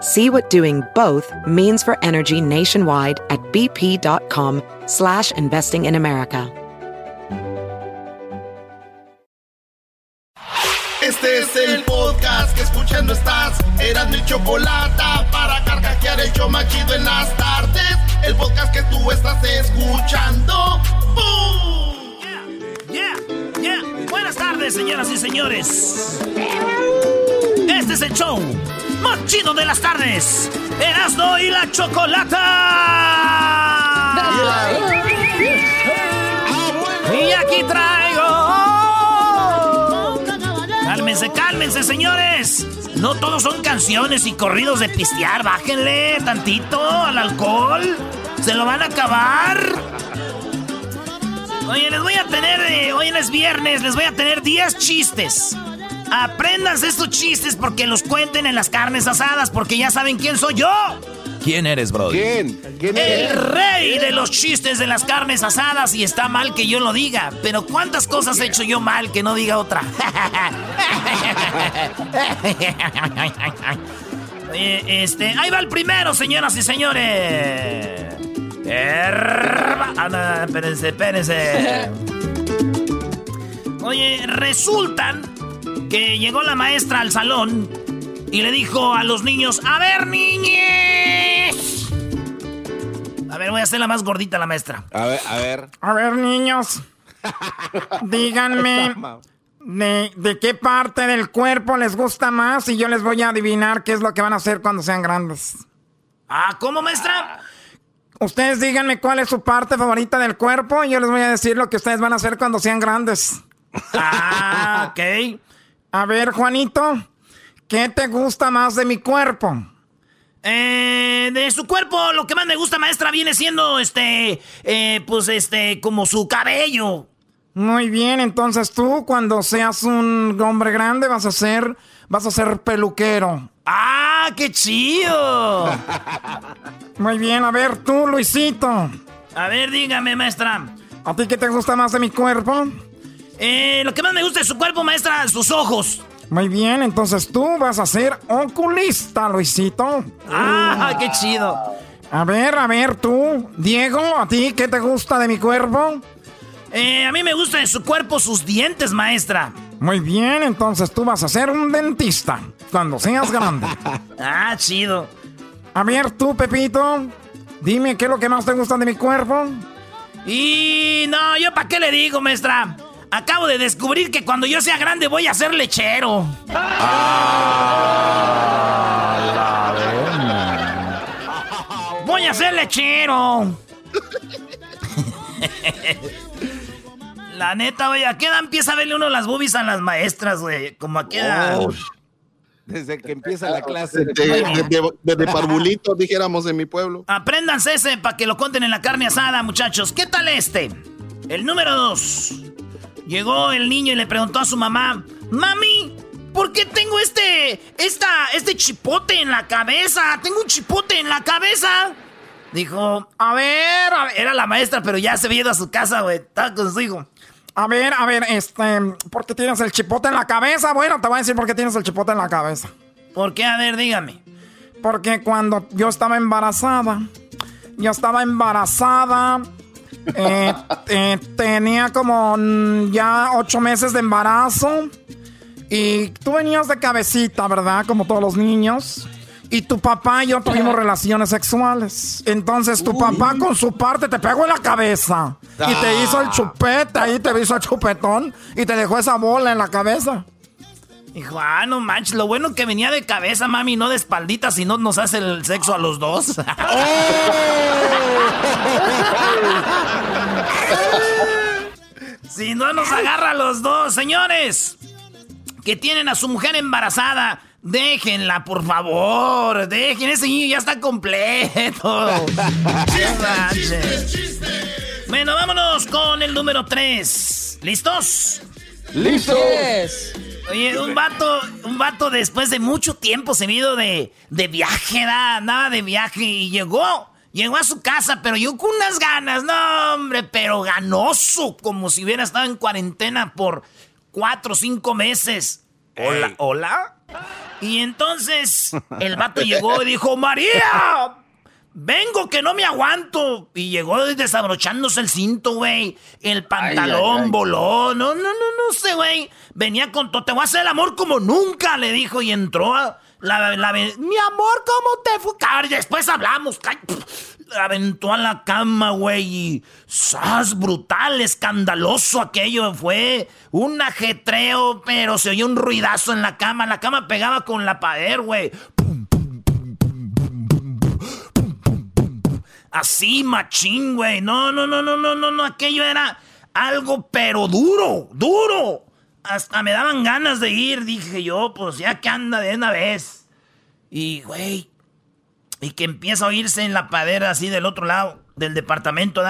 See what doing both means for energy nationwide at bp.com slash investing in America. Este es el podcast que escuchando estás. Eran mi chocolate para carcajear el show machido en las tardes. El podcast que tú estás escuchando. ¡Bum! Yeah, yeah, yeah. Buenas tardes, señoras y señores. Este es el show más de las tardes. Erasmo y la Chocolata. Y aquí traigo. Cálmense, cálmense, señores. No todos son canciones y corridos de pistear. Bájenle tantito al alcohol. Se lo van a acabar. Oye, les voy a tener, eh, hoy es viernes, les voy a tener 10 chistes. Apréndanse estos chistes porque los cuenten en las carnes asadas, porque ya saben quién soy yo. ¿Quién eres, bro? ¿Quién? ¿Quién El rey de los chistes de las carnes asadas y está mal que yo lo diga, pero ¿cuántas cosas he hecho yo mal que no diga otra? Oye, este, ahí va el primero, señoras y señores. Ah, no, espérense, espérense. Oye, resultan que llegó la maestra al salón y le dijo a los niños, a ver, niñes. A ver, voy a hacer la más gordita la maestra. A ver, a ver. A ver, niños, díganme de, de qué parte del cuerpo les gusta más y yo les voy a adivinar qué es lo que van a hacer cuando sean grandes. Ah, ¿cómo, maestra? Ustedes díganme cuál es su parte favorita del cuerpo y yo les voy a decir lo que ustedes van a hacer cuando sean grandes. Ah, ok. A ver, Juanito, ¿qué te gusta más de mi cuerpo? Eh, de su cuerpo, lo que más me gusta, maestra, viene siendo, este, eh, pues, este, como su cabello. Muy bien, entonces tú cuando seas un hombre grande vas a ser, vas a ser peluquero. ¡Ah, qué chido! Muy bien, a ver tú, Luisito. A ver, dígame, maestra. ¿A ti qué te gusta más de mi cuerpo? Eh, lo que más me gusta de su cuerpo, maestra, sus ojos. Muy bien, entonces tú vas a ser oculista, Luisito. ¡Ah, qué chido! A ver, a ver tú, Diego, ¿a ti qué te gusta de mi cuerpo? Eh, a mí me gusta de su cuerpo sus dientes, maestra. Muy bien, entonces tú vas a ser un dentista cuando seas grande. Ah, chido. A ver tú, Pepito, dime qué es lo que más te gusta de mi cuerpo. Y no, yo para qué le digo, maestra. Acabo de descubrir que cuando yo sea grande voy a ser lechero. Voy a ser lechero. La neta, güey, ¿a qué edad empieza a verle uno las boobies a las maestras, güey? Como a qué edad. Oh, Desde que empieza la clase. Desde, desde- dijéramos en mi pueblo. Apréndanse ese para que lo cuenten en la carne asada, muchachos. ¿Qué tal este? El número dos. Llegó el niño y le preguntó a su mamá, Mami, ¿por qué tengo este, esta, este chipote en la cabeza? Tengo un chipote en la cabeza. Dijo, a ver, a ver. Era la maestra, pero ya se había ido a su casa, güey. Estaba con su hijo. A ver, a ver, este, ¿por qué tienes el chipote en la cabeza? Bueno, te voy a decir por qué tienes el chipote en la cabeza. ¿Por qué? A ver, dígame. Porque cuando yo estaba embarazada, yo estaba embarazada, eh, eh, tenía como mm, ya ocho meses de embarazo y tú venías de cabecita, ¿verdad? Como todos los niños. y tu papá y yo tuvimos relaciones sexuales. Entonces tu papá con su parte te pegó en la cabeza y te hizo el chupete, ahí te hizo el chupetón y te dejó esa bola en la cabeza. Hijo, ah, no manches, lo bueno que venía de cabeza, mami, no de espaldita, si no nos hace el sexo a los dos. si no nos agarra a los dos, señores, que tienen a su mujer embarazada, déjenla, por favor, dejen, ese niño ya está completo. bueno, vámonos con el número 3. ¿Listos? ¡Listo! Oye, un vato, un vato después de mucho tiempo se vino de, de viaje, nada de viaje y llegó, llegó a su casa, pero yo con unas ganas, no hombre, pero ganoso, como si hubiera estado en cuarentena por cuatro o cinco meses. Hola, hola. Y entonces el vato llegó y dijo, María, vengo que no me aguanto. Y llegó desabrochándose el cinto, güey. El pantalón Ay, ay, ay. voló. No, no, no, no sé, güey. Venía con todo. Te voy a hacer el amor como nunca, le dijo. Y entró a la, la- Mi amor, ¿cómo te fue? Cabrón, Después hablamos. La aventó a la cama, güey. Y. ¡Sas! Brutal, escandaloso aquello. Fue un ajetreo, pero se oyó un ruidazo en la cama. La cama pegaba con la pared, güey. Así, machín, güey. No, no, no, no, no, no, no. Aquello era algo, pero duro, duro. Hasta me daban ganas de ir, dije yo, pues ya que anda de una vez. Y, güey, y que empieza a oírse en la padera así del otro lado del departamento,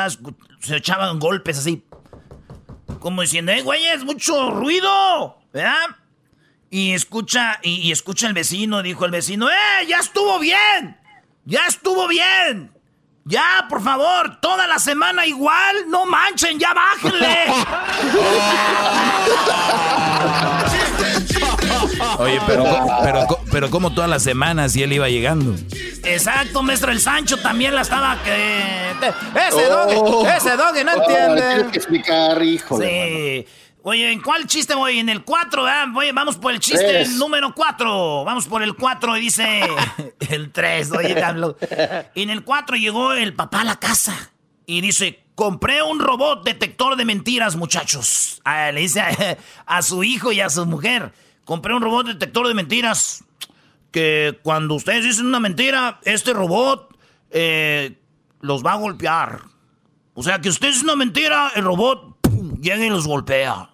se echaban golpes así. Como diciendo, eh, güey, es mucho ruido, ¿verdad? Y escucha, y, y escucha el vecino, dijo el vecino, ¡eh, ya estuvo bien! ¡Ya estuvo bien! Ya, por favor, toda la semana igual, no manchen, ya bájenle. Oye, pero, pero, pero como todas las semanas y él iba llegando. Exacto, maestro, el Sancho también la estaba que... Ese Oh. ese dog no Oh, entiende. que explicar, hijo. Sí. Oye, ¿en cuál chiste voy? En el 4, ¿verdad? Voy, vamos por el chiste Tres. número 4. Vamos por el 4 y dice... el 3, oye. Y en el 4 llegó el papá a la casa y dice... Compré un robot detector de mentiras, muchachos. Ah, le dice a, a su hijo y a su mujer. Compré un robot detector de mentiras que cuando ustedes dicen una mentira, este robot eh, los va a golpear. O sea, que ustedes dicen una mentira, el robot pum, llega y los golpea.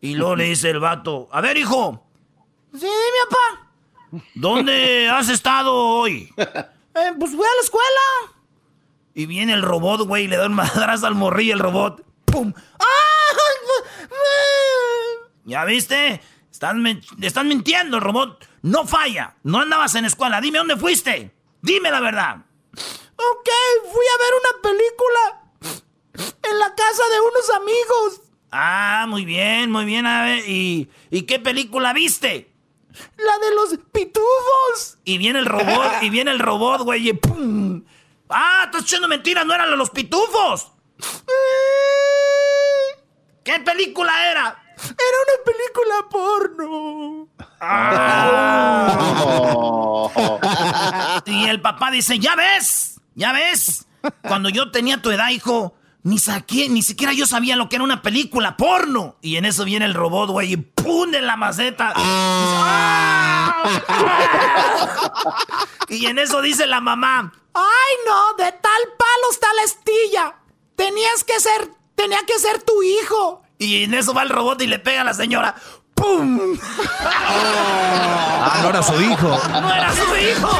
Y luego le dice el vato, a ver, hijo. Sí, mi papá. ¿Dónde has estado hoy? "Eh, pues fui a la escuela. Y viene el robot, güey, y le da un madrazo al morrillo el robot. ¡Pum! ¡Ah! ¿Ya viste? Están, están mintiendo, el robot no falla. No andabas en escuela. Dime dónde fuiste. Dime la verdad. Ok, fui a ver una película en la casa de unos amigos. Ah, muy bien, muy bien. A ver, ¿y, ¿y qué película viste? La de los pitufos. Y viene el robot, y viene el robot, güey, y ¡pum! Ah, estás echando mentiras, no eran los pitufos. ¿Qué película era? Era una película porno. Y el papá dice, ya ves, ya ves. Cuando yo tenía tu edad, hijo, ni saqué, ni siquiera yo sabía lo que era una película porno. Y en eso viene el robot, güey, y ¡pum! en la maceta. ¡Ah! y en eso dice la mamá, ¡ay no! De tal palo está la estilla. Tenías que ser, tenía que ser tu hijo. Y en eso va el robot y le pega a la señora. ¡Pum! Ah, no era su hijo. ¡No era su hijo!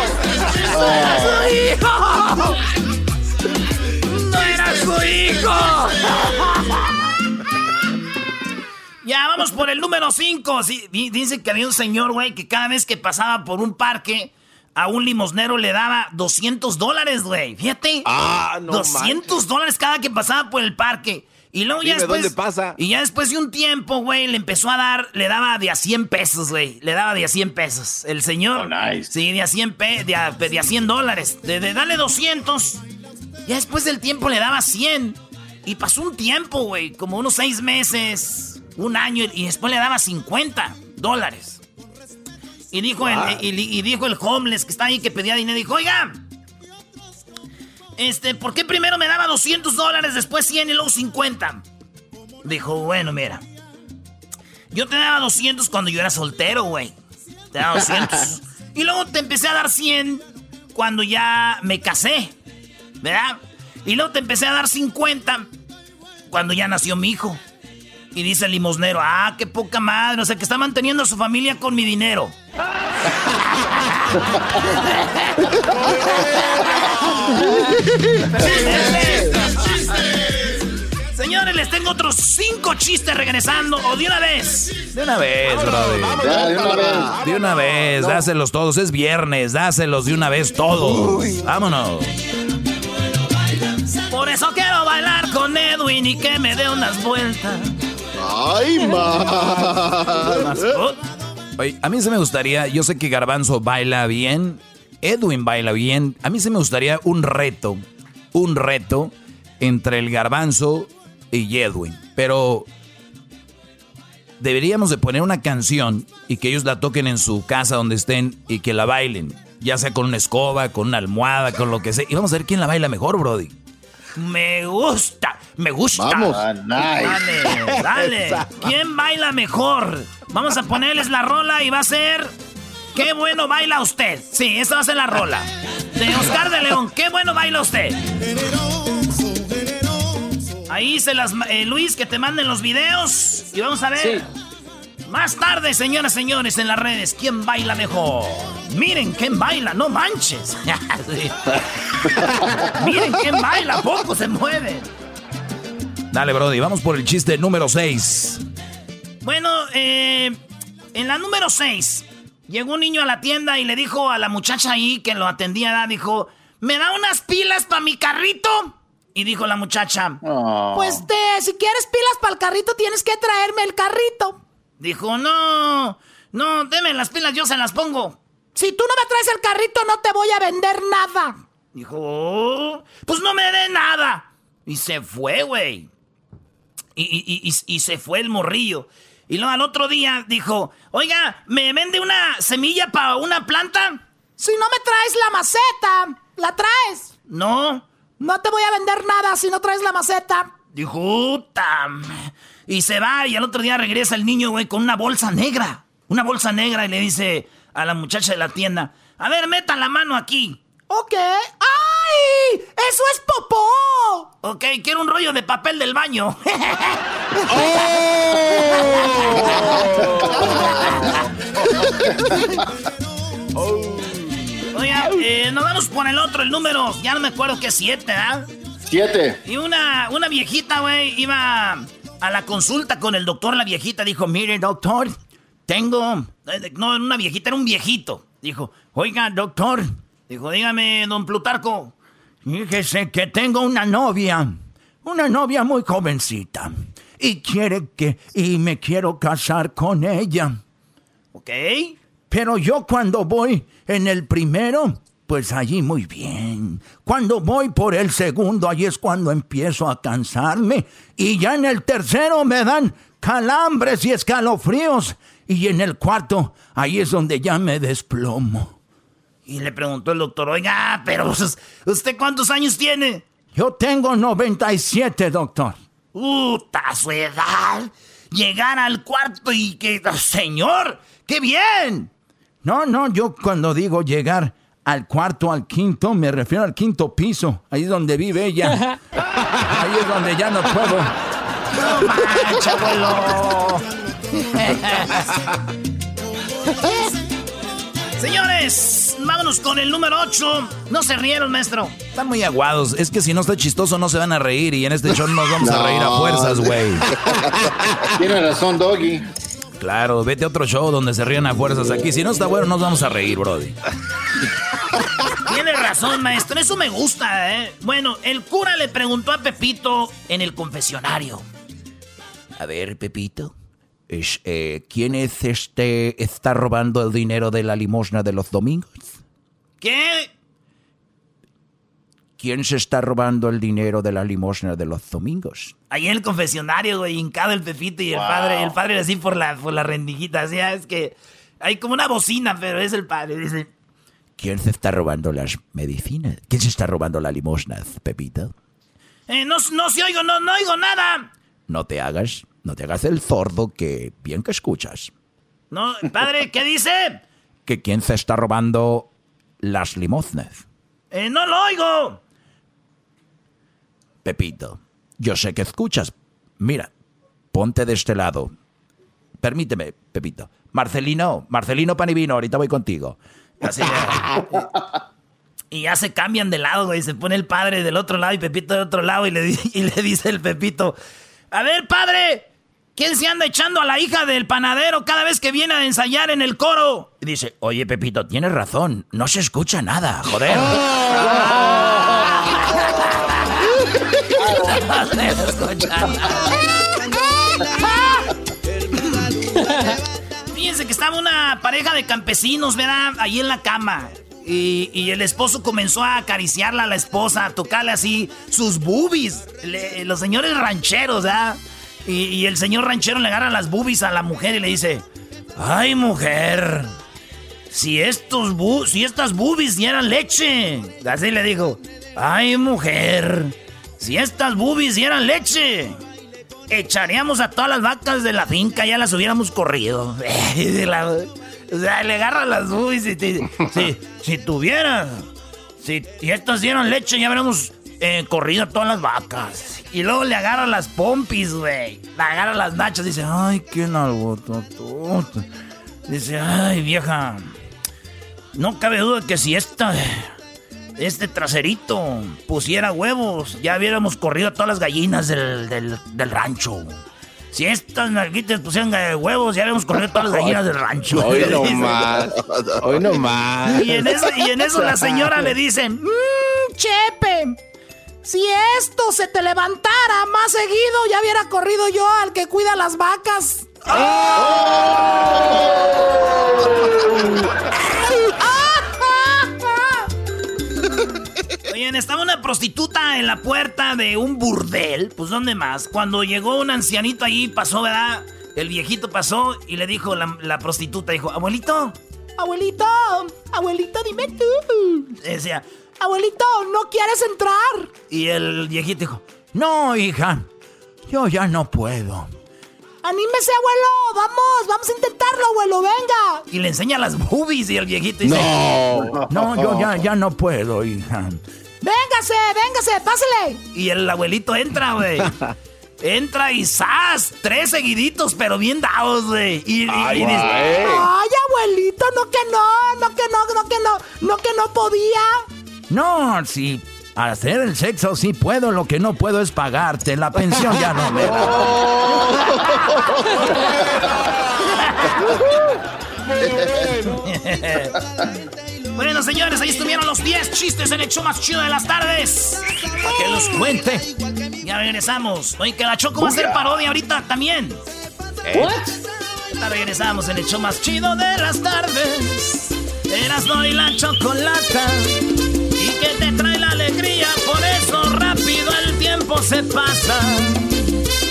¡No era su hijo! ¡No era su hijo! Ya, vamos por el número 5. dice que había un señor, güey, que cada vez que pasaba por un parque, a un limosnero le daba 200 dólares, güey. Fíjate. Ah, no 200 dólares cada que pasaba por el parque. Y luego ya después. ¿dónde pasa? Y ya después de un tiempo, güey, le empezó a dar, le daba de a 100 pesos, güey. Le daba de a 100 pesos. El señor. Oh, nice. Sí, de a 100, pe- de a, de a 100 dólares. De, de darle 200. Ya después del tiempo le daba 100. Y pasó un tiempo, güey, como unos 6 meses, un año, y después le daba 50 dólares. Y dijo, el, y, y dijo el homeless que está ahí que pedía dinero, dijo, oiga, este, ¿por qué primero me daba 200 dólares, después 100 y luego 50? Dijo, bueno, mira, yo te daba 200 cuando yo era soltero, güey. Te daba 200. y luego te empecé a dar 100 cuando ya me casé, ¿verdad? Y luego te empecé a dar 50 cuando ya nació mi hijo. Y dice el limosnero, ah, qué poca madre, o sea que está manteniendo a su familia con mi dinero. Señores, les tengo otros cinco chistes regresando. ¿O de una vez? De una vez, brother. Ya, de una vez. De una vez, dáselos todos. Es viernes, dáselos de una vez todos. Vámonos. Por eso quiero bailar con Edwin y que me dé unas vueltas. ¡Ay, ma! Oye, a mí se me gustaría, yo sé que Garbanzo baila bien, Edwin baila bien, a mí se me gustaría un reto, un reto entre el Garbanzo y Edwin, pero deberíamos de poner una canción y que ellos la toquen en su casa donde estén y que la bailen, ya sea con una escoba, con una almohada, con lo que sea, y vamos a ver quién la baila mejor, Brody. Me gusta, me gusta. Vamos. Ah, Dale, dale. ¿Quién baila mejor? Vamos a ponerles la rola y va a ser. ¡Qué bueno baila usted! Sí, esta va a ser la rola. De Oscar de León. ¡Qué bueno baila usted! Ahí se las. eh, Luis, que te manden los videos. Y vamos a ver. Más tarde, señoras y señores, en las redes, ¿quién baila mejor? Miren quién baila, no manches. Miren quién baila, poco se mueve. Dale, Brody, vamos por el chiste número 6. Bueno, eh, en la número 6, llegó un niño a la tienda y le dijo a la muchacha ahí que lo atendía, dijo, ¿me da unas pilas para mi carrito? Y dijo la muchacha, Oh. Pues te, si quieres pilas para el carrito, tienes que traerme el carrito. Dijo, no, no, deme las pilas, yo se las pongo. Si tú no me traes el carrito, no te voy a vender nada. Dijo, "Oh, pues no me dé nada. Y se fue, güey. Y, y- y- se fue el morrillo. Y luego al otro día dijo, oiga, ¿me vende una semilla para una planta? Si no me traes la maceta, ¿la traes? No. No te voy a vender nada si no traes la maceta. Dijo, "Puta". Y se va y al otro día regresa el niño, güey, con una bolsa negra. Una bolsa negra y le dice a la muchacha de la tienda, a ver, meta la mano aquí. Ok. ¡Ay! ¡Eso es popó! Ok, quiero un rollo de papel del baño. Oiga, eh, nos vamos por el otro, el número, ya no me acuerdo qué siete, ¿ah? Siete. Y una, una viejita, güey, iba a la consulta con el doctor. La viejita dijo, mire, doctor, tengo... eh, No, una viejita, era un viejito. Dijo, oiga, doctor. Dijo, dígame, don Plutarco. Fíjese que tengo una novia. Una novia muy jovencita. Y quiere que... Y me quiero casar con ella. ¿Ok? Pero yo cuando voy en el primero, pues allí muy bien. Cuando voy por el segundo, ahí es cuando empiezo a cansarme. Y ya en el tercero me dan calambres y escalofríos. Y en el cuarto, ahí es donde ya me desplomo. Y le preguntó el doctor, oiga, pero ¿usted cuántos años tiene? Yo tengo 97, doctor. ¡Puta su edad! Llegar al cuarto y que... ¡Señor! ¡Qué bien! No, no, yo cuando digo llegar al cuarto, al quinto, me refiero al quinto piso. Ahí es donde vive ella. Ahí es donde ya no puedo. ¡No manches, abuelo! Señores, vámonos con el número 8. No se rieron, maestro. Están muy aguados. Es que si no está chistoso no se van a reír y en este show nos vamos a reír a fuerzas, güey. Tiene razón, Doggy. Claro, vete a otro show donde se rían a fuerzas aquí. Si no está bueno, nos vamos a reír, Brody. Tiene razón, maestro. Eso me gusta, ¿eh? Bueno, el cura le preguntó a Pepito en el confesionario. A ver, Pepito. es, eh, ¿Quién es este está robando el dinero de la limosna de los domingos? ¿Qué? ¿Quién se está robando el dinero de la limosna de los domingos? Ahí en el confesionario, güey, hincado el Pepito y el padre, el padre así por la, por la rendijita. Así, ah, es que Hay como una bocina, pero es el padre. Dice, ¿Quién se está robando las medicinas? ¿Quién se está robando la limosna, Pepito? eh, no, no se oigo, no, no oigo nada. No te hagas, no te hagas el sordo que bien que escuchas. No, padre, ¿qué dice? Que quién se está robando las limosnas. Eh, no lo oigo. Pepito, yo sé que escuchas. Mira, ponte de este lado. Permíteme, Pepito. Marcelino, Marcelino Panivino, ahorita voy contigo. Así, y ya se cambian de lado, güey. Se pone el padre del otro lado y Pepito del otro lado y le, y le dice el Pepito, a ver, padre, ¿quién se anda echando a la hija del panadero cada vez que viene a ensayar en el coro? Y dice, oye, Pepito, tienes razón. No se escucha nada, joder. Fíjense que estaba una pareja de campesinos, ¿verdad? Ahí en la cama. Y, y el esposo comenzó a acariciarla a la esposa, a tocarle así sus boobies. Los señores rancheros, ¿verdad? Y, y el señor ranchero le agarra las boobies a la mujer y le dice: ¡Ay, mujer! Si estos bu si estas boobies dieran leche. Así le dijo. Ay, mujer. Si estas boobies dieran leche. Echaríamos a todas las vacas de la finca, ya las hubiéramos corrido. O sea, le agarra las boobies y te si, si tuvieran, si, estas dieran leche, ya hubiéramos eh, corrido a todas las vacas. Y luego le agarra las pompis, güey. Le agarra las nachas dice, ay, qué nalgototota. Dice, ay, vieja. No cabe duda que si esta, este traserito pusiera huevos, ya hubiéramos corrido a todas las gallinas del, del- del rancho. Si estas nalguitas pusieran huevos, ya hubiéramos corrido a todas las gallinas del rancho. Hoy no más. Hoy no más. Y en eso, y en eso la señora le dice, Mmm, Chepe. Si esto se te levantara más seguido, ya hubiera corrido yo al que cuida las vacas. Estaba una prostituta en la puerta de un burdel. Pues, ¿dónde más? Cuando llegó un ancianito ahí, pasó, ¿verdad? El viejito pasó y le dijo la, la prostituta, dijo, abuelito. Abuelito, abuelito, dime tú. Decía, Abuelito, ¿no quieres entrar? y el viejito dijo, No, hija, yo ya no puedo. Anímese, abuelo. Vamos, vamos a intentarlo, abuelo. Venga. y le enseña las boobies y el viejito dice, No. No, yo ya, ya no puedo, hija. Véngase, véngase, pásele. y el abuelito entra, güey. Entra y ¡zas! Tres seguiditos, pero bien dados, güey. Y, y- Ay, y dice. Ay, abuelito, no que no, no que no, no que no, no que no podía. No, sí. Hacer el sexo sí puedo, lo que no puedo es pagarte. La pensión ya no me da. Bueno, señores, ahí estuvieron los 10 chistes en el show más chido de las tardes. Para que los cuente. Ya regresamos. Oye, que la Choco va a hacer parodia ahorita también. Ya regresamos en el show más chido de las tardes. Erasno y la chocolata. Y que te trae la alegría, por eso rápido el tiempo se pasa.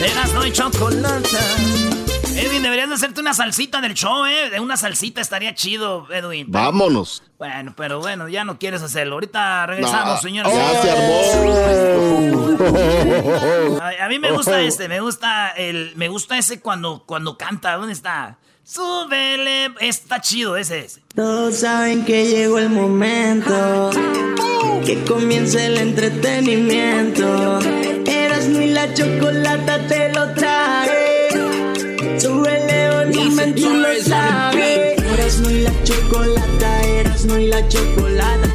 Erasno y chocolata. Edwin, deberías de hacerte una salsita del show, ¿eh? De una salsita estaría chido, Edwin. Vámonos. Bueno, pero bueno, ya no quieres hacerlo. Ahorita regresamos, No, señores. Ya se armó. A, a mí me gusta este, me gusta el, me gusta ese cuando, cuando canta. ¿Dónde está? Súbele, está chido ese. ese. Todos saben que llegó el momento que comience el entretenimiento. Eras ni la chocolata te lo trae. Súbele volumen, tú lo sabes. Eras ni la chocolata, eras ni la chocolata.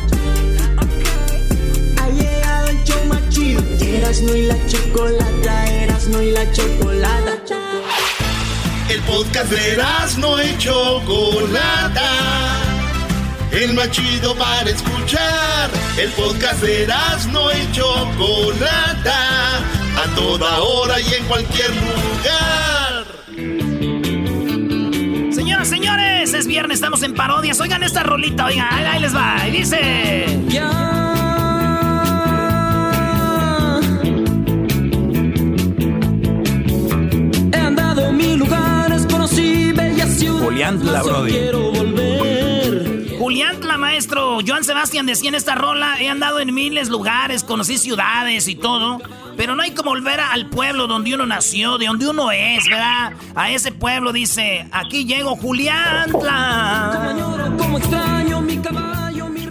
Ha llegado el show más chido. Eras ni la chocolata, eras ni la chocolata. El podcast de no y Chocolata. El más chido para escuchar. El podcast de no y Chocolata. A toda hora y en cualquier lugar. Señores, es viernes, estamos en parodias. Oigan esta rolita, oigan, ahí, ahí les va. Y dice. He andado mil lugares, conocí bellas ciudades. Juliantla, Brody. Juliantla, maestro. Joan Sebastián decía en esta rola, he andado en miles lugares, conocí ciudades y todo, pero no hay como volver al pueblo donde uno nació, de donde uno es, ¿verdad? A ese pueblo dice, aquí llego Juliantla.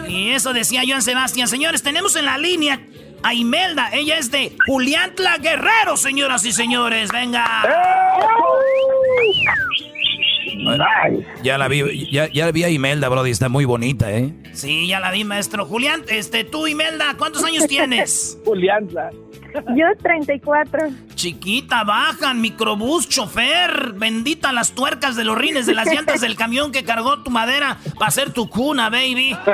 Y eso decía Joan Sebastián. Señores, tenemos en la línea a Imelda. Ella es de Juliantla Guerrero, señoras y señores. Venga. Ya la vi, ya, ya vi a Imelda, Brody, está muy bonita, ¿eh? Sí, ya la vi, maestro. Julián, este, tú, Imelda, ¿cuántos años tienes? Juliantla. Yo 34. Chiquita, bajan, microbús, chofer. Bendita las tuercas de los rines de las llantas del camión que cargó tu madera para hacer tu cuna, baby.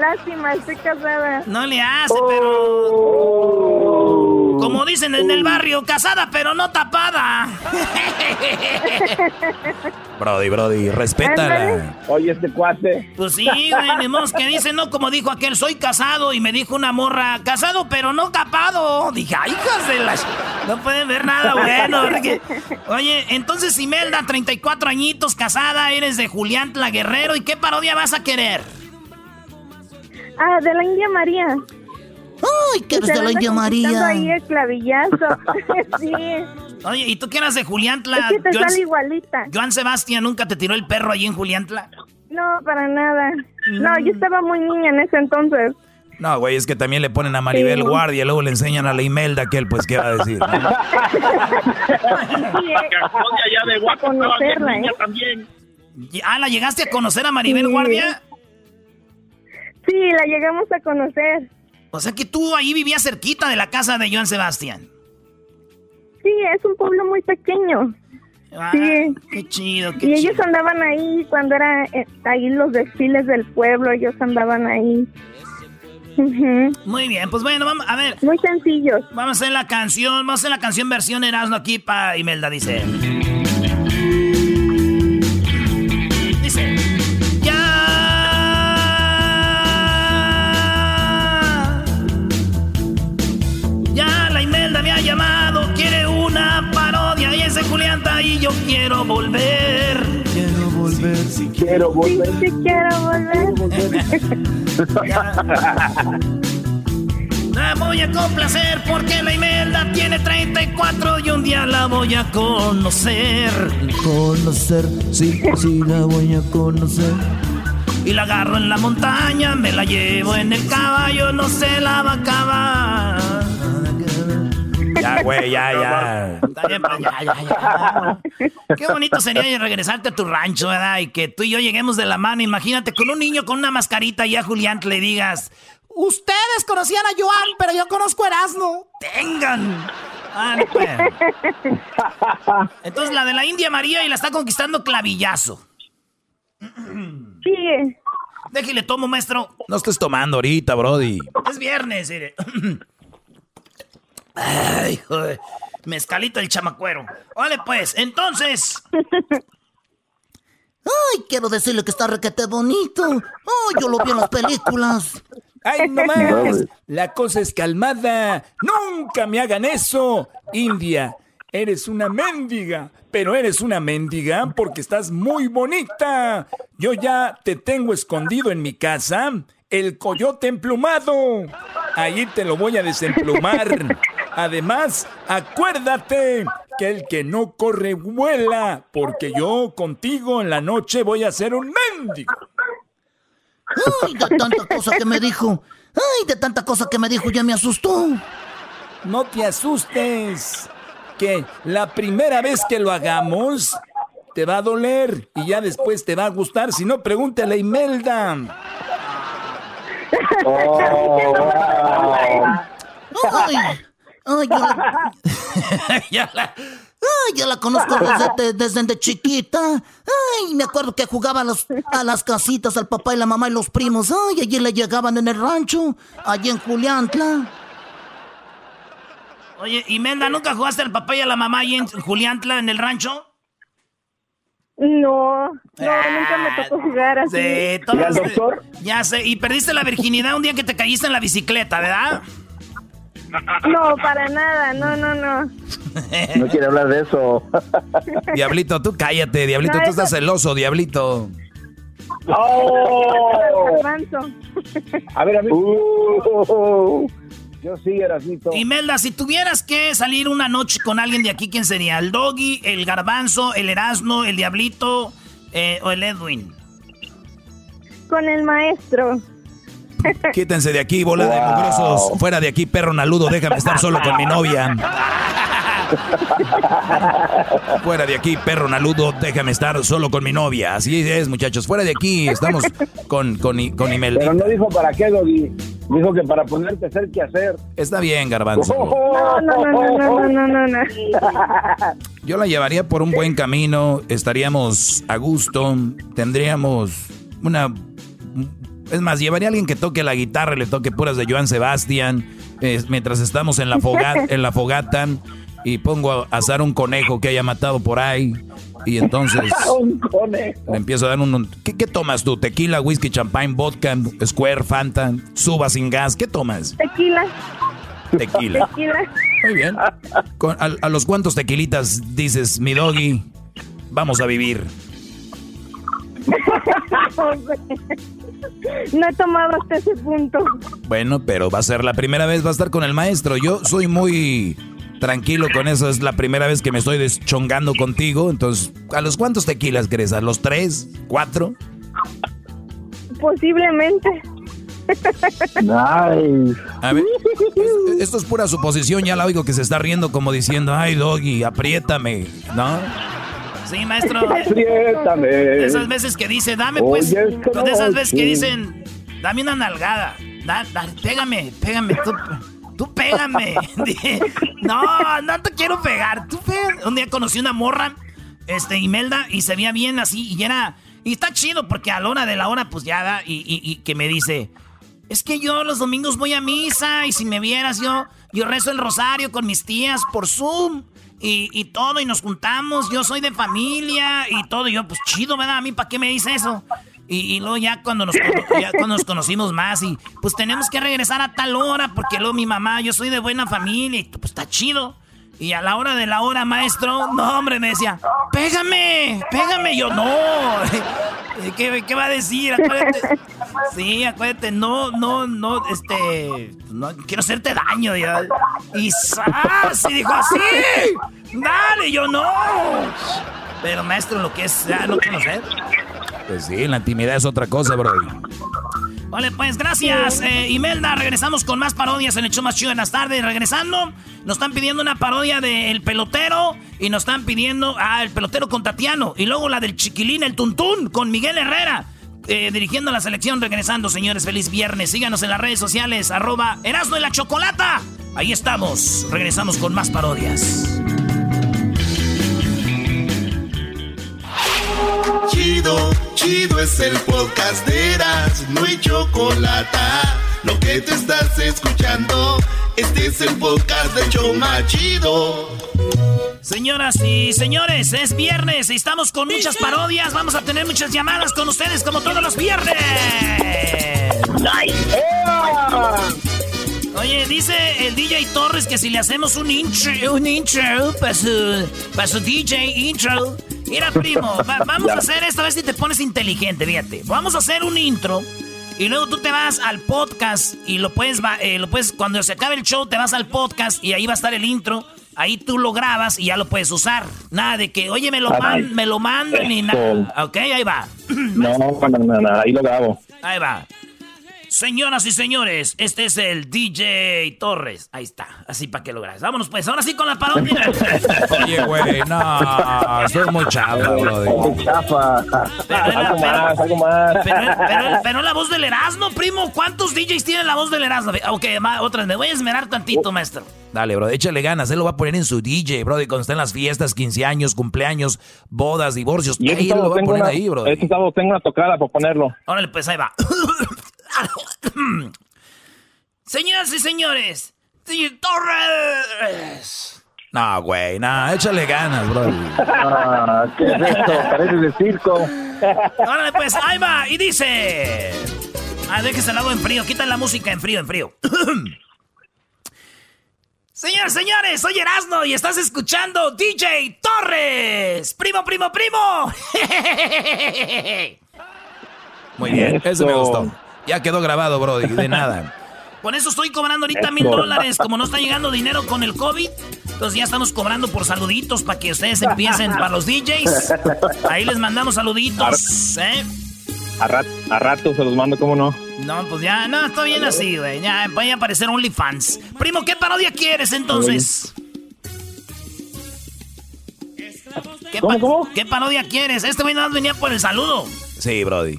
Lástima, estoy casada. No le hace, pero. Dicen en el barrio, casada pero no tapada. Brody, Brody, respétala. Oye, este cuate. Pues sí, güey, ni modo que dice, no, como dijo aquel, soy casado. Y me dijo una morra, casado pero no capado. Dije, ay, hijas de las... No pueden ver nada bueno. porque- Oye, entonces Imelda, 34 añitos, casada, eres de Julián Tla Guerrero. ¿Y qué parodia vas a querer? Ah, de la India María. Ay, que eres de la India María. ahí el clavillazo. sí. Oye, ¿y tú qué eras de Julián Tla? Es que te Joan- sale igualita. Joan Sebastián nunca te tiró el perro ahí en Julián Tla. No, para nada. No, yo estaba muy niña en ese entonces. No, güey, es que también le ponen a Maribel Sí. Guardia y luego le enseñan a la Imelda que él, pues, ¿qué va a decir? Sí, eh, allá de a conocerla, ¿eh? también. Ah, ¿la llegaste a conocer a Maribel Sí. Guardia? Sí, la llegamos a conocer. O sea que tú ahí vivías cerquita de la casa de Joan Sebastián. Sí, es un pueblo muy pequeño. Ah, Sí. Qué chido, qué Y chido. ellos andaban ahí cuando era eh, ahí los desfiles del pueblo, ellos andaban ahí. Ujú. Muy bien, pues bueno, vamos a ver. Muy sencillos. Vamos a hacer la canción, vamos a hacer la canción versión Erasmo aquí para Imelda. Dice. Y yo quiero volver. Quiero volver, si quiero volver. Sí, quiero volver. La voy a complacer porque la Imelda tiene 34 y un día la voy a conocer. Conocer, sí, sí la voy a conocer. Y la agarro en la montaña, me la llevo en el caballo, no se la va a acabar. Ya, güey, ya, ya. Está bien, pues, ya, ya, ya. Qué bonito sería regresarte a tu rancho, ¿verdad? Y que tú y yo lleguemos de la mano. Imagínate con un niño con una mascarita y a Julián le digas, Ustedes conocían a Joan, pero yo conozco a Erasmo. ¡Tengan! Ah, no, pues. Entonces la de la India María y la está conquistando clavillazo. Sí. Déjale tomo, maestro. No estés tomando ahorita, Brody. Es viernes, mire. Ay, joder. Mezcalito el chamacuero. Vale, pues, entonces. Ay, quiero decirle que está requete bonito. Ay, yo lo vi en las películas. ¡Ay, no más! La cosa es calmada. ¡Nunca me hagan eso! India, eres una mendiga. Pero eres una mendiga porque estás muy bonita. Yo ya te tengo escondido en mi casa. El coyote emplumado. Ahí te lo voy a desemplumar. Además, acuérdate que el que no corre vuela. Porque yo contigo en la noche voy a ser un mendigo. Ay, de tanta cosa que me dijo. Ay, de tanta cosa que me dijo, ya me asustó. No te asustes. Que la primera vez que lo hagamos te va a doler y ya después te va a gustar. Si no, pregúntale a Imelda. Ay, ay, yo la, ya la. ay, ya la conozco desde, desde de chiquita. Ay, me acuerdo que jugaba a, los- a las casitas al papá y la mamá y los primos. Ay, allí le llegaban en el rancho, allí en Juliantla. Oye, Imelda, ¿nunca jugaste al papá y a la mamá ahí en Juliantla, en el rancho? No, no, nunca me tocó jugar así. Sí, todos- Ya sé, y perdiste la virginidad un día que te caíste en la bicicleta, ¿verdad? No, para nada, no, no, no. No quiere hablar de eso. Diablito, tú cállate, Diablito, No, tú eso- estás celoso, Diablito. ¡Oh! A ver, a ver. Uh, yo sí, Erasito. Imelda, si tuvieras que salir una noche con alguien de aquí, ¿quién sería? ¿El Doggy, el Garbanzo, el Erasmo, el Diablito eh, o el Edwin? Con el maestro. Quítense de aquí, bola de mugrosos. Fuera de aquí, perro naludo, déjame estar solo con mi novia. Fuera de aquí, perro naludo, déjame estar solo con mi novia. Así es, muchachos. Fuera de aquí, estamos con, con Imelda. Pero no dijo para qué, Doggy. Dijo que para ponerte a hacer qué hacer. Está bien, garbanzo. No, no, no, no, no, no, no, no. Yo la llevaría por un buen camino, estaríamos a gusto, tendríamos una... Es más, llevaría a alguien que toque la guitarra, y le toque puras de Joan Sebastián, eh, mientras estamos en la, fogata, en la fogata y pongo a asar un conejo que haya matado por ahí. Y entonces Un conejo. le empiezo a dar un... ¿Qué, qué tomas tú? ¿Tequila, whisky, champagne, vodka, square, fanta, suba sin gas? ¿Qué tomas? Tequila, Tequila. tequila. Muy bien. Con- a, a los cuantos tequilitas dices, mi doggy, vamos a vivir. No he tomado hasta ese punto. Bueno, pero va a ser la primera vez, va a estar con el maestro. Yo soy muy tranquilo con eso, es la primera vez que me estoy deschongando contigo. Entonces, ¿a los cuántos tequilas crees? ¿A los tres? ¿Cuatro? Posiblemente. Nice. A ver, es- esto es pura suposición, ya la oigo que se está riendo como diciendo, ay, doggy, apriétame, ¿no? Sí, maestro. Apriétame. De esas veces que dice, dame pues. Oye, es que de esas veces que dicen, dame una nalgada. Da- da- pégame, pégame, tú, tú pégame. No, no te quiero pegar. Tú. Un día conocí una morra, este, Imelda, y se veía bien así, y era. Y está chido porque a la hora de la hora, pues ya da, y, y- y que me dice. Es que yo los domingos voy a misa y si me vieras yo, yo rezo el rosario con mis tías por Zoom y, y todo y nos juntamos, yo soy de familia y todo. Y yo, pues chido, ¿verdad? A mí, ¿para qué me dice eso? Y, y luego ya cuando, nos, cuando nos conocimos más y pues tenemos que regresar a tal hora porque luego mi mamá, yo soy de buena familia y pues está chido. Y a la hora de la hora, maestro, no, hombre, me decía, pégame, pégame. Yo, no, ¿qué, qué va a decir? Sí, acuérdate, no, no, no, este, no quiero hacerte daño. ya. Y. Y dijo así, dale, yo no. Pero maestro, lo que es ya no conocer. Pues sí, la intimidad es otra cosa, bro. Vale, pues gracias, eh, Imelda. Regresamos con más parodias en el show más chido en las tardes. Regresando, nos están pidiendo una parodia del pelotero y nos están pidiendo, ah, el pelotero con Tatiano. Y luego la del chiquilín, el tuntún, con Miguel Herrera. eh, dirigiendo la selección, regresando, señores. Feliz viernes. Síganos en las redes sociales, arroba Erasmo y la Chocolata. Ahí estamos. Regresamos con más parodias. Chido, chido es el podcast de Eras, no hay chocolate. Lo que te estás escuchando, este es el podcast de Choma Chido. Señoras y señores, es viernes y estamos con muchas parodias. Vamos a tener muchas llamadas con ustedes como todos los viernes. Oye, dice el DJ Torres que si le hacemos un intro, un intro para su, para su DJ intro. Mira, primo, va- vamos a hacer esta vez si te pones inteligente, fíjate. Vamos a hacer un intro y luego tú te vas al podcast y lo puedes, eh, lo puedes, cuando se acabe el show, te vas al podcast y ahí va a estar el intro. Ahí tú lo grabas y ya lo puedes usar. Nada de que, oye, me lo, man- me lo mandan ni nada. Ok, ahí va. No, no, no, no, ahí lo grabo. Ahí va. Señoras y señores, este es el DJ Torres. Ahí está, así para que lo grabes. Vámonos pues, ahora sí con la parodia. Oye, güey, no, soy muy chavo, bro. Chafa. Algo más, algo más. Pero, pero- pero la voz del Erasmo, primo. ¿Cuántos DJs tienen la voz del Erasmo? Ok, ma- otras, me voy a esmerar tantito, maestro. Dale, bro, échale ganas. Él lo va a poner en su DJ, bro. Y cuando estén las fiestas, 15 años, cumpleaños, bodas, divorcios. Y Ahí lo va a tengo poner una, ahí, bro. este sábado tengo una tocada por ponerlo. Órale, pues ahí va. Señoras y señores, DJ Torres. No, güey, no, échale ganas, bro. Ah, ¿Qué es esto? Parece de circo. Órale, pues ahí va. Y dice. Ah, déjese el agua en frío. Quita la música en frío, en frío. Señores, señores, soy Erasno y estás escuchando DJ Torres. Primo, primo, primo. Muy bien, eso me gustó. Ya quedó grabado, Brody, de nada. Con eso estoy cobrando ahorita mil dólares. Como no está llegando dinero con el COVID, entonces ya estamos cobrando por saluditos para que ustedes empiecen para los DJs. Ahí les mandamos saluditos, ¿eh? A, a rato se los mando, ¿cómo no? No, pues ya, no, está bien así, güey. Ya voy a aparecer OnlyFans. Primo, ¿qué parodia quieres entonces? ¿Qué, ¿Cómo, cómo? ¿Qué parodia quieres? Este güey nada más venía por el saludo. Sí, Brody.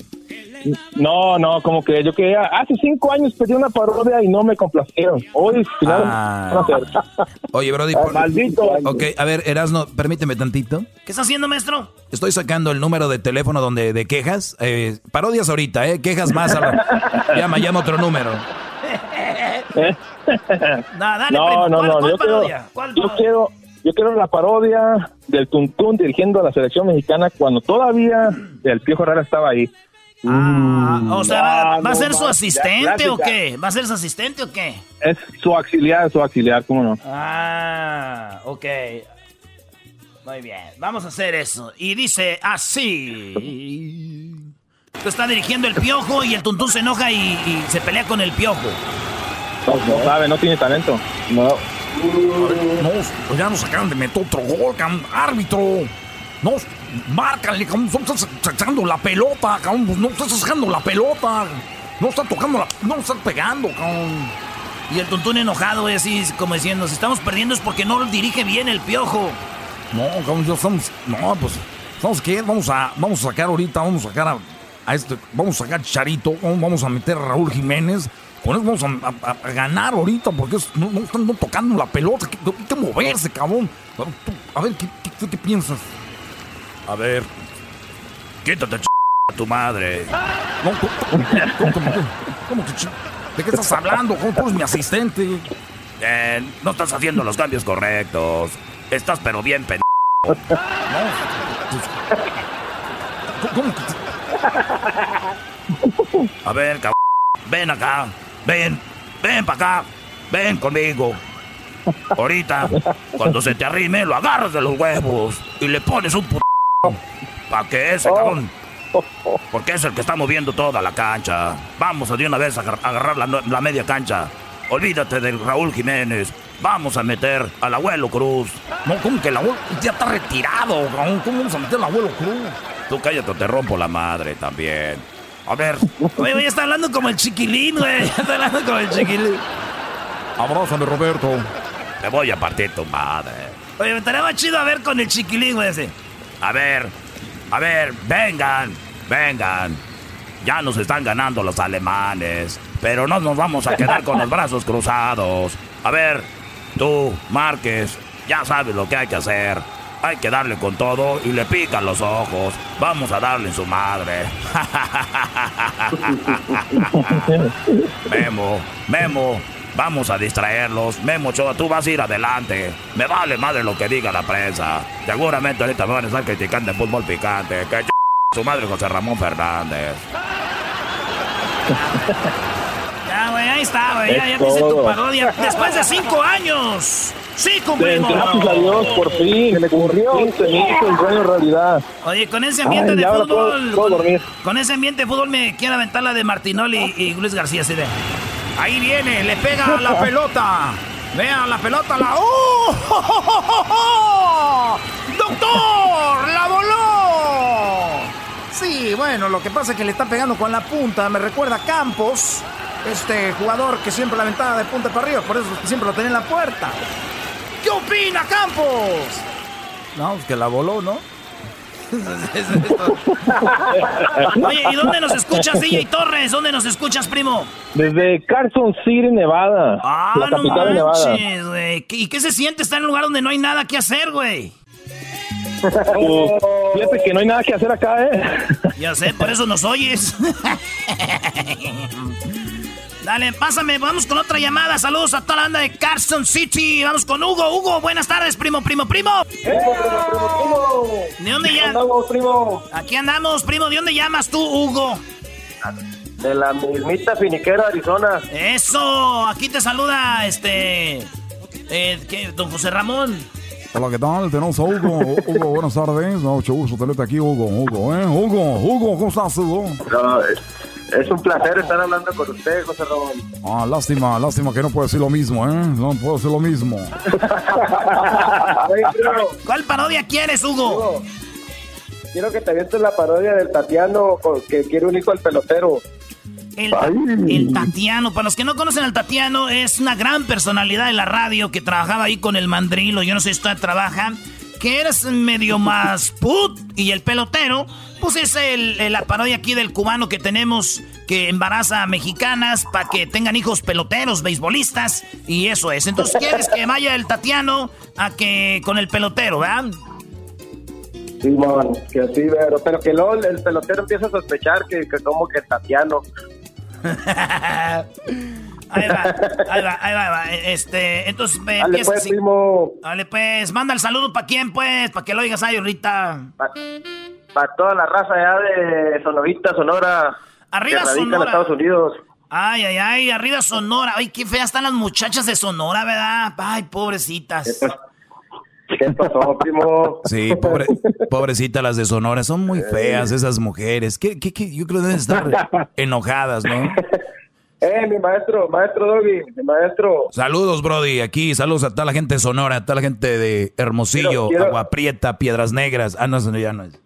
No, no, como que yo quería. Hace cinco años pedí una parodia y no me complacieron. Hoy, final, Ah. Oye, Brody. por- Maldito. Ok, a ver, Erasno, permíteme tantito. ¿Qué está haciendo, maestro? Estoy sacando el número de teléfono donde de quejas. Eh, parodias ahorita, ¿eh? Quejas más. a la- llama, llama otro número. No, dale, no, primo. no, ¿Cuál, no, cuál yo parodia? quiero, ¿Cuál yo quiero, yo quiero la parodia del Tuntún dirigiendo a la selección mexicana cuando todavía el Piojo Herrera estaba ahí. Ah, o sea, ¿va, Ah, va a no, ser su asistente ya, o qué? ¿Va a ser su asistente o qué? Es su auxiliar, su auxiliar, ¿cómo no? Ah, ok. Muy bien, vamos a hacer eso. Y dice así. Tú está dirigiendo el piojo y el tuntún se enoja y, y se pelea con el piojo. No sabe, no tiene talento. No. No, pues ya nos acaban de meter otro gol, árbitro. No, márcale, cabrón. No estás sacando la pelota, cabrón. Pues no estás sacando la pelota. No está tocando la. No estás pegando, cabrón. Y el tuntún enojado, güey, así como diciendo, si estamos perdiendo es porque no dirige bien el piojo. No, cabrón, ya estamos. No, pues. ¿Sabes qué? Vamos a, vamos a sacar ahorita, vamos a sacar a, a este. Vamos a sacar Charito, vamos a meter a Raúl Jiménez. Con eso vamos a, a- a ganar ahorita porque es- no, no están no tocando la pelota. Hay que, moverse, cabrón. A ver, tú- A ver, ¿qué, qué, qué- qué piensas? A ver. Quítate, ch... a tu madre. No, ¿cómo, cómo- cómo- ¿De qué estás hablando? ¿Cómo tú eres mi asistente? Eh, no estás haciendo los cambios correctos. Estás pero bien pen... ¿Cómo que A ver, cabrón. Ven acá. Ven. Ven para acá. Ven conmigo. Ahorita, cuando se te arrime, lo agarras de los huevos y le pones un puto. ¿Para que ese cabrón? Porque es el que está moviendo toda la cancha. Vamos a de una vez a agar- agarrar la, media cancha. Olvídate del Raúl Jiménez. Vamos a meter al abuelo Cruz. No, ¿cómo que el abuelo ya está retirado, cabrón? ¿Cómo vamos a meter al abuelo Cruz? Tú cállate o te rompo la madre también. A ver. Oye, güey, está hablando como el chiquilín, güey. Está hablando como el chiquilín. Abrázame, Roberto. Te voy a partir tu madre. Oye, me estaría más chido a ver con el chiquilín, güey, ese. A ver, a ver, vengan, vengan. Ya nos están ganando los alemanes, pero no nos vamos a quedar con los brazos cruzados. A ver, tú, Márquez, ya sabes lo que hay que hacer. Hay que darle con todo y le pican los ojos. Vamos a darle en su madre. Memo, Memo, vamos a distraerlos. Memo Ochoa, tú vas a ir adelante. Me vale madre lo que diga la prensa. Seguramente ahorita me van a estar criticando el fútbol picante. Que ch- su madre José Ramón Fernández. Ya, güey, ahí está, güey. Ya, ya te hice tu parodia. Después de cinco años. Sí, cumplimos. Gracias a Dios, por fin. Se le ocurrió. se me hizo el sueño realidad. Oye, con ese ambiente Ay, de puedo- fútbol. puedo. Con ese ambiente de fútbol me quiero aventar la de Martinoli y, y Luis García, así de. Ahí viene, le pega la pelota. Vean la pelota, la. ¡Oh! ¡Doctor! ¡La voló! Sí, bueno, lo que pasa es que le está pegando con la punta. Me recuerda Campos, este jugador que siempre la ventana de punta para arriba, por eso siempre lo tenía en la puerta. ¿Qué opina Campos? No, pues que la voló, ¿no? Oye, ¿y dónde nos escuchas, DJ Torres? ¿Dónde nos escuchas, primo? Desde Carson City, Nevada. Ah, la no capital de Nevada. manches, güey. ¿Qué- ¿Y qué se siente estar en un lugar donde no hay nada que hacer, güey? Pues, fíjate que no hay nada que hacer acá, ¿eh? Ya sé, por eso nos oyes. Dale, pásame, vamos con otra llamada. Saludos a toda la banda de Carson City. Vamos con Hugo. Hugo, buenas tardes, primo, primo, primo. ¿De dónde andamos, primo? Aquí andamos, primo. ¿De dónde llamas tú, Hugo? De la mismita finiquera Arizona. Eso, aquí te saluda este. Eh, ¿qué? Don José Ramón. Hola, ¿qué tal? Tenemos a Hugo. Hugo, buenas tardes. Mucho gusto tenerte aquí, Hugo. Hugo, ¿eh? Hugo, Hugo, ¿cómo estás, Hugo? No, es, un placer estar hablando con usted, José Ramón. Ah, lástima, lástima que no puedo decir lo mismo, ¿eh? No puedo decir lo mismo. ¿Cuál parodia quieres, Hugo? Quiero que te avientes la parodia del Tatiano que quiere un hijo al pelotero. El, el Tatiano, para los que no conocen al Tatiano, es una gran personalidad de la radio que trabajaba ahí con el mandrilo, yo no sé si todavía trabaja, que eres medio más put, y el pelotero, pues es el, la parodia aquí del cubano que tenemos que embaraza a mexicanas para que tengan hijos peloteros, beisbolistas, y eso es. Entonces quieres que vaya el Tatiano a que con el pelotero, ¿verdad? Simón, que así, pero, pero que luego el pelotero empieza a sospechar que, que como que Tatiano. Ahí va, ahí va, ahí va. Este, entonces eh, Dale, pues, así. primo. Dale, pues, manda el saludo para quién, pues, para que lo oigas ahí ahorita. Para toda la raza allá de Sonorita, Sonora. Arriba radica en Sonora. Estados Unidos. Ay, ay, ay, arriba Sonora. Ay, qué feas están las muchachas de Sonora, ¿verdad? Ay, pobrecitas. ¿Qué pasó, primo? Sí, pobre, pobrecita las de Sonora, son muy feas esas mujeres. ¿Qué, qué, qué? Yo creo que deben estar enojadas, ¿no? Eh, mi maestro, maestro Doggy, mi maestro. Saludos, Brody, aquí, saludos a toda la gente de Sonora, a toda la gente de Hermosillo, Quiero- quiero- Agua Prieta, Piedras Negras. Ah, no, ya no es.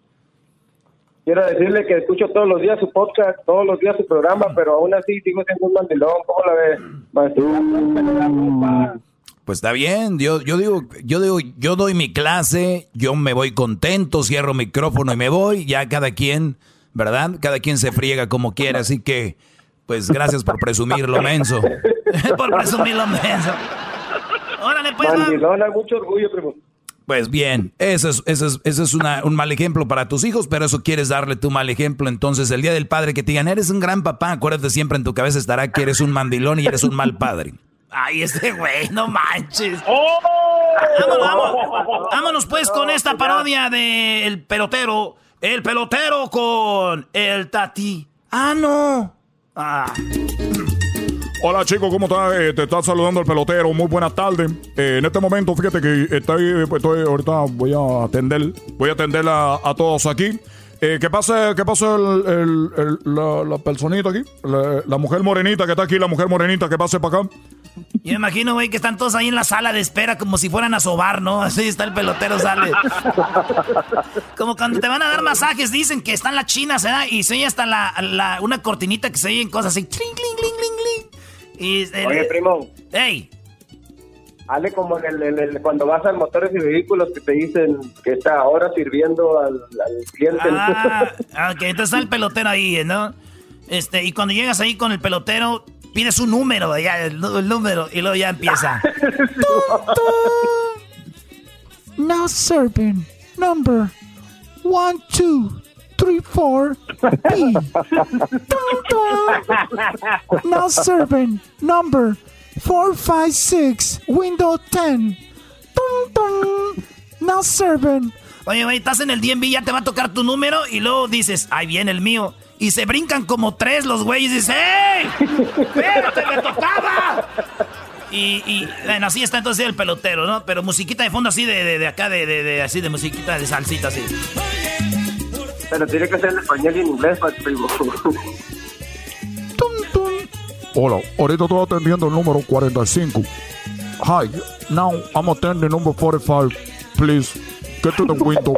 Quiero decirle que escucho todos los días su podcast, todos los días su programa, pero aún así sigo siendo un mandilón. ¿Cómo la ve, maestro? Pues está bien, yo, yo digo, yo digo, yo doy mi clase, yo me voy contento, cierro micrófono y me voy, ya cada quien, ¿verdad? Cada quien se friega como quiera, así que, pues gracias por presumir lo menso. por presumir lo menso. Órale, pues, hay mucho orgullo, primo. Pues bien, eso es, eso es, eso es una- un mal ejemplo para tus hijos, pero eso quieres darle tu mal ejemplo. Entonces, el día del padre que te digan, eres un gran papá, acuérdate siempre en tu cabeza estará que eres un mandilón y eres un mal padre. Ay, este güey, no manches. ¡Oh! Vámonos, vámonos. Vámonos, pues con esta parodia de El Pelotero. El Pelotero con el Tati. Ah, no. Ah. Hola chicos, ¿cómo estás? Eh, te está saludando el pelotero. Muy buenas tardes. Eh, en este momento, fíjate que estoy, estoy ahorita voy a atender, voy a atender a, a todos aquí. Eh, ¿Qué pasa, qué pasa el, el- el- la, la personita aquí? La, la mujer morenita que está aquí, la mujer morenita que pase para acá. Yo me imagino, güey, que están todos ahí en la sala de espera como si fueran a sobar, ¿no? Así está el pelotero, sale. Como cuando te van a dar masajes, dicen que están las chinas, ¿verdad? Y se oye hasta la, la- una cortinita que se oyen cosas así. Cling, cling, cling, cling, cling. Y, eh, Oye, primo. ¡Ey! Hale como en el, en el- cuando vas a motores y vehículos que te dicen que está ahora sirviendo al, al cliente. Ah, ok, entonces está el pelotero ahí, ¿no? Este, y cuando llegas ahí con el pelotero, pides un número, ya, el, número, y luego ya empieza. Now serving number one, two, three, four, B. Dun, dun. Now serving number four, five, six, window ten. Dun, dun. Now serving. Oye, güey, estás en el DMV, ya te va a tocar tu número, y luego dices, ahí viene el mío. Y se brincan como tres los güeyes y dicen, ¡Ey! ¡Espérate, me tocaba! Y, y, bueno, así está entonces el pelotero, ¿no? Pero musiquita de fondo así de, de, de acá, de, de, de- así de musiquita de salsita así. Pero tiene que ser en español y en inglés, pues, primo. Hola, ahorita estoy atendiendo el número 45. Hi, now I'm attending number 45. Please, get to the window.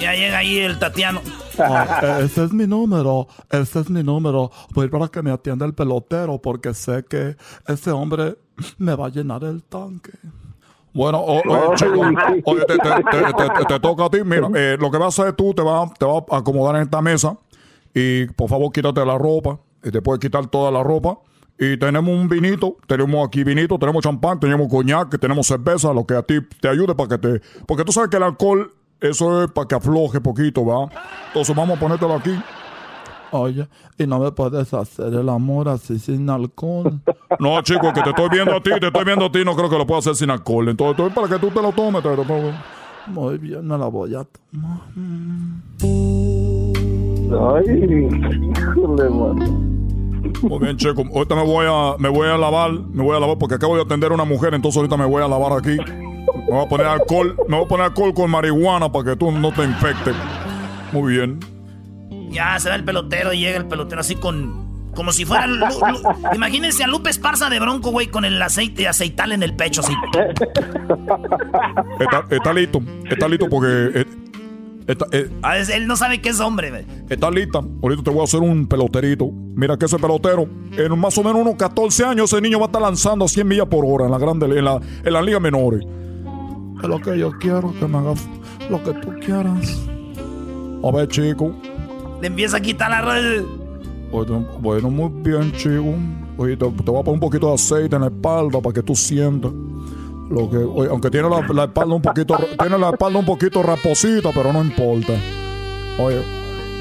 Ya llega ahí el Tatiano. Ah, ese es mi número, ese es mi número. Voy para que me atienda el pelotero porque sé que ese hombre me va a llenar el tanque. Bueno, o- oye, chico, oye, te, te- te- te- te- te toca a ti. Mira, eh, lo que vas a hacer tú, te vas te vas a acomodar en esta mesa y por favor quítate la ropa. Y te puedes quitar toda la ropa. Y tenemos un vinito, tenemos aquí vinito, tenemos champán, tenemos coñac, tenemos cerveza, lo que a ti te ayude para que te... Porque tú sabes que el alcohol, eso es para que afloje poquito, ¿va? Entonces vamos a ponértelo aquí. Oye, y no me puedes hacer el amor así sin alcohol. No, chico, que te estoy viendo a ti, te estoy viendo a ti, no creo que lo pueda hacer sin alcohol. Entonces, estoy para que tú te lo tomes, te lo pongo. Muy bien, me la voy a tomar. Ay, híjole, mano. Muy bien, chico. Ahorita me voy a, me voy a lavar, me voy a lavar porque acabo de atender a una mujer, entonces ahorita me voy a lavar aquí. Me voy a poner alcohol, me voy a poner alcohol con marihuana para que tú no te infectes. Muy bien. Ya se va el pelotero y llega el pelotero así con. Como si fuera. imagínense a Lupe Esparza de Bronco, güey, con el aceite aceital en el pecho, así. Está, está listo, está listo porque. Eh, eh, Ah, es- él no sabe que es hombre, güey. Está lista. Ahorita te voy a hacer un peloterito. Mira que ese pelotero, en más o menos unos 14 años, ese niño va a estar lanzando a 100 millas por hora en la grande, en la, en la liga menores. Es lo que yo quiero, que me hagas lo que tú quieras. A ver, chico. Le empieza a quitar la red. Bueno, bueno, muy bien, chico. Oye, te, te voy a poner un poquito de aceite en la espalda para que tú sientas. Lo que, aunque tiene la, espalda un poquito, tiene la espalda un poquito raposita, pero no importa. Oye,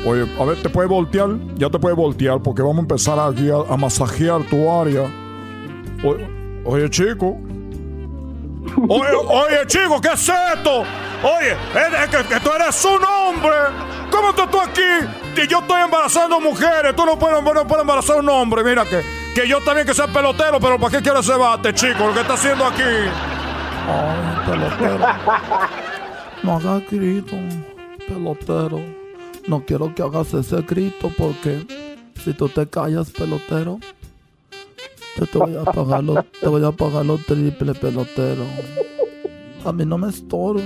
oye, a ver, te puedes voltear, ya te puedes voltear, porque vamos a empezar aquí a, masajear tu área. Oye, oye, chico. Oye, oye, chico, ¿qué es esto? Oye, es, que tú eres un hombre. ¿Cómo tú estás aquí? Que yo estoy embarazando mujeres. Tú no puedes, no puedes embarazar a un hombre. Mira que, que yo también que ser pelotero, pero ¿para qué quieres ese bate, chico? Lo que está haciendo aquí. Ay, pelotero. No hagas grito, pelotero. No quiero que hagas ese grito porque si tú te callas, pelotero, yo te voy a pagar lo, te voy a pagar lo triple, pelotero. A mí no me estorba.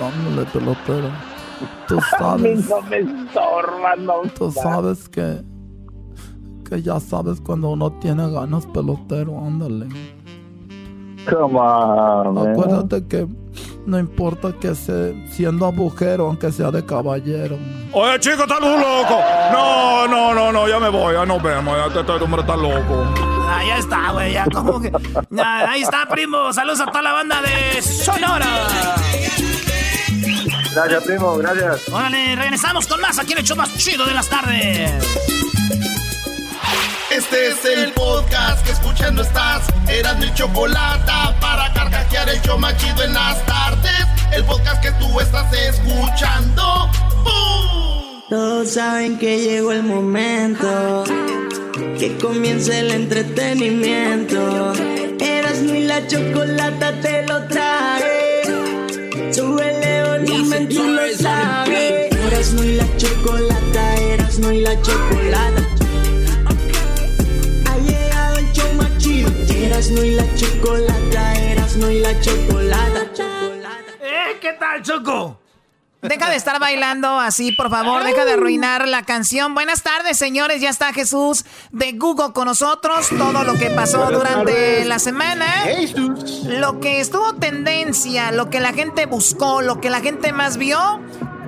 Dándole, pelotero. Tú A mí sabes, no me estorba, no. tú sabes que, que ya sabes cuando uno tiene ganas, pelotero, ándale. Come on, man. Acuérdate que no importa que sea siendo agujero, aunque sea de caballero. Oye, chico, estás loco. No, no, no, no, ya me voy, ya nos vemos. Ya este, hombre está loco. Ah, ya está, güey, ya como que. Ahí está, primo. Saludos a toda la banda de Sonora. Gracias, primo, gracias. Órale, regresamos con más aquí en el show más chido de las tardes. Este es el podcast que escuchando estás. Eran mi chocolate para carcajear el show más chido en las tardes. El podcast que tú estás escuchando. ¡Bum! Todos saben que llegó el momento que comience el entretenimiento. Eras ni la chocolata te lo trae. Súbele volumen, tú lo sabes. Eras no y la chocolata, eras no y la chocolata. Ha llegado el show más chido. Eras no y la chocolata, eras no y la chocolata. ¿Eh? ¿Qué tal, Choco? Deja de estar bailando así, por favor. Deja de arruinar la canción. Buenas tardes, señores. Ya está Jesús de Google con nosotros. Todo lo que pasó durante la semana. Lo que estuvo tendencia, lo que la gente buscó, lo que la gente más vio.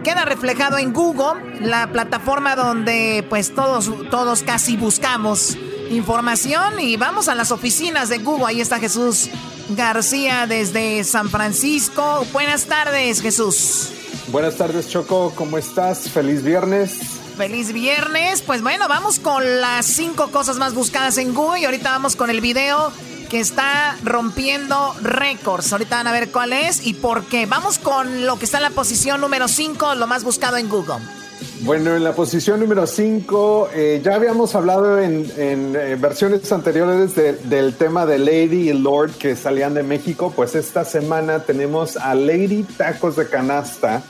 Queda reflejado en Google, la plataforma donde pues todos, todos casi buscamos información y vamos a las oficinas de Google. Ahí está Jesús García desde San Francisco. Buenas tardes, Jesús. Buenas tardes, Choco. ¿Cómo estás? Feliz viernes. Feliz viernes. Pues bueno, vamos con las cinco cosas más buscadas en Google y ahorita vamos con el video que está rompiendo récords. Ahorita van a ver cuál es y por qué. Vamos con lo que está en la posición número 5, lo más buscado en Google. Bueno, en la posición número 5, ya habíamos hablado en, en, eh, versiones anteriores de- del tema de Lady y Lord que salían de México. Pues esta semana tenemos a Lady Tacos de Canasta,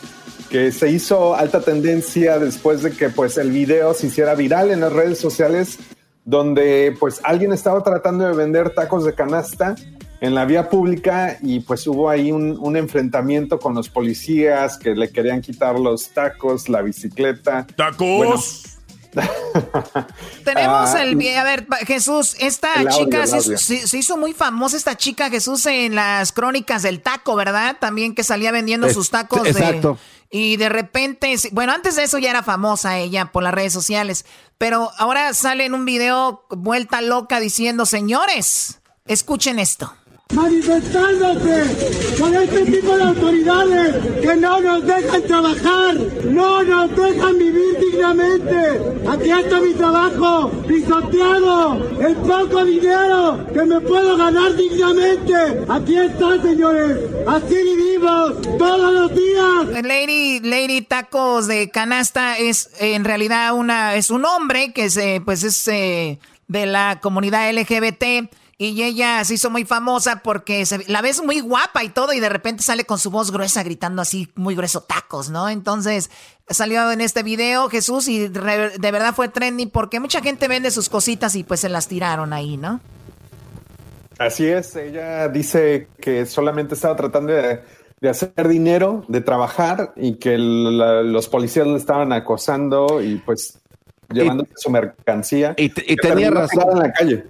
que se hizo alta tendencia después de que pues el video se hiciera viral en las redes sociales, donde pues alguien estaba tratando de vender tacos de canasta en la vía pública y pues hubo ahí un, un enfrentamiento con los policías que le querían quitar los tacos, la bicicleta. ¡Tacos! Tenemos Ah, el video. A ver, Jesús, esta audio, chica se, hizo muy famosa, esta chica Jesús, en las crónicas del taco, ¿verdad? También que salía vendiendo Es- sus tacos. de- exacto. y de repente, bueno, antes de eso ya era famosa ella por las redes sociales, pero ahora sale en un video vuelta loca diciendo, señores, escuchen esto. Manifestándose con este tipo de autoridades que no nos dejan trabajar, no nos dejan vivir dignamente. Aquí está mi trabajo pisoteado, el poco dinero que me puedo ganar dignamente. Aquí está, señores, así vivimos todos los días Lady, Lady Tacos de Canasta es en realidad una, es un hombre que se, pues es eh, de la comunidad LGBT y ella se hizo muy famosa porque se, la ves muy guapa y todo y de repente sale con su voz gruesa gritando así muy grueso tacos, ¿no? Entonces salió en este video Jesús y de verdad fue trending porque mucha gente vende sus cositas y pues se las tiraron ahí, ¿no? Así es, ella dice que solamente estaba tratando de, hacer dinero, de trabajar y que los policías le estaban acosando y pues llevando su mercancía. Y, tenía razón. En la calle.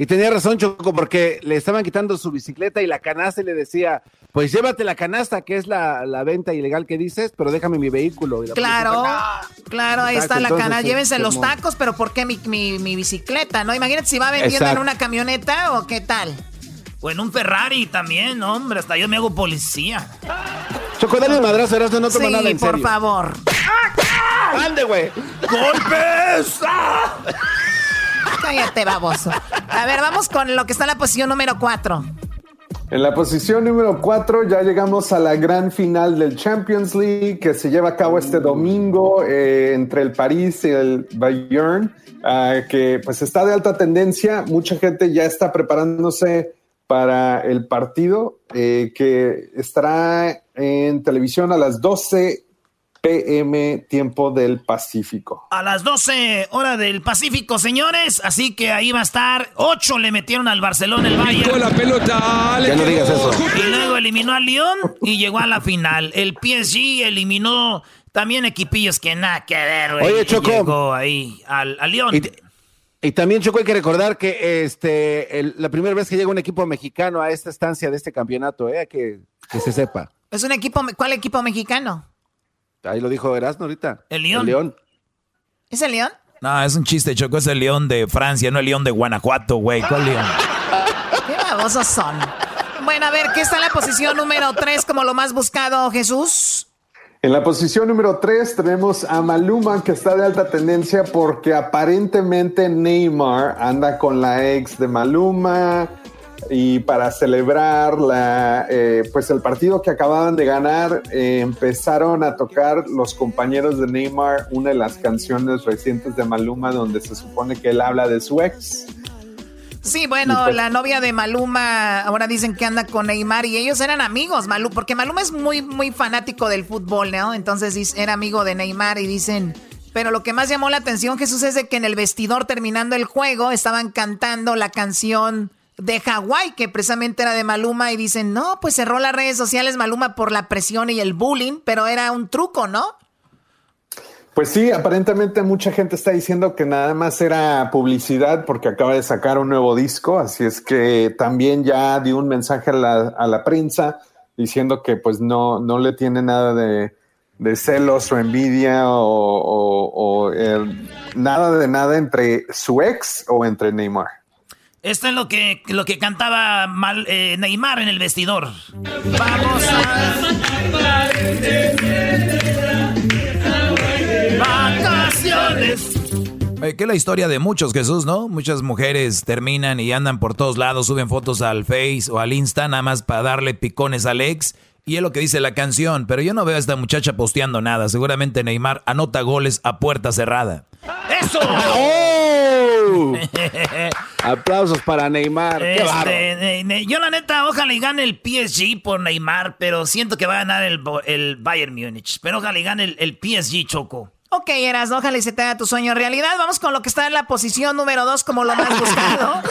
Y tenía razón, Choco, porque le estaban quitando su bicicleta y la canasta y le decía, pues llévate la canasta, que es la, venta ilegal que dices, pero déjame mi vehículo. claro, claro, ahí está la canasta. Llévense los tacos, pero ¿por qué mi, bicicleta? ¿No? Imagínate si va vendiendo en una camioneta o qué tal. O en un Ferrari también, hombre, hasta yo me hago policía. Choco, dale un madrazo, no toma sí, nada en por favor. ¡Ande, güey! ¡Golpes! A ver, vamos con lo que está en la posición número 4. En la posición número 4 ya llegamos a la gran final del Champions League que se lleva a cabo este domingo eh, entre el París y el Bayern, ah, que pues está de alta tendencia. Mucha gente ya está preparándose para el partido eh, que estará en televisión a las 12 PM, tiempo del Pacífico. A las 12 hora del Pacífico, señores. Así que ahí va a estar. 8 le metieron al Barcelona el Bayern. la pelota. Ya no digas eso. Y luego eliminó al Lyon y llegó a la final. El PSG eliminó también equipillos que nada que ver, Oye, Choco. Llegó ahí al, al Lyon. Y, también, Choco, hay que recordar que este, la primera vez que llega un equipo mexicano a esta estancia de este campeonato, ¿eh? que, que se sepa. ¿Es un equipo, ¿Cuál equipo mexicano? Ahí lo dijo Erasmo ahorita. El León. El León. ¿Es el León? No, es un chiste, Choco. Es el León de Francia, no el León de Guanajuato, güey. ¿Cuál León? Qué babosos son. Bueno, a ver, ¿qué está en la posición número 3 como lo más buscado, Jesús? En la posición número 3 tenemos a Maluma, que está de alta tendencia porque aparentemente Neymar anda con la ex de Maluma y para celebrar la, eh, pues el partido que acababan de ganar, eh, empezaron a tocar los compañeros de Neymar una de las canciones recientes de Maluma donde se supone que él habla de su ex. Sí, bueno, pues la novia de Maluma ahora dicen que anda con Neymar y ellos eran amigos, Maluma, porque Maluma es muy, muy fanático del fútbol, ¿no? Entonces era amigo de Neymar y dicen... Pero lo que más llamó la atención, Jesús, es de que en el vestidor terminando el juego estaban cantando la canción de Hawái, que precisamente era de Maluma, y dicen, no, pues cerró las redes sociales Maluma por la presión y el bullying, pero era un truco, ¿no? Pues sí, aparentemente mucha gente está diciendo que nada más era publicidad porque acaba de sacar un nuevo disco, así es que también ya dio un mensaje a la, prensa diciendo que pues no, no le tiene nada de, celos o envidia o, eh, nada de nada entre su ex o entre Neymar. Esto es lo que, lo que cantaba mal, eh, Neymar en el vestidor. Vamos a... Vacaciones. que la historia de muchos, Jesús, ¿no? Muchas mujeres terminan y andan por todos lados, suben fotos al Face o al Insta, nada más para darle picones al ex. Y es lo que dice la canción, pero yo no veo a esta muchacha posteando nada. Seguramente Neymar anota goles a puerta cerrada. ¡Eso! ¡Oh! Aplausos para Neymar. Este, yo la neta, ojalá y gane el PSG por Neymar, pero siento que va a ganar el, el Bayern Múnich. Pero ojalá y gane el, PSG, Choco. Ok, Eras, ojalá y se te haga tu sueño realidad. Vamos con lo que está en la posición número dos como lo más buscado.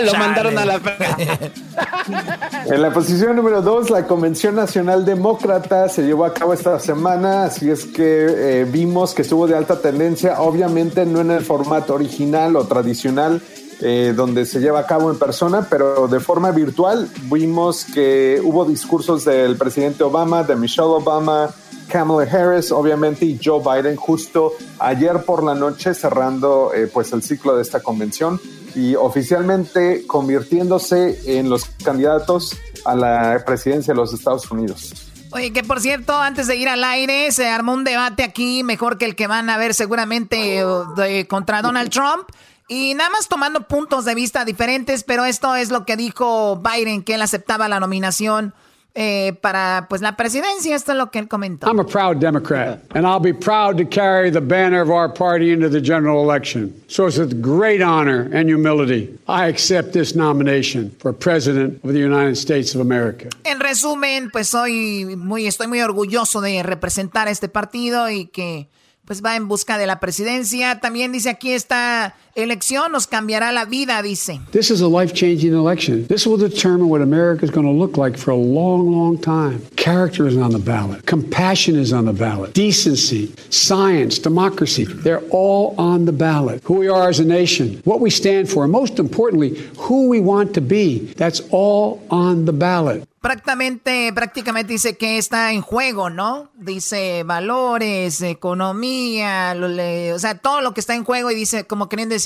lo mandaron a la... en la posición número dos, la Convención Nacional Demócrata se llevó a cabo esta semana, así es que eh, vimos que estuvo de alta tendencia, obviamente no en el formato original o tradicional, eh, donde se lleva a cabo en persona, pero de forma virtual vimos que hubo discursos del presidente Obama, de Michelle Obama, Kamala Harris, obviamente, y Joe Biden justo ayer por la noche cerrando eh, pues el ciclo de esta convención y oficialmente convirtiéndose en los candidatos a la presidencia de los Estados Unidos. Oye, que por cierto, antes de ir al aire, se armó un debate aquí, mejor que el que van a ver seguramente eh, contra Donald Trump. Y nada más tomando puntos de vista diferentes, pero esto es lo que dijo Biden, que él aceptaba la nominación eh, para pues la presidencia. Esto es lo que él comentó. I'm a proud Democrat, and I'll be proud to carry the banner of our party into the general election. So it's with great honor and humility I accept this nomination for President of the United States of America. En resumen, pues soy muy, estoy muy orgulloso de representar a este partido y que pues va en busca de la presidencia. También dice aquí esta elección nos cambiará la vida, dice. This is a life-changing election. This will determine what America is going to look like for a long, long time. Character is on the ballot. Compassion is on the ballot. Decency, science, democracy, they're all on the ballot. Who we are as a nation, what we stand for, and most importantly, who we want to be, that's all on the ballot. Prácticamente, prácticamente dice que está en juego, ¿no? Dice valores, economía, lo, le, o sea, todo lo que está en juego y dice, como queriendo decir,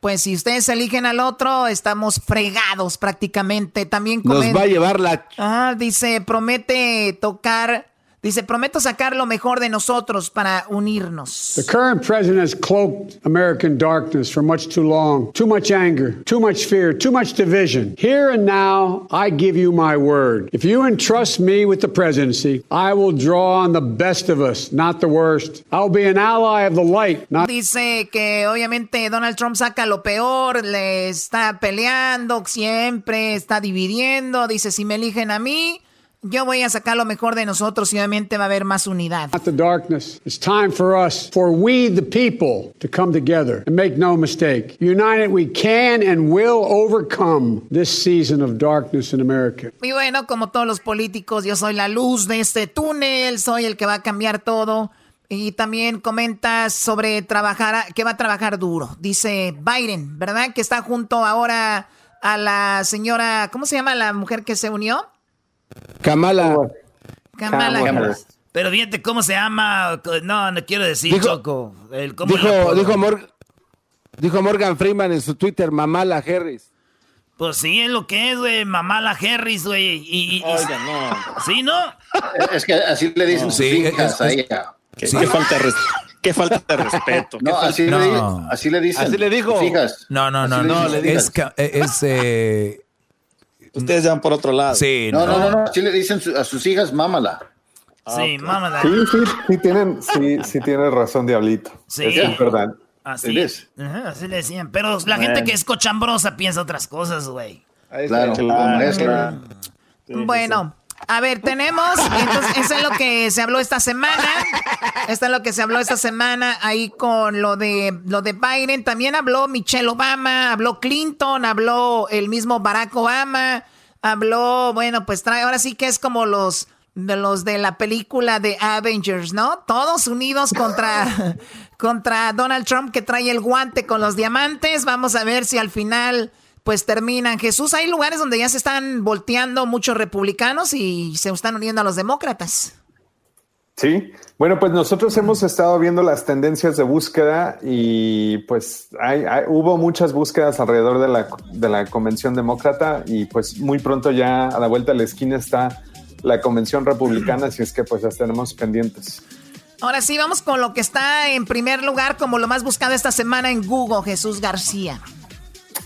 pues si ustedes eligen al otro, estamos fregados prácticamente. También Nos va a llevar la... Ah, dice, promete tocar Dice, prometo sacar lo mejor de nosotros para unirnos. The current president has cloaked American darkness for much too long. Too much anger, too much fear, too much division. Here and now, I give you my word. If you entrust me with the presidency, I will draw on the best of us, not the worst. I'll be an ally of the light, not... Dice que obviamente Donald Trump saca lo peor, le está peleando siempre, está dividiendo. Dice, si me eligen a mí... Yo voy a sacar lo mejor de nosotros y obviamente va a haber más unidad. Not the darkness. It's time for us, for we the people, to come together and make no mistake. United we can and will overcome this season of darkness in America. Y bueno, como todos los políticos, yo soy la luz de este túnel, soy el que va a cambiar todo. Y también comenta sobre trabajar, que va a trabajar duro. Dice Biden, ¿verdad? Que está junto ahora a la señora, ¿cómo se llama la mujer que se unió? Kamala. Kamala. Pero fíjate cómo se llama. No, no quiero decir, Dijo- Choco. El, ¿cómo Dijo, dijo, Mor- dijo Morgan Freeman en su Twitter, Mamala Harris. Pues sí, es lo que es, güey. Mamala Harris, güey. Y, y- y- Oiga, no. ¿Sí, no? Es que así le dicen sus Sí, hijas es- a es- ella. Qué- Sí. qué falta de qué falta de respeto. No, así, No. Le, así le dicen. Así le dijo. No, no, no, Así le no. sus Es, ca- es eh, Ustedes van por otro lado. Sí, no, no. no, no. Así le dicen su- a sus hijas, mámala. Sí, mámala. Sí, sí, sí tienen, sí, sí tienes razón, Diablito. Sí. Es verdad. Así, Ajá, así le decían. Pero la gente que es cochambrosa piensa otras cosas, güey. Claro, como mezcla. Bueno, a ver, tenemos, entonces, eso es lo que se habló esta semana. Esto es lo que se habló esta semana ahí con lo de lo de Biden. También habló Michelle Obama, habló Clinton, habló el mismo Barack Obama, habló, bueno, pues trae, ahora sí que es como los de los de la película de Avengers, ¿no? Todos unidos contra contra Donald Trump que trae el guante con los diamantes. Vamos a ver si al final pues terminan. Jesús, hay lugares donde ya se están volteando muchos republicanos y se están uniendo a los demócratas. Sí, bueno, pues nosotros hemos estado viendo las tendencias de búsqueda y pues hay, hay- hubo muchas búsquedas alrededor de la, de la convención demócrata y pues muy pronto ya a la vuelta de la esquina está la convención republicana, así es que pues las tenemos pendientes. Ahora sí, vamos con lo que está en primer lugar como lo más buscado esta semana en Google, Jesús García.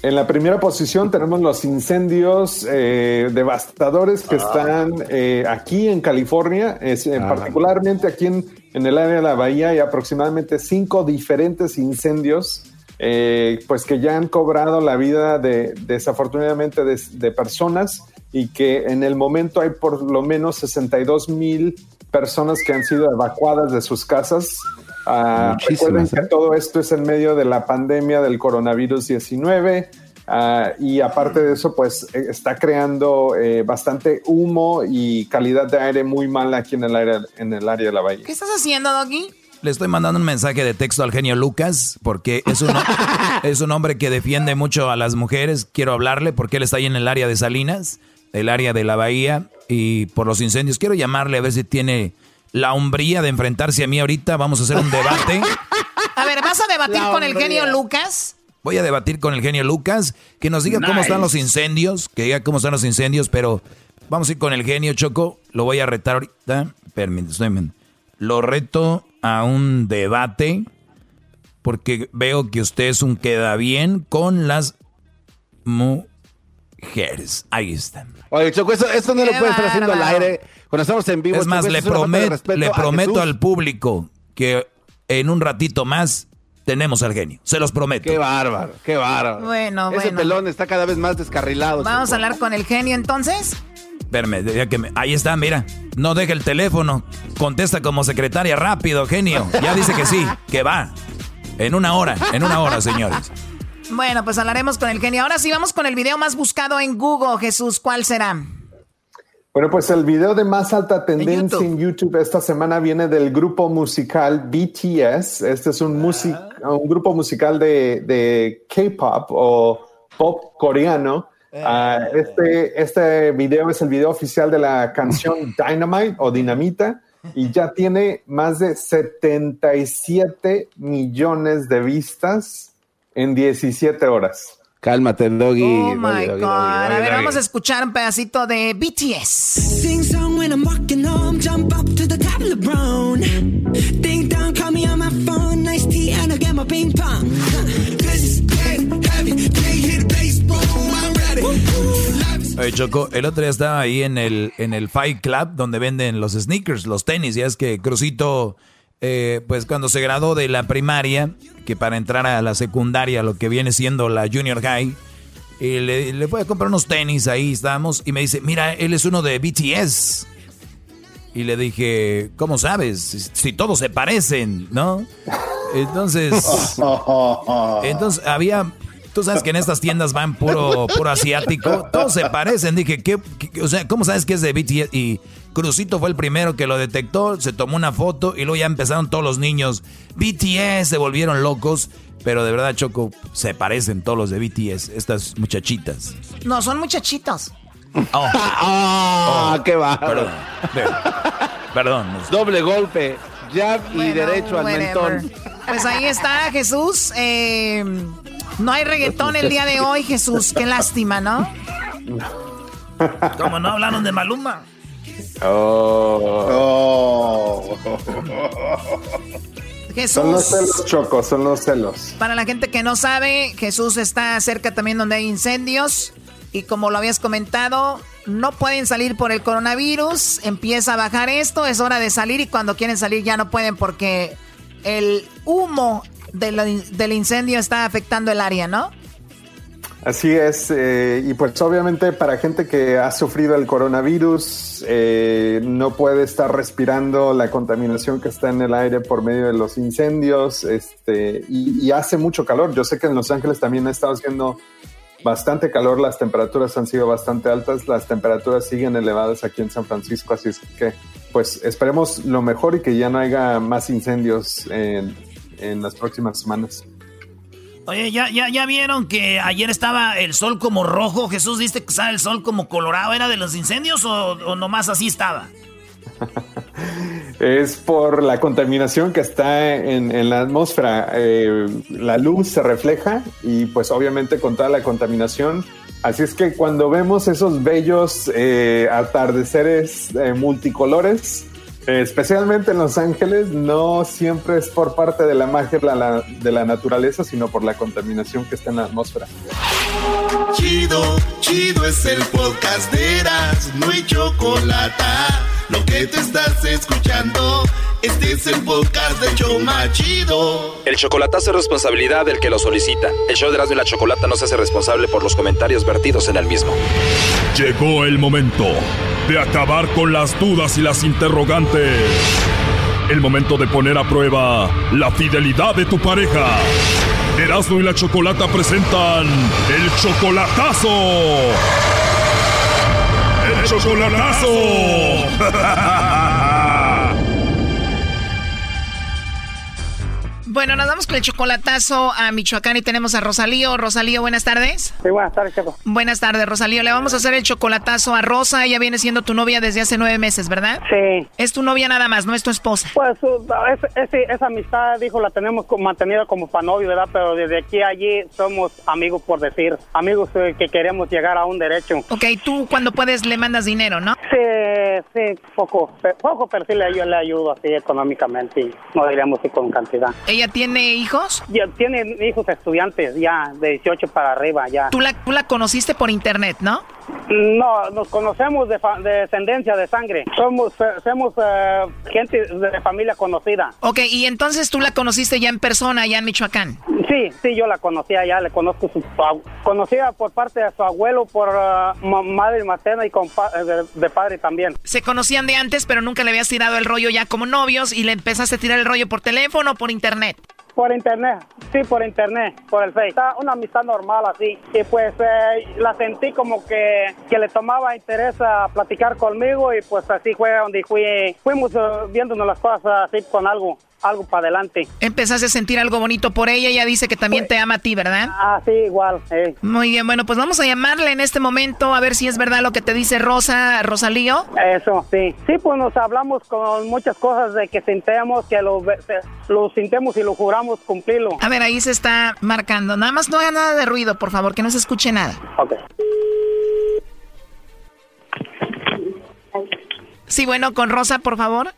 En la primera posición tenemos los incendios eh, devastadores que están eh, aquí en California, es, eh, Ah. particularmente aquí en, en el área de la bahía hay aproximadamente cinco diferentes incendios eh, pues que ya han cobrado la vida de desafortunadamente de, de personas y que en el momento hay por lo menos 62 mil personas que han sido evacuadas de sus casas. Ah, recuerden que todo esto es en medio de la pandemia del coronavirus 19 ah, y aparte de eso, pues eh, está creando eh, bastante humo y calidad de aire muy mala aquí en el, área, en el área de la bahía. ¿Qué estás haciendo, Doggy? Le estoy mandando un mensaje de texto al genio Lucas porque es un, es un hombre que defiende mucho a las mujeres. Quiero hablarle porque él está ahí en el área de Salinas, el área de la bahía y por los incendios. Quiero llamarle a ver si tiene la hombría de enfrentarse a mí ahorita. Vamos a hacer un debate. A ver, ¿vas a debatir La con el genio Lucas? Voy a debatir con el genio Lucas, que nos diga cómo están los incendios, que diga cómo están los incendios, pero vamos a ir con el genio Choco. Lo voy a retar ahorita. Permítanme. Lo reto a un debate porque veo que usted es un queda bien con las Hers. Ahí está. Oye, Choco, eso, eso no lo puedes estar haciendo al aire cuando estamos en vivo. Es más, Choco, le, promet- prometo al público que en un ratito más tenemos al genio. Se los prometo. Qué bárbaro, qué bárbaro. Bueno, Ese bueno. pelón está cada vez más descarrilado. Vamos a hablar con el genio entonces. Ya que me- ahí está, mira. No deje el teléfono. Contesta como secretaria rápido, genio. Ya dice que sí, que va. En una hora, en una hora, señores. Bueno, pues hablaremos con el genio. Ahora sí vamos con el video más buscado en Google. Jesús, ¿cuál será? Bueno, pues el video de más alta tendencia en YouTube, esta semana viene del grupo musical BTS. Este es un, music, un grupo musical de, de K-pop o pop coreano. Ah, este, este video es el video oficial de la canción Dynamite o Dinamita y ya tiene más de 77 millones de vistas en 17 horas. Cálmate, Doggy. Oh my God. A ver, vamos a escuchar un pedacito de BTS. Sing song when I'm walking home, jump up to the top of the brown. Ding dong, call me on my phone, nice tea, and I get my ping pong. This is dead heavy, can't hit the bass, boom, I'm ready. Oye, Choco, el otro día estaba ahí en el, en el Fight Club donde venden los sneakers, los tenis. Ya es que Crucito, eh, pues cuando se graduó de la primaria, que para entrar a la secundaria, lo que viene siendo la junior high, y le, le fue a comprar unos tenis, ahí estábamos, y me dice, mira, él es uno de BTS. Y le dije, ¿cómo sabes? Si, si todos se parecen, ¿no? Entonces, entonces había, tú sabes que en estas tiendas van puro, puro asiático, todos se parecen. Dije, ¿qué, qué- o sea, ¿cómo sabes que es de BTS? Y Crucito fue el primero que lo detectó, se tomó una foto y luego ya empezaron todos los niños. BTS se volvieron locos, pero de verdad, Choco, se parecen todos los de BTS, estas muchachitas. No, son muchachitos. Oh. Ah, qué bárbaro. Perdón. Perdón. Doble golpe, jab y Bueno, derecho al whatever. mentón. Pues ahí está, Jesús. Eh, no hay reggaetón el día de hoy, Jesús. Qué lástima, ¿no? Como no hablaron de Maluma. Oh. Son los Jesús. celos, Choco, son los celos. Para la gente que no sabe, Jesús está cerca también donde hay incendios. Y como lo habías comentado, no pueden salir por el coronavirus. Empieza a bajar esto, es hora de salir. Y cuando quieren salir ya no pueden porque el humo del incendio está afectando el área, ¿no? Así es, eh, y pues obviamente para gente que ha sufrido el coronavirus, eh, no puede estar respirando la contaminación que está en el aire por medio de los incendios, este, y, hace mucho calor. Yo sé que en Los Ángeles también ha estado haciendo bastante calor, las temperaturas han sido bastante altas, las temperaturas siguen elevadas aquí en San Francisco, así es que pues esperemos lo mejor y que ya no haya más incendios en, en las próximas semanas. Oye, ¿ya, ya, ya vieron que ayer estaba el sol como rojo. Jesús, ¿viste que estaba el sol como colorado? ¿Era de los incendios o, nomás así estaba? Es por la contaminación que está en, la atmósfera. Eh, la luz se refleja y pues obviamente con toda la contaminación. Así es que cuando vemos esos bellos eh, atardeceres eh, multicolores, especialmente en Los Ángeles, no siempre es por parte de la magia de la, de la naturaleza, sino por la contaminación que está en la atmósfera. Chido, chido es el podcast de Eras, no hay chocolate. Lo que te estás escuchando, este es el podcast de Choma Chido. El chocolatazo es responsabilidad del que lo solicita. El show de Erasmo y la Chocolata no se hace responsable por los comentarios vertidos en el mismo. Llegó el momento de acabar con las dudas y las interrogantes. El momento de poner a prueba la fidelidad de tu pareja. Erasmo y la Chocolata presentan el chocolatazo. El chocolatazo. Bueno, nos vamos con el chocolatazo a Michoacán y tenemos a Rosalío. Rosalío, buenas tardes. Sí, buenas tardes. Buenas tardes, Rosalío. Le vamos a hacer el chocolatazo a Rosa. Ella viene siendo tu novia desde hace nueve meses, ¿verdad? Sí. Es tu novia nada más, no es tu esposa. Pues uh, es- es- esa amistad, dijo, la tenemos mantenida como para novio, ¿verdad? Pero desde aquí a allí somos amigos, por decir. Amigos eh, que queremos llegar a un derecho. Ok, tú cuando puedes le mandas dinero, ¿no? Sí, sí, poco, poco, pero sí le, yo le ayudo así económicamente y no diríamos si con cantidad. Ella tiene hijos? Ya tiene hijos estudiantes ya, de 18 para arriba ya. Tú la, tú la conociste por internet, ¿no? No, nos conocemos de, descendencia de sangre. Somos, eh, somos eh, gente de familia conocida. Ok, y entonces tú la conociste ya en persona, allá en Michoacán. Sí, sí, yo la conocía ya, le conozco su conocida por parte de su abuelo, por uh, madre materna y de, de, padre también. Se conocían de antes, pero nunca le habías tirado el rollo ya como novios y le empezaste a tirar el rollo por teléfono o por internet. Por internet, sí, por internet, por el Facebook. Está una amistad normal así. Y pues eh, la sentí como que, que le tomaba interés a platicar conmigo y pues así fue donde fui, fuimos uh, viéndonos las cosas así con algo algo para adelante. Empezaste a sentir algo bonito por ella, ella dice que también te ama a ti, ¿verdad? Ah, sí, igual. Muy bien, bueno, pues vamos a llamarle en este momento a ver si es verdad lo que te dice Rosa, Rosalío. Eso, sí. Sí, pues nos hablamos con muchas cosas de que sintemos, que lo, lo sintemos y lo juramos cumplirlo. A ver, ahí se está marcando. Nada más no haga nada de ruido, por favor, que no se escuche nada. Ok. Sí, bueno, con Rosa, por favor.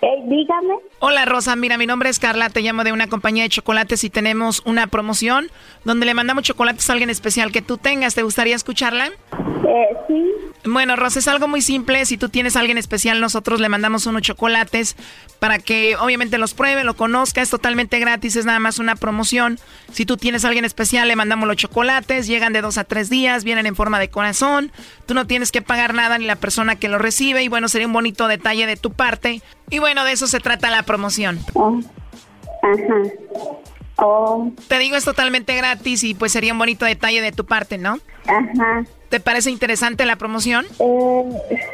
Hey, dígame. Hola Rosa, mira, mi nombre es Carla, te llamo de una compañía de chocolates y tenemos una promoción donde le mandamos chocolates a alguien especial que tú tengas. ¿Te gustaría escucharla? Eh, sí. Bueno, Rosa, es algo muy simple. Si tú tienes a alguien especial, nosotros le mandamos unos chocolates para que obviamente los pruebe, lo conozca. Es totalmente gratis, es nada más una promoción. Si tú tienes a alguien especial, le mandamos los chocolates. Llegan de dos a tres días, vienen en forma de corazón. Tú no tienes que pagar nada ni la persona que lo recibe. Y bueno, sería un bonito detalle de tu parte. Y bueno, de eso se trata la promoción. Oh. Ajá. Oh. Te digo, es totalmente gratis y pues sería un bonito detalle de tu parte, ¿no? Ajá. ¿Te parece interesante la promoción? Eh,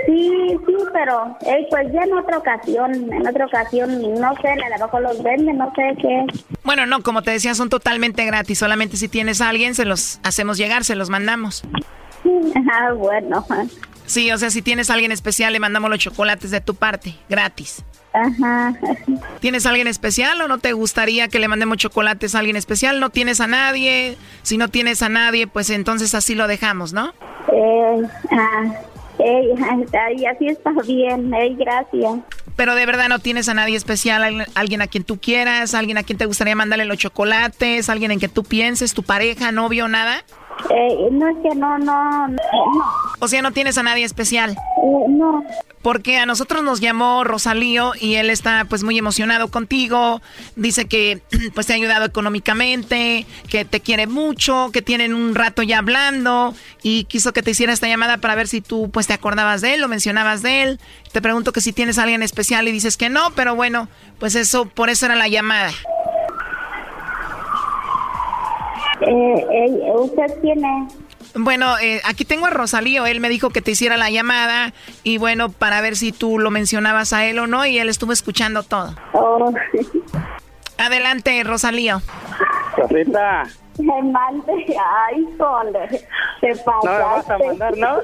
sí, sí, pero pues ya en otra ocasión, en otra ocasión, no sé, a lo mejor los venden, no sé qué. Bueno, no, como te decía, son totalmente gratis. Solamente si tienes a alguien, se los hacemos llegar, se los mandamos. Ah, bueno. Sí, o sea, si tienes a alguien especial, le mandamos los chocolates de tu parte, gratis. Ajá. ¿Tienes a alguien especial o no te gustaría que le mandemos chocolates a alguien especial? ¿No tienes a nadie? Si no tienes a nadie, pues entonces así lo dejamos, ¿no? Eh, ah, eh, así está bien, eh, gracias. Pero de verdad no tienes a nadie especial, alguien a quien tú quieras, alguien a quien te gustaría mandarle los chocolates, alguien en que tú pienses, tu pareja, novio, nada. Eh, no es que no, no, no. O sea, no tienes a nadie especial. Eh, no. Porque a nosotros nos llamó Rosalío y él está pues muy emocionado contigo. Dice que pues te ha ayudado económicamente, que te quiere mucho, que tienen un rato ya hablando y quiso que te hiciera esta llamada para ver si tú pues te acordabas de él, lo mencionabas de él. Te pregunto que si tienes a alguien especial y dices que no, pero bueno, pues eso, por eso era la llamada. Eh, ¿Usted tiene? Bueno, eh, aquí tengo a Rosalío. Él me dijo que te hiciera la llamada y bueno, para ver si tú lo mencionabas a él o no y él estuvo escuchando todo. Oh. Adelante, Rosalío. Rosita. Me mande, ay, sole, te pasaste. No me vas a mandar, ¿no?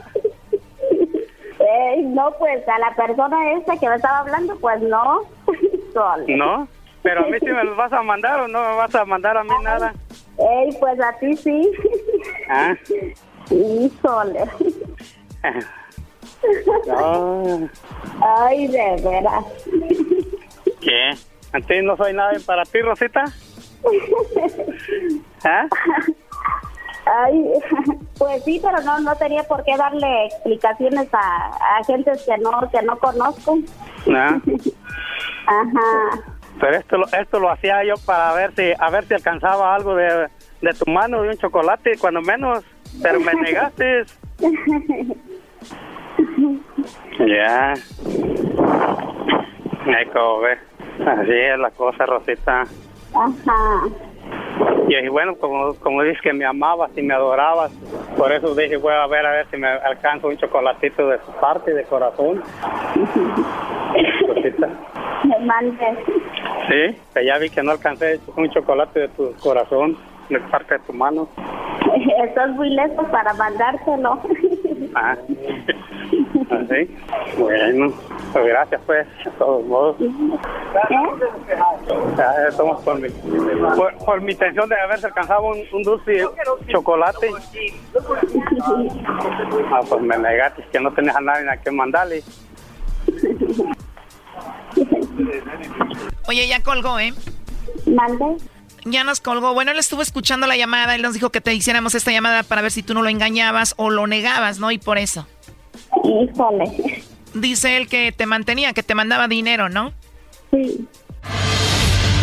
no, pues a la persona esa que me estaba hablando, pues no. ¿No? Pero a mí sí me los vas a mandar o no me vas a mandar a mí nada. Ey, pues a ti sí. ¿Ah? Híjole. No. Ay, de veras. ¿Qué? ¿A ti no soy nadie para ti, Rosita? ¿Ah? Ay, pues sí, pero no no tenía por qué darle explicaciones a, a gentes que no que no conozco. ¿Ah? Ajá. Pero esto, esto lo hacía yo para ver si, a ver si alcanzaba algo de, de tu mano, de un chocolate, cuando menos, pero me negaste. ya. Como ve. Así es la cosa, Rosita. Ajá. Y bueno, como, como dices que me amabas y me adorabas, por eso dije, voy a ver a ver si me alcanzo un chocolatito de su parte, de corazón. Rosita. Me mandes. Sí, que ya vi que no alcancé un chocolate de tu corazón, de parte de tu mano. Estás muy lejos para mandártelo. Ah, así. Bueno, pues gracias, pues, de todos modos. ¿Eh? Estamos por mi, por, por, mi intención de haberse alcanzado un, un dulce chocolate. Ah, pues me negaste que no tenías a nadie a quien mandarle. Oye, ya colgó, ¿eh? ¿Mande? Ya nos colgó. Bueno, él estuvo escuchando la llamada. Él nos dijo que te hiciéramos esta llamada para ver si tú no lo engañabas o lo negabas, ¿no? Y por eso. Híjole. Dice él que te mantenía, que te mandaba dinero, ¿no? Sí.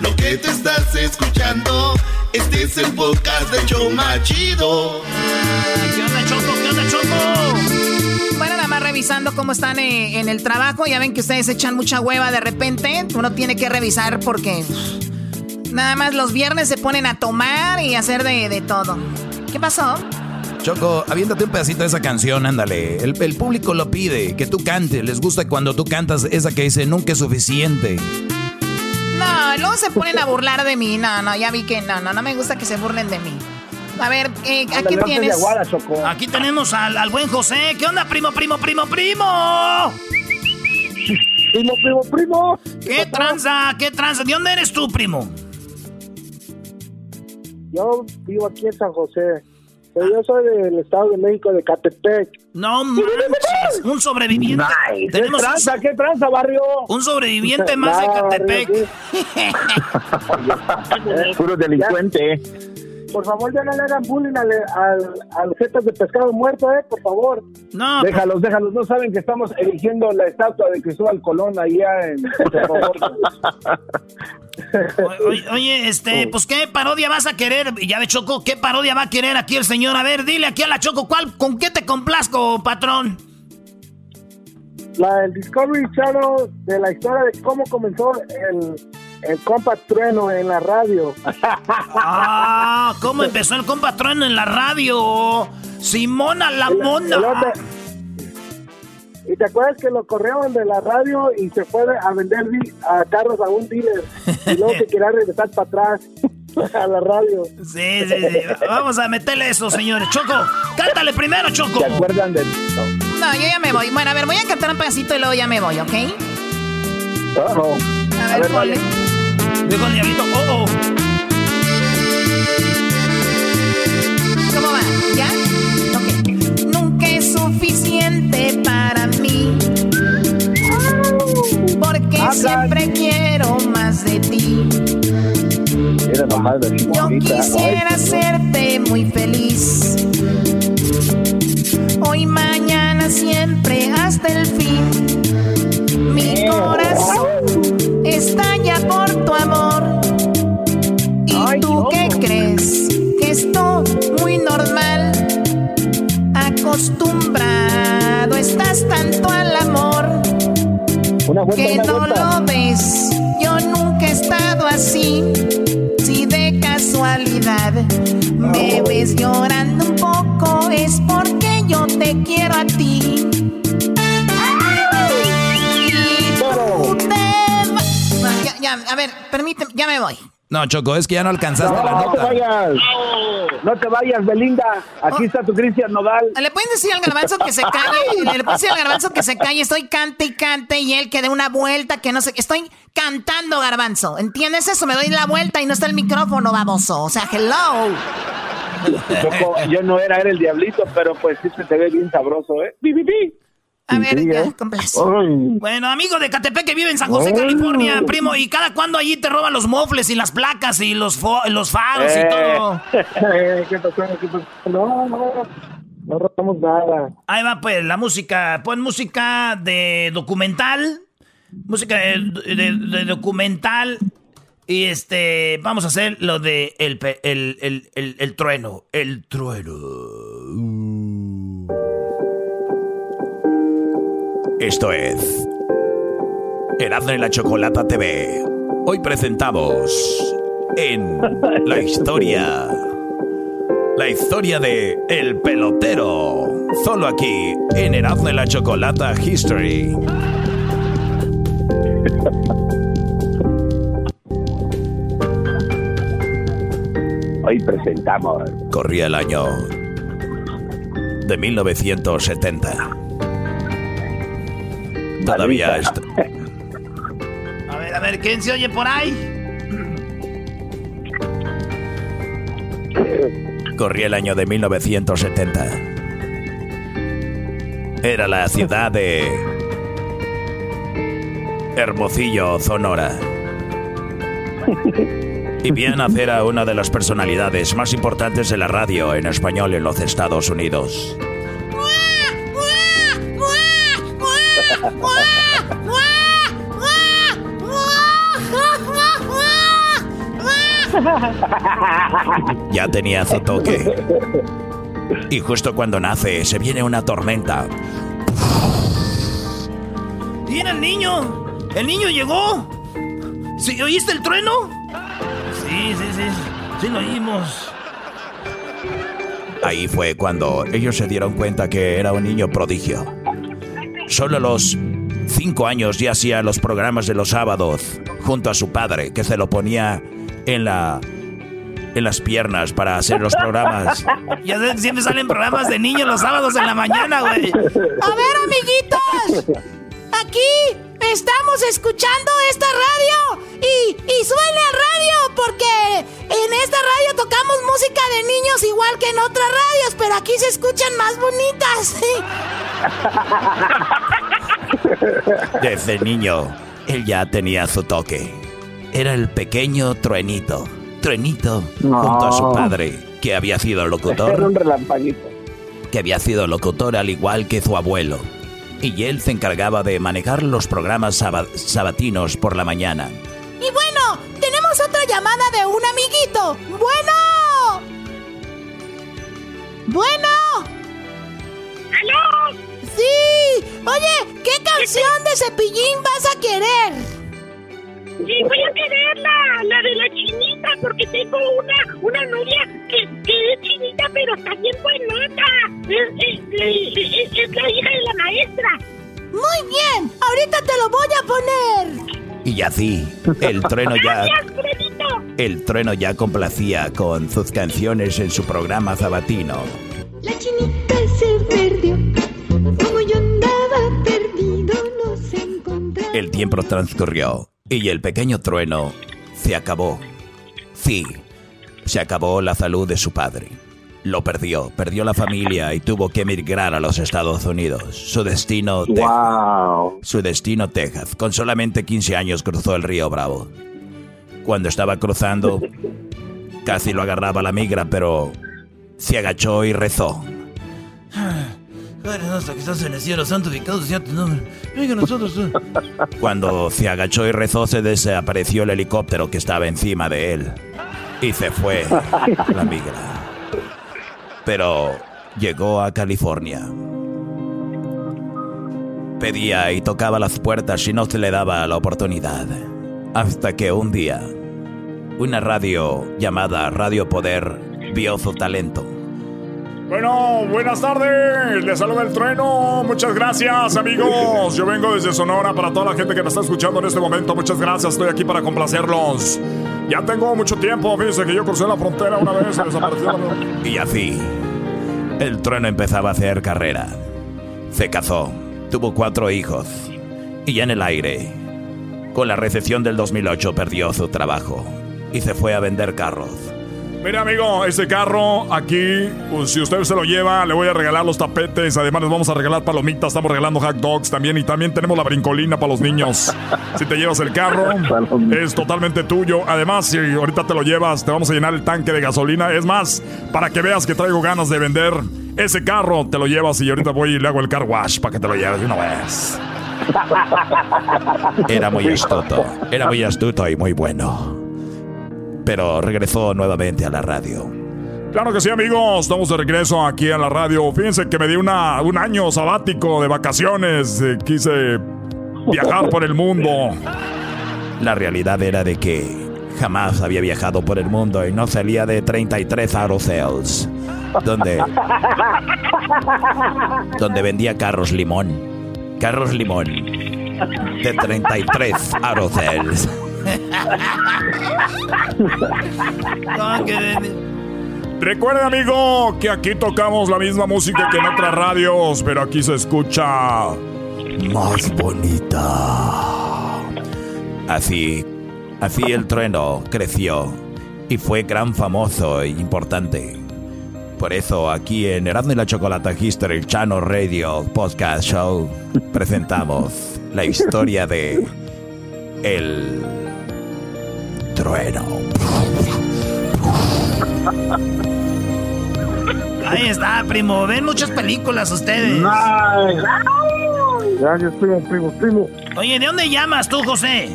Lo que te estás escuchando, este es el podcast de Choma Chido. ¿Qué onda, Choco? ¿Qué onda, Choco? Bueno, nada más revisando cómo están eh, en el trabajo. Ya ven que ustedes echan mucha hueva de repente. Uno tiene que revisar porque nada más los viernes se ponen a tomar y hacer de, de todo. ¿Qué pasó? Choco, aviéntate un pedacito de esa canción, ándale. El, el, público lo pide, que tú cantes. Les gusta cuando tú cantas esa que dice nunca es suficiente. No, luego se ponen a burlar de mí. No, no, ya vi que no, no, no me gusta que se burlen de mí. A ver, eh, ¿a quién tienes? Aguada, Aquí tenemos al, al, buen José. ¿Qué onda, primo, primo, primo, primo? Primo, primo, primo. ¿Qué tranza? ¿Qué tranza? ¿De dónde eres tú, primo? Yo vivo aquí en San José. Pero yo soy del Estado de México, de Catepec. No manches, un sobreviviente. Nice. Tenemos ¿Qué tranza? ¿Qué tranza, barrio? Un sobreviviente más de Catepec. Puro delincuente. Por favor, ya no le hagan bullying al, al, a los jetas de pescado muerto, ¿eh? Por favor. No. Déjalos, déjalos. No saben que estamos erigiendo la estatua de Cristóbal Colón allá en... Oye, oye, este, pues qué parodia vas a querer, ya de Choco, ¿qué parodia va a querer aquí el señor? A ver, dile aquí a la Choco, ¿cuál, ¿con qué te complazco, patrón? La del Discovery Channel de la historia de cómo comenzó el, el compa Trueno en la radio. Ah, ¿cómo empezó el compa Trueno en la radio? Simona la mona. ¿Y te acuerdas que lo corrieron de la radio y se fue a vender a carros a un dealer? Y luego que quería regresar para atrás a la radio. Sí, sí, sí. Vamos a meterle eso, señores. Choco, cántale primero, Choco. ¿Se acuerdan de No, yo ya me voy. Bueno, a ver, voy a cantar un pedacito y luego ya me voy, ¿ok? Oh, A ver, ponle. Dijo el diablito, oh, oh. ¿Cómo va? ¿Ya? Ok. Nunca es suficiente para mí. Porque siempre quiero más de ti. Yo quisiera hacerte muy feliz. Hoy, mañana, siempre, hasta el fin. Mi corazón estalla por tu amor. ¿Y tú qué crees? Que esto muy normal. Acostumbrado estás tanto al amor. que no lo ves. Yo nunca he estado así. Si de casualidad me ves llorando un poco, es porque yo te quiero a ti. A ver, permíteme, ya me voy. No, Choco, es que ya no alcanzaste la No, no te nota. vayas. No te vayas, Belinda. Aquí está tu Cristian Nodal. ¿Le pueden decir al garbanzo que se calle? ¿Le pueden decir al garbanzo que se calle? Estoy cante y cante y él que dé una vuelta, que no sé. Estoy cantando, garbanzo. ¿Entiendes eso? Me doy la vuelta y no está el micrófono, baboso. O sea, hello. Choco, yo no era, era el diablito, pero pues sí se te ve bien sabroso, ¿eh? ¡Pi, pi, pi! A ver, Sí, ya, ¿eh? complace. Bueno, amigo de Catepec que vive en San José. California, primo, ¿y cada cuándo allí te roban los mofles y las placas y los, fo- los faros y todo? Eh, ¿Qué pasó? ¿Qué pasó? No, no, no robamos nada. Ahí va, pues, la música. Pon música de documental. Música de, de- de documental. Y este, vamos a hacer lo de el, pe- el, el, el, el trueno. El trueno. Esto es Erasmo y la Chocolata TV. Hoy presentamos en la historia, la historia de El Pelotero. Solo aquí en Erasmo y la Chocolata History. Hoy presentamos. Corría el año de 1970. Todavía esto. A ver, a ver, ¿quién se oye por ahí? Corría el año de 1970. Era la ciudad de Hermosillo, Sonora. Y bien hacer a una de las personalidades más importantes de la radio en español en los Estados Unidos. Ya tenía su toque. Y justo cuando nace, se viene una tormenta. ¿Viene el niño? ¿El niño llegó? ¿Sí, ¿Oíste el trueno? Sí, sí, sí. Sí lo oímos. Ahí fue cuando ellos se dieron cuenta que era un niño prodigio. Solo los cinco años ya hacía los programas de los sábados junto a su padre, que se lo ponía en la en las piernas para hacer los programas. Ya siempre salen programas de niños los sábados en la mañana, güey. A ver, amiguitos. Aquí estamos escuchando esta radio y, y suele a radio porque en esta radio tocamos música de niños igual que en otras radios, pero aquí se escuchan más bonitas. Desde niño, él ya tenía su toque. Era el pequeño truenito. Truenito junto a su padre, que había sido locutor. Era un relampaguito. Que había sido locutor al igual que su abuelo y él se encargaba de manejar los programas sabatinos por la mañana. Y bueno, tenemos otra llamada de un amiguito. Bueno. Bueno. ¿Aló? Sí. Oye, ¿qué canción de cepillín vas a querer? Sí, voy a querer la, la de la chinita, porque tengo una, una novia que, que es chinita, pero está bien buenota. Es, es, es, la hija de la maestra. Muy bien, ahorita te lo voy a poner. Y así, el trueno ya. Gracias, el trueno ya complacía con sus canciones en su programa sabatino. La chinita El tiempo transcurrió y el pequeño trueno se acabó. Sí, se acabó la salud de su padre. Lo perdió, perdió la familia y tuvo que emigrar a los Estados Unidos. Su destino, wow. Su destino, Texas. Con solamente 15 años cruzó el río Bravo. Cuando estaba cruzando, casi lo agarraba la migra, pero se agachó y rezó. Cuando se agachó y rezó, se desapareció el helicóptero que estaba encima de él. Y se fue la migra. Pero llegó a California. Pedía y tocaba las puertas y no se le daba la oportunidad. Hasta que un día, una radio llamada Radio Poder vio su talento bueno, buenas tardes. Les saluda el trueno. Muchas gracias, amigos. Yo vengo desde Sonora para toda la gente que me está escuchando en este momento. Muchas gracias. Estoy aquí para complacerlos. Ya tengo mucho tiempo. Fíjense que yo crucé la frontera una vez desapareció. Y así, el trueno empezaba a hacer carrera. Se casó. Tuvo cuatro hijos. Y en el aire, con la recesión del 2008, perdió su trabajo. Y se fue a vender carros. Mira, amigo, este carro aquí, pues, si usted se lo lleva, le voy a regalar los tapetes. Además, les vamos a regalar palomitas. Estamos regalando hot dogs también. Y también tenemos la brincolina para los niños. Si te llevas el carro, es totalmente tuyo. Además, si ahorita te lo llevas, te vamos a llenar el tanque de gasolina. Es más, para que veas que traigo ganas de vender ese carro, te lo llevas y ahorita voy y le hago el car wash para que te lo lleves de una vez. Era muy astuto. Era muy astuto y muy bueno pero regresó nuevamente a la radio. Claro que sí, amigos. Estamos de regreso aquí a la radio. Fíjense que me di una, un año sabático de vacaciones. Eh, quise viajar por el mundo. La realidad era de que jamás había viajado por el mundo y no salía de 33 aerocells. Donde, donde vendía carros limón. Carros limón. De 33 aerocells. Recuerda, amigo, que aquí tocamos la misma música que en otras radios, pero aquí se escucha más bonita. Así, así el trueno creció y fue gran famoso e importante. Por eso aquí en Erasmo y la Chocolata History Channel Radio Podcast Show presentamos la historia de el trueno. Ahí está, primo. Ven muchas películas ustedes. Gracias, primo, primo, primo. Oye, ¿de dónde llamas tú, José?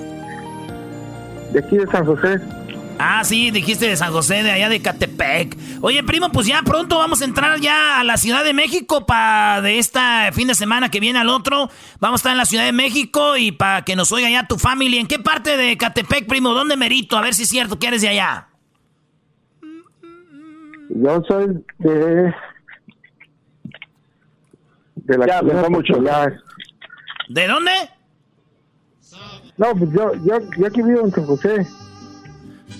De aquí de San José. Ah, sí, dijiste de San José, de allá de Catepec. Oye, primo, pues ya pronto vamos a entrar ya a la Ciudad de México para de esta fin de semana que viene al otro. Vamos a estar en la Ciudad de México y para que nos oiga ya tu familia. ¿En qué parte de Catepec, primo? ¿Dónde merito? A ver si es cierto que eres de allá. Yo soy de. De la Ya, ciudad mucho. ¿De dónde? No, pues yo, yo, yo aquí vivo en San José.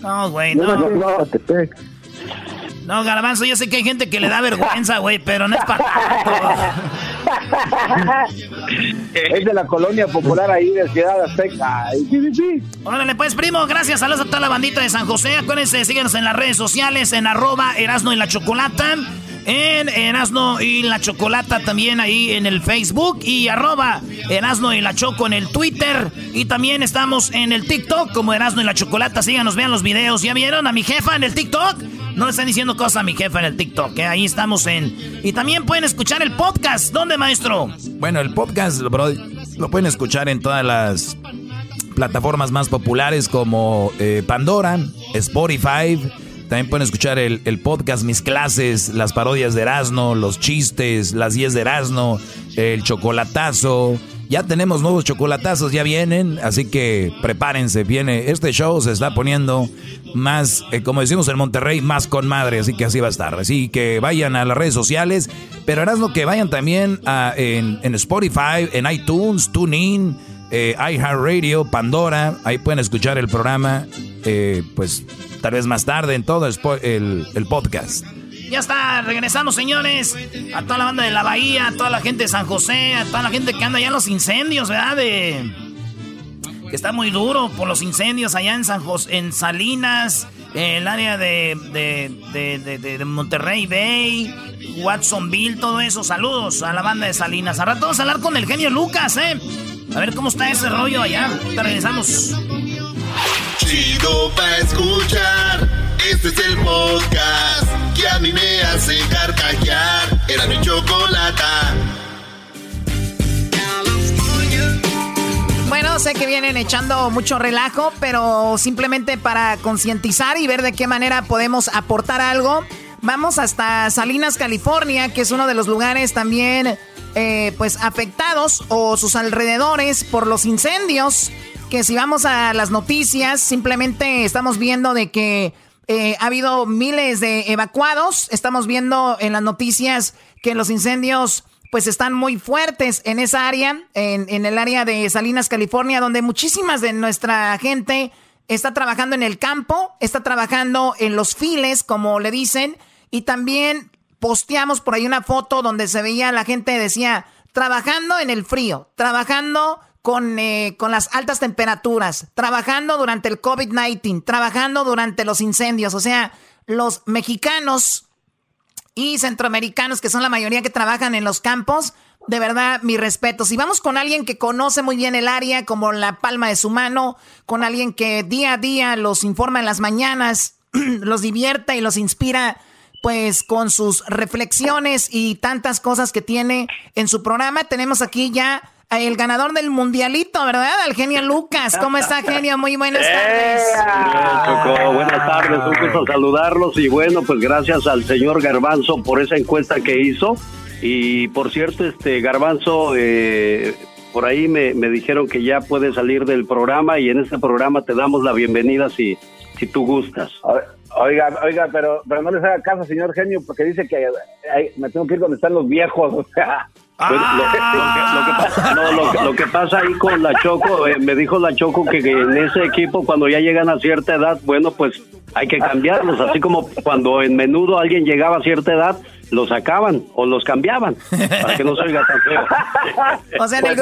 No, güey, no. en Zacatepec. No, Garbanzo, yo sé que hay gente que le da vergüenza, güey, pero no es para Es de la colonia popular ahí de Ciudad Azteca. Ay, Sí, sí, sí. Órale, pues, primo, gracias. Saludos a toda la bandita de San José. Acuérdense, síguenos en las redes sociales, en arroba Erasno y la Chocolata. En Erasno y la Chocolata también ahí en el Facebook. Y arroba Erasno y la Choco en el Twitter. Y también estamos en el TikTok como Erasno y la Chocolata. Síganos, vean los videos. ¿Ya vieron a mi jefa en el TikTok? No le están diciendo cosas a mi jefa en el TikTok, ¿eh? Ahí estamos en... Y también pueden escuchar el podcast. ¿Dónde, maestro? Bueno, el podcast, lo pueden escuchar en todas las plataformas más populares como eh, Pandora, Spotify. También pueden escuchar el, el podcast, mis clases, las parodias de Erasmo, los chistes, las 10 de Erasmo, el chocolatazo. Ya tenemos nuevos chocolatazos, ya vienen, así que prepárense, viene. Este show se está poniendo más, eh, como decimos en Monterrey, más con madre, así que así va a estar. Así que vayan a las redes sociales, pero Erasmo que vayan también a- en, en Spotify, en iTunes, TuneIn, eh, iHeartRadio, Pandora, ahí pueden escuchar el programa, eh, pues tal vez más tarde en todo el, el- podcast. Ya está, regresamos, señores. A toda la banda de la Bahía, a toda la gente de San José, a toda la gente que anda allá en los incendios, ¿verdad? De... Que está muy duro por los incendios allá en San José, en Salinas, en el área de, de, de, de- Monterrey Bay, Watsonville, todo eso. Saludos a la banda de Salinas. A rato vamos a hablar con el genio Lucas, ¿eh? A ver cómo está ese rollo allá. Te regresamos. Chido pa' escuchar. Este es el podcast que a mí me hace carcajear. Era mi chocolata. Bueno, sé que vienen echando mucho relajo, pero simplemente para concientizar y ver de qué manera podemos aportar algo, vamos hasta Salinas, California, que es uno de los lugares también eh, pues afectados o sus alrededores por los incendios. Que si vamos a las noticias, simplemente estamos viendo de que eh, ha habido miles de evacuados. Estamos viendo en las noticias que los incendios pues están muy fuertes en esa área, en, en el área de Salinas, California, donde muchísimas de nuestra gente está trabajando en el campo, está trabajando en los files, como le dicen, y también posteamos por ahí una foto donde se veía la gente decía, trabajando en el frío, trabajando con, eh, con las altas temperaturas, trabajando durante el COVID-19, trabajando durante los incendios, o sea, los mexicanos y centroamericanos, que son la mayoría que trabajan en los campos, de verdad, mi respeto. Si vamos con alguien que conoce muy bien el área, como la palma de su mano, con alguien que día a día los informa en las mañanas, los divierta y los inspira, pues con sus reflexiones y tantas cosas que tiene en su programa, tenemos aquí ya el ganador del mundialito, ¿verdad? Al genio Lucas. ¿Cómo está, genio? Muy buenas tardes. Choco, buenas tardes, un gusto saludarlos y bueno, pues gracias al señor Garbanzo por esa encuesta que hizo y por cierto, este Garbanzo, eh, por ahí me, me dijeron que ya puede salir del programa y en este programa te damos la bienvenida si, si tú gustas. Oiga, oiga, pero, pero no les haga caso, señor genio, porque dice que ay, me tengo que ir donde están los viejos. O sea, lo, que, pasa ahí con la Choco, eh, me dijo la Choco que, en ese equipo cuando ya llegan a cierta edad, bueno, pues hay que cambiarlos, así como cuando en menudo alguien llegaba a cierta edad, los sacaban o los cambiaban para que no se oiga tan feo. O sea, en el,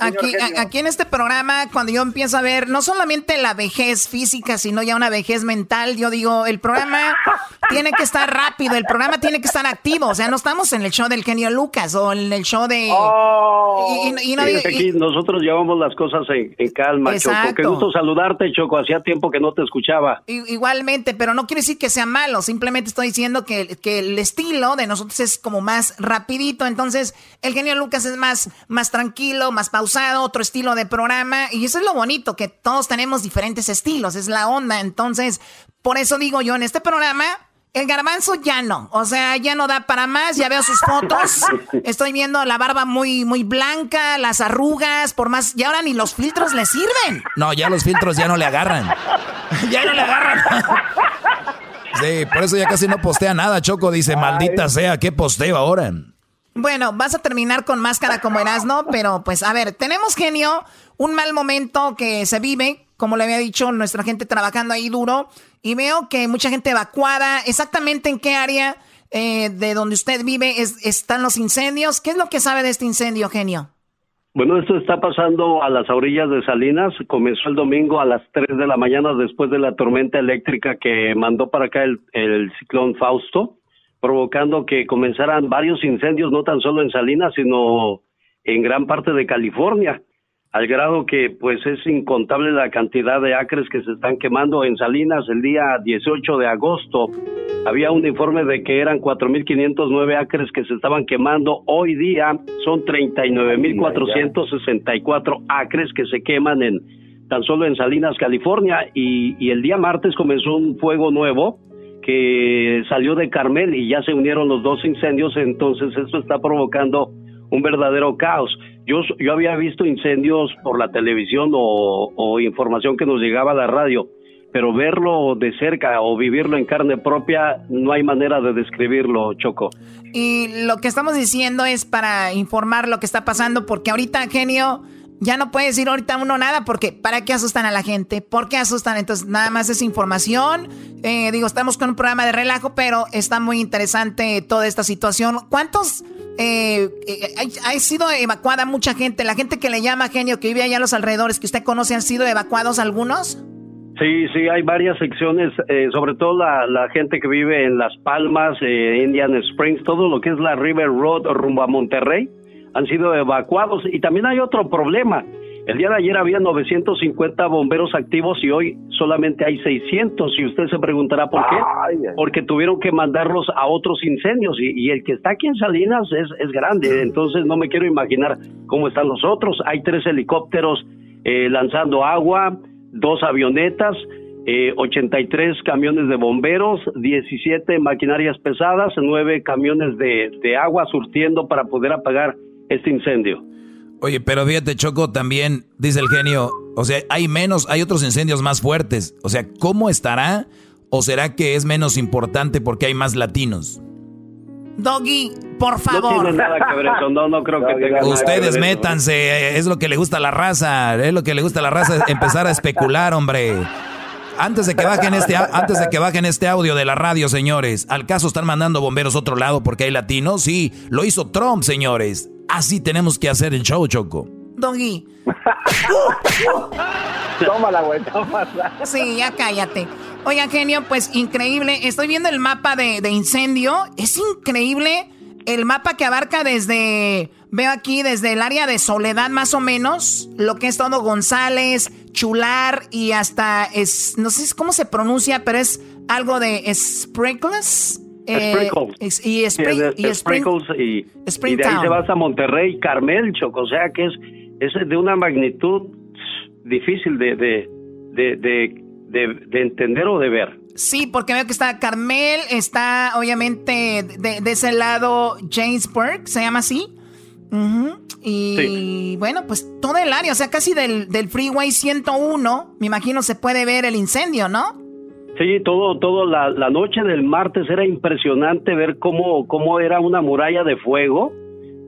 aquí, aquí en este programa, cuando yo empiezo a ver no solamente la vejez física, sino ya una vejez mental, yo digo, el programa tiene que estar rápido, el programa tiene que estar activo. O sea, no estamos en el show del genio Lucas o en el show de... aquí nosotros llevamos las cosas en, calma, Choco. Qué gusto saludarte, Choco. Hacía tiempo que no te escuchaba. Igualmente, pero no quiere decir que sea malo. Simplemente estoy diciendo que, que el estilo de nosotros es como más rapidito. Entonces, el genio Lucas es más, más tranquilo, más pausado, otro estilo de programa. Y eso es lo bonito, que todos tenemos diferentes estilos. Es la onda. Entonces, por eso digo yo, en este programa el garbanzo ya no, o sea, ya no da para más, ya veo sus fotos, estoy viendo la barba muy, muy blanca, las arrugas, por más, y ahora ni los filtros le sirven. No, ya los filtros ya no le agarran. ya no le agarran. Sí, por eso ya casi no postea nada, Choco dice, maldita sea, ¿qué posteo ahora? Bueno, vas a terminar con máscara como Erasno, pero pues a ver, tenemos genio, un mal momento que se vive, como le había dicho, nuestra gente trabajando ahí duro, y veo que mucha gente evacuada. ¿Exactamente en qué área eh, de donde usted vive están los incendios? ¿Qué es lo que sabe de este incendio, genio? Bueno, esto está pasando a las orillas de Salinas. Comenzó el domingo a las 3 de la mañana después de la tormenta eléctrica que mandó para acá el, el ciclón Fausto, provocando que comenzaran varios incendios, no tan solo en Salinas, sino en gran parte de California al grado que pues es incontable la cantidad de acres que se están quemando en Salinas el día 18 de agosto. Había un informe de que eran 4.509 acres que se estaban quemando. Hoy día son 39.464 acres que se queman en tan solo en Salinas, California. Y, y el día martes comenzó un fuego nuevo que salió de Carmel y ya se unieron los dos incendios. Entonces esto está provocando un verdadero caos. Yo, yo había visto incendios por la televisión o, información que nos llegaba a la radio, pero verlo de cerca o vivirlo en carne propia, no hay manera de describirlo, Choco. Y lo que estamos diciendo es para informar lo que está pasando, porque ahorita, genio, ya no puede decir ahorita uno nada, porque ¿para qué asustan a la gente? ¿Por qué asustan? Entonces, nada más es información. Eh, digo, estamos con un programa de relajo, pero está muy interesante toda esta situación. ¿Cuántos eh, eh ha, sido evacuada mucha gente. La gente que le llama genio, que vive allá a los alrededores, que usted conoce, ¿han sido evacuados algunos? Sí, sí, hay varias secciones, eh, sobre todo la, gente que vive en Las Palmas, eh, Indian Springs, todo lo que es la River Road rumbo a Monterrey, han sido evacuados. Y también hay otro problema. El día de ayer había 950 bomberos activos y hoy solamente hay 600. Y usted se preguntará por qué. Porque tuvieron que mandarlos a otros incendios y, el que está aquí en Salinas es, es, grande. Entonces no me quiero imaginar cómo están los otros. Hay tres helicópteros eh, lanzando agua, dos avionetas. Eh, 83 camiones de bomberos, 17 maquinarias pesadas, 9 camiones de, de agua surtiendo para poder apagar este incendio. Oye, pero fíjate, Choco, también dice el genio, o sea, hay menos, hay otros incendios más fuertes. O sea, ¿cómo estará? ¿O será que es menos importante porque hay más latinos? Doggy, por favor. No tiene nada que ver eso, no, no creo que tenga Ustedes métanse, es lo que le gusta a la raza, es lo que le gusta a la raza, empezar a especular, hombre. Antes de que bajen este, antes de que bajen este audio de la radio, señores, ¿al caso están mandando bomberos a otro lado porque hay latinos? Sí, lo hizo Trump, señores. Así tenemos que hacer el show, Choco. Doggy. tómala, güey, tómala. Sí, ya cállate. Oiga, genio, pues increíble. Estoy viendo el mapa de, incendio. Es increíble el mapa que abarca desde, veo aquí, desde el área de Soledad más o menos, lo que es todo González, Chular y hasta, es, no sé cómo se pronuncia, pero es algo de Sprinkles. Eh, y, Sprinkles y, de ahí se vas a Monterrey, Carmel, Choco, o sea que es, es de una magnitud difícil de, de, de, entender o de ver. Sí, porque veo que está Carmel, está obviamente de, ese lado Jamesburg, se llama así. Y bueno, pues todo el área, o sea, casi del, del Freeway 101, me imagino se puede ver el incendio, ¿no? Sí, todo, todo la, noche del martes era impresionante ver cómo, cómo era una muralla de fuego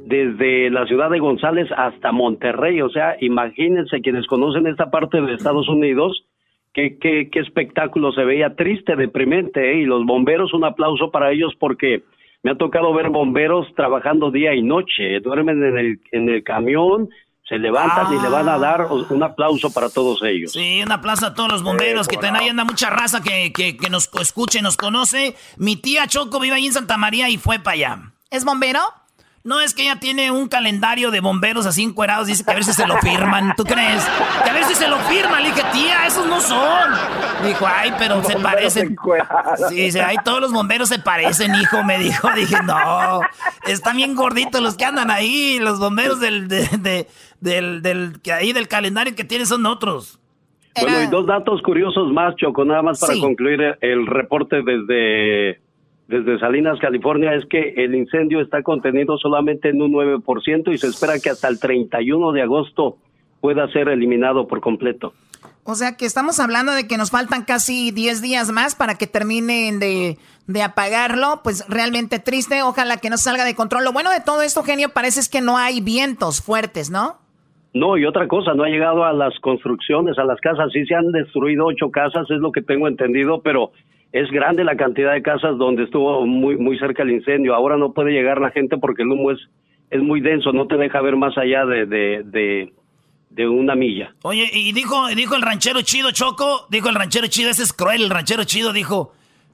desde la ciudad de González hasta Monterrey. O sea, imagínense quienes conocen esta parte de Estados Unidos, qué, qué, qué espectáculo se veía triste, deprimente. ¿eh? Y los bomberos, un aplauso para ellos porque me ha tocado ver bomberos trabajando día y noche. Duermen en el, en el camión, se levantan y le van a dar un aplauso para todos ellos. Sí, un aplauso a todos los bomberos, que también ahí anda mucha raza que, que, que nos escuche, nos conoce. Mi tía Choco vive ahí en Santa María y fue para allá. ¿Es bombero? No, es que ella tiene un calendario de bomberos así encuerados. Dice que a ver si se lo firman. ¿Tú crees? Que a ver si se lo firman. Le dije, tía, esos no son. Dijo, ay, pero se parecen. Sí, dice, ay, todos los bomberos se parecen, hijo. Me dijo, dije, no. Están bien gorditos los que andan ahí. Los bomberos del, de, del, del, que ahí del calendario que tienen son otros. Bueno, y dos datos curiosos más, Choco, nada más para concluir el reporte desde desde Salinas, California, es que el incendio está contenido solamente en un 9% y se espera que hasta el 31 de agosto pueda ser eliminado por completo. O sea que estamos hablando de que nos faltan casi 10 días más para que terminen de, de, apagarlo. Pues realmente triste, ojalá que no salga de control. Lo bueno de todo esto, genio, parece es que no hay vientos fuertes, ¿no? No, y otra cosa, no ha llegado a las construcciones, a las casas. Sí se han destruido ocho casas, es lo que tengo entendido, pero es grande la cantidad de casas donde estuvo muy muy cerca el incendio. Ahora no puede llegar la gente porque el humo es es muy denso, no te deja ver más allá de, de, de, una milla. Oye, y dijo dijo el ranchero chido Choco, dijo el ranchero chido, ese es cruel, el ranchero chido dijo,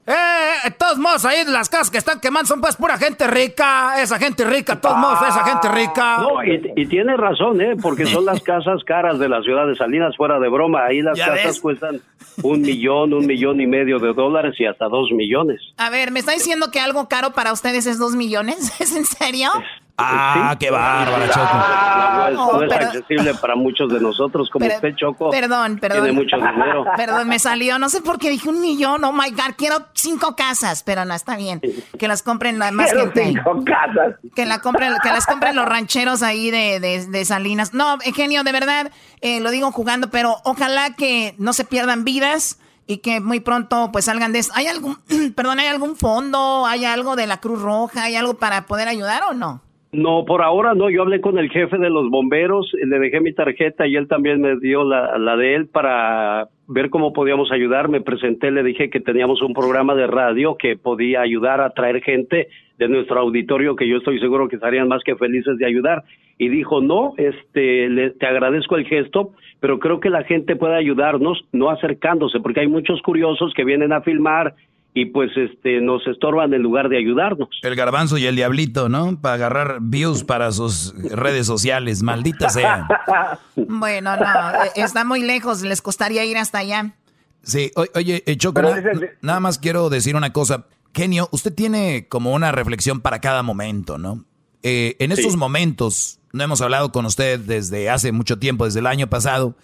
eh, eh, todos modos, ahí las casas que están quemando son pues pura gente rica, esa gente rica, todos modos, esa gente rica. No, y, tiene razón, ¿eh? Porque son las casas caras de la ciudad de Salinas, fuera de broma. Ahí las casas cuestan un millón, un millón y medio de dólares y hasta dos millones. A ver, ¿me está diciendo que algo caro para ustedes es dos millones? ¿Es en serio? Ah, qué bárbara, Choco. no, es, accesible para muchos de nosotros, como usted, Choco. Perdón, perdón. Tiene mucho dinero. Perdón, me salió, no sé por qué dije un millón, oh my God, quiero cinco casas, pero no, está bien. Que las compren más quiero cinco casas. Que, la compren, que las compren los rancheros ahí de, de, Salinas. No, genio, de verdad, eh, lo digo jugando, pero ojalá que no se pierdan vidas y que muy pronto pues salgan de eso. ¿Hay algún, perdón, hay algún fondo, hay algo de la Cruz Roja, hay algo para poder ayudar o no? No, por ahora no. Yo hablé con el jefe de los bomberos, le dejé mi tarjeta y él también me dio la, la de él para ver cómo podíamos ayudar. Me presenté, le dije que teníamos un programa de radio que podía ayudar a traer gente de nuestro auditorio que yo estoy seguro que estarían más que felices de ayudar. Y dijo, no, este, le, te agradezco el gesto, pero creo que la gente puede ayudarnos no acercándose, porque hay muchos curiosos que vienen a filmar y pues este nos estorban en lugar de ayudarnos. El garbanzo y el diablito, ¿no? Para agarrar views para sus redes sociales, maldita sea. bueno, no, eh, está muy lejos, les costaría ir hasta allá. Sí, oye, eh, Choco, nada más quiero decir una cosa. Genio, usted tiene como una reflexión para cada momento, ¿no? Eh, en estos momentos, no hemos hablado con usted desde hace mucho tiempo, desde el año pasado.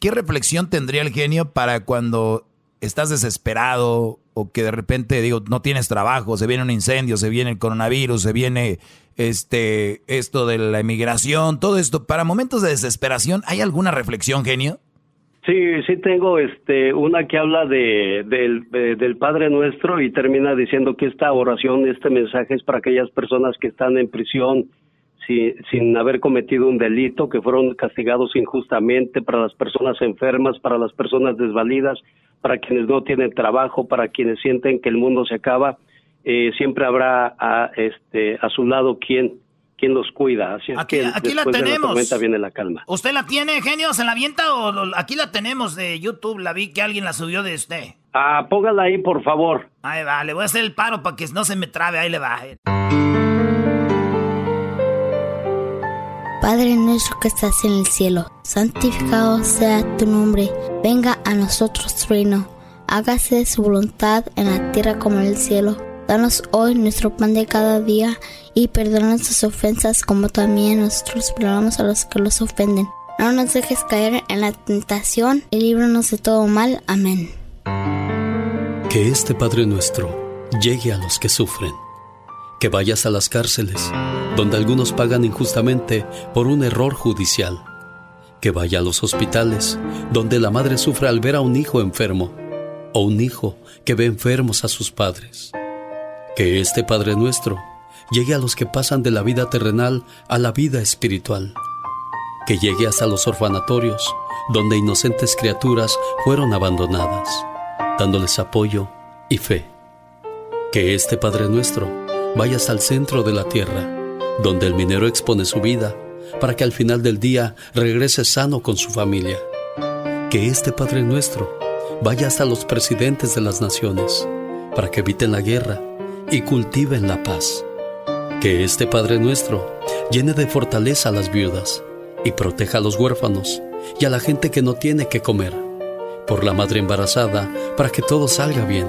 ¿Qué reflexión tendría el genio para cuando estás desesperado o que de repente digo no tienes trabajo, se viene un incendio, se viene el coronavirus, se viene este esto de la emigración, todo esto, para momentos de desesperación, ¿hay alguna reflexión, genio? Sí, sí tengo este una que habla de, del Padre Nuestro y termina diciendo que esta oración, este mensaje es para aquellas personas que están en prisión sin haber cometido un delito, que fueron castigados injustamente, para las personas enfermas, para las personas desvalidas, para quienes no tienen trabajo, para quienes sienten que el mundo se acaba, eh, siempre habrá a, este, a su lado quien, quien los cuida. Así aquí, que aquí la tenemos. De la viene la calma. ¿Usted la tiene, genio? ¿Se la avienta o aquí la tenemos de YouTube? La vi que alguien la subió de usted. Ah, póngala ahí, por favor. Ahí va, le voy a hacer el paro para que no se me trabe, ahí le va. Padre nuestro que estás en el cielo, santificado sea tu nombre, venga a nosotros tu reino, hágase su voluntad en la tierra como en el cielo. Danos hoy nuestro pan de cada día y perdona nuestras ofensas como también nosotros perdonamos a los que los ofenden. No nos dejes caer en la tentación y líbranos de todo mal. Amén. Que este Padre nuestro llegue a los que sufren que vayas a las cárceles, donde algunos pagan injustamente por un error judicial, que vaya a los hospitales, donde la madre sufre al ver a un hijo enfermo, o un hijo que ve enfermos a sus padres. Que este Padre nuestro llegue a los que pasan de la vida terrenal a la vida espiritual. Que llegue hasta los orfanatorios, donde inocentes criaturas fueron abandonadas, dándoles apoyo y fe. Que este Padre nuestro vaya hasta el centro de la tierra, donde el minero expone su vida para que al final del día regrese sano con su familia. Que este Padre nuestro vaya hasta los presidentes de las naciones, para que eviten la guerra y cultiven la paz. Que este Padre nuestro llene de fortaleza a las viudas y proteja a los huérfanos y a la gente que no tiene que comer. Por la madre embarazada, para que todo salga bien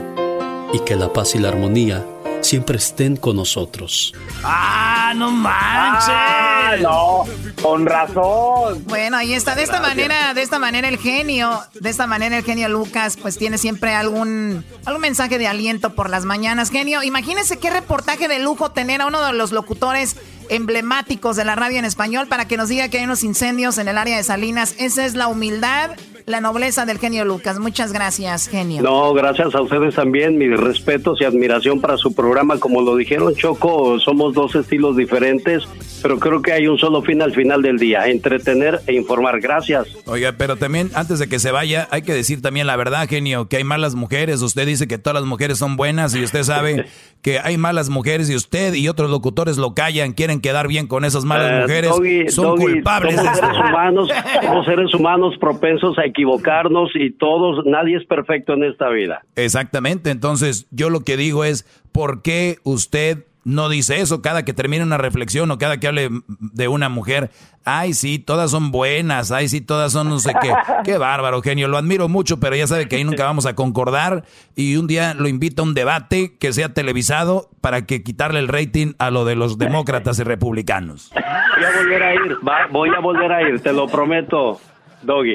y que la paz y la armonía siempre estén con nosotros. ¡Ah, no manches! Ah, no, con razón. Bueno, ahí está. De esta manera, de esta manera el genio, de esta manera el genio Lucas, pues tiene siempre algún, algún mensaje de aliento por las mañanas. Genio, imagínese qué reportaje de lujo tener a uno de los locutores emblemáticos de la radio en español para que nos diga que hay unos incendios en el área de Salinas. Esa es la humildad la nobleza del genio Lucas. Muchas gracias, genio. No, gracias a ustedes también. Mis respetos y admiración para su programa. Como lo dijeron Choco, somos dos estilos diferentes, pero creo que hay un solo fin al final del día, entretener e informar. Gracias. Oiga, pero también antes de que se vaya, hay que decir también la verdad, genio, que hay malas mujeres. Usted dice que todas las mujeres son buenas y usted sabe que hay malas mujeres y usted y otros locutores lo callan, quieren quedar bien con esas malas Eh, mujeres. Doggy, son Doggy, culpables de Somos seres humanos, somos seres humanos propensos a equivocarnos y todos, nadie es perfecto en esta vida. Exactamente, entonces yo lo que digo es, ¿por qué usted no dice eso cada que termine una reflexión o cada que hable de una mujer? Ay, sí, todas son buenas, ay, sí, todas son no sé qué. Qué bárbaro, genio, lo admiro mucho, pero ya sabe que ahí nunca vamos a concordar y un día lo invito a un debate que sea televisado para que quitarle el rating a lo de los demócratas y republicanos. Voy a volver a ir, va- voy a volver a ir, te lo prometo, Doggy.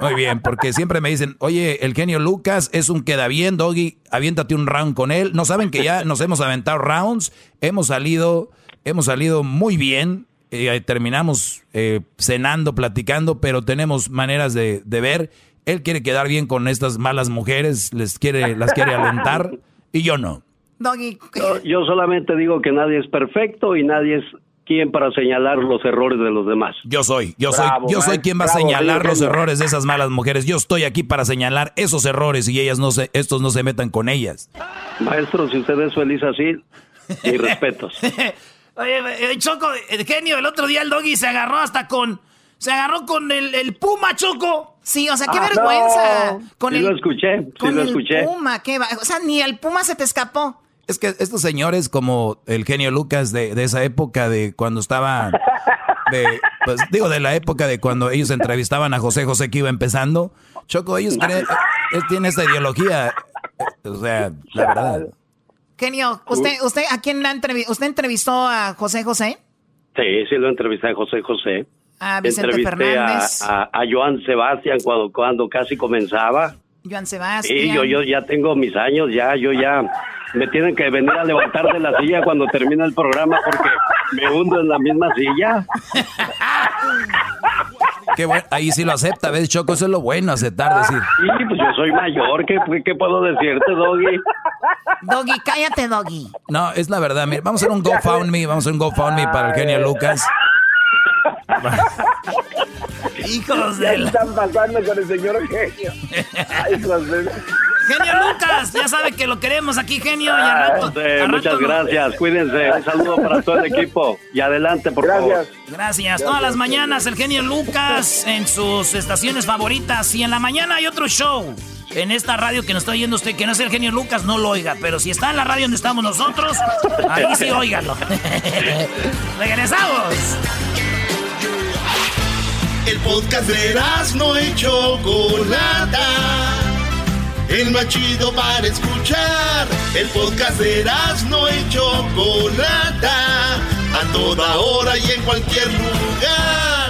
Muy bien, porque siempre me dicen, oye, el genio Lucas es un queda bien, Doggy, aviéntate un round con él. No saben que ya nos hemos aventado rounds, hemos salido, hemos salido muy bien, eh, terminamos eh, cenando, platicando, pero tenemos maneras de, de ver. Él quiere quedar bien con estas malas mujeres, les quiere, las quiere alentar, y yo no. Doggy, Yo, yo solamente digo que nadie es perfecto y nadie es quien para señalar los errores de los demás. Yo soy, yo soy, Bravo, yo soy quien va a señalar los errores de esas malas mujeres. Yo estoy aquí para señalar esos errores y ellas no se, estos no se metan con ellas. Maestro, si usted es feliz así, mis respetos. Oye, Choco, el genio, el otro día el doggy se agarró hasta con. Se agarró con el, el puma, Choco. Sí, o sea, qué Ah, vergüenza. Con sí el, lo escuché, sí con lo el escuché. puma, qué va- O sea, ni el puma se te escapó. Es que estos señores como el genio Lucas de, de esa época de cuando estaba, de, pues digo de la época de cuando ellos entrevistaban a José José que iba empezando, Choco, ellos creen, tienen esta ideología, eh, o sea, la verdad. Genio, ¿usted, usted a quién la entrevi- ¿Usted entrevistó a José José? Sí, sí lo entrevisté a José José. A Vicente Entrevisté a, Fernández. a, a Joan Sebastián cuando, cuando casi comenzaba. Joan Sebastián. Sí, yo, yo ya tengo mis años, ya, yo ya me tienen que venir a levantar de la silla cuando termina el programa porque me hundo en la misma silla. Qué bueno, ahí sí lo acepta, ¿ves, Choco? Eso es lo bueno, aceptar, decir. Sí, pues yo soy mayor, ¿qué, qué puedo decirte, Doggy? Doggy, cállate, Doggy. No, es la verdad, mira, vamos a hacer un GoFundMe, vamos a hacer un GoFundMe para el genio Lucas. Hijos ¿Qué de la... están pasando con el señor genio? Ay, hijos de- Genio Lucas, ya sabe que lo queremos aquí, genio. Y al rato, al muchas rato gracias, cuídense, un saludo para todo el equipo y adelante, por favor. Gracias. Todas las mañanas el genio Lucas en sus estaciones favoritas. Y en la mañana hay otro show. En esta radio que nos está oyendo usted, que no es el genio Lucas, no lo oiga. Pero si está en la radio donde estamos nosotros, ahí sí óigalo. Regresamos. El podcast de no y Chocolata. El más chido para escuchar. El podcast de no y Chocolata. A toda hora y en cualquier lugar.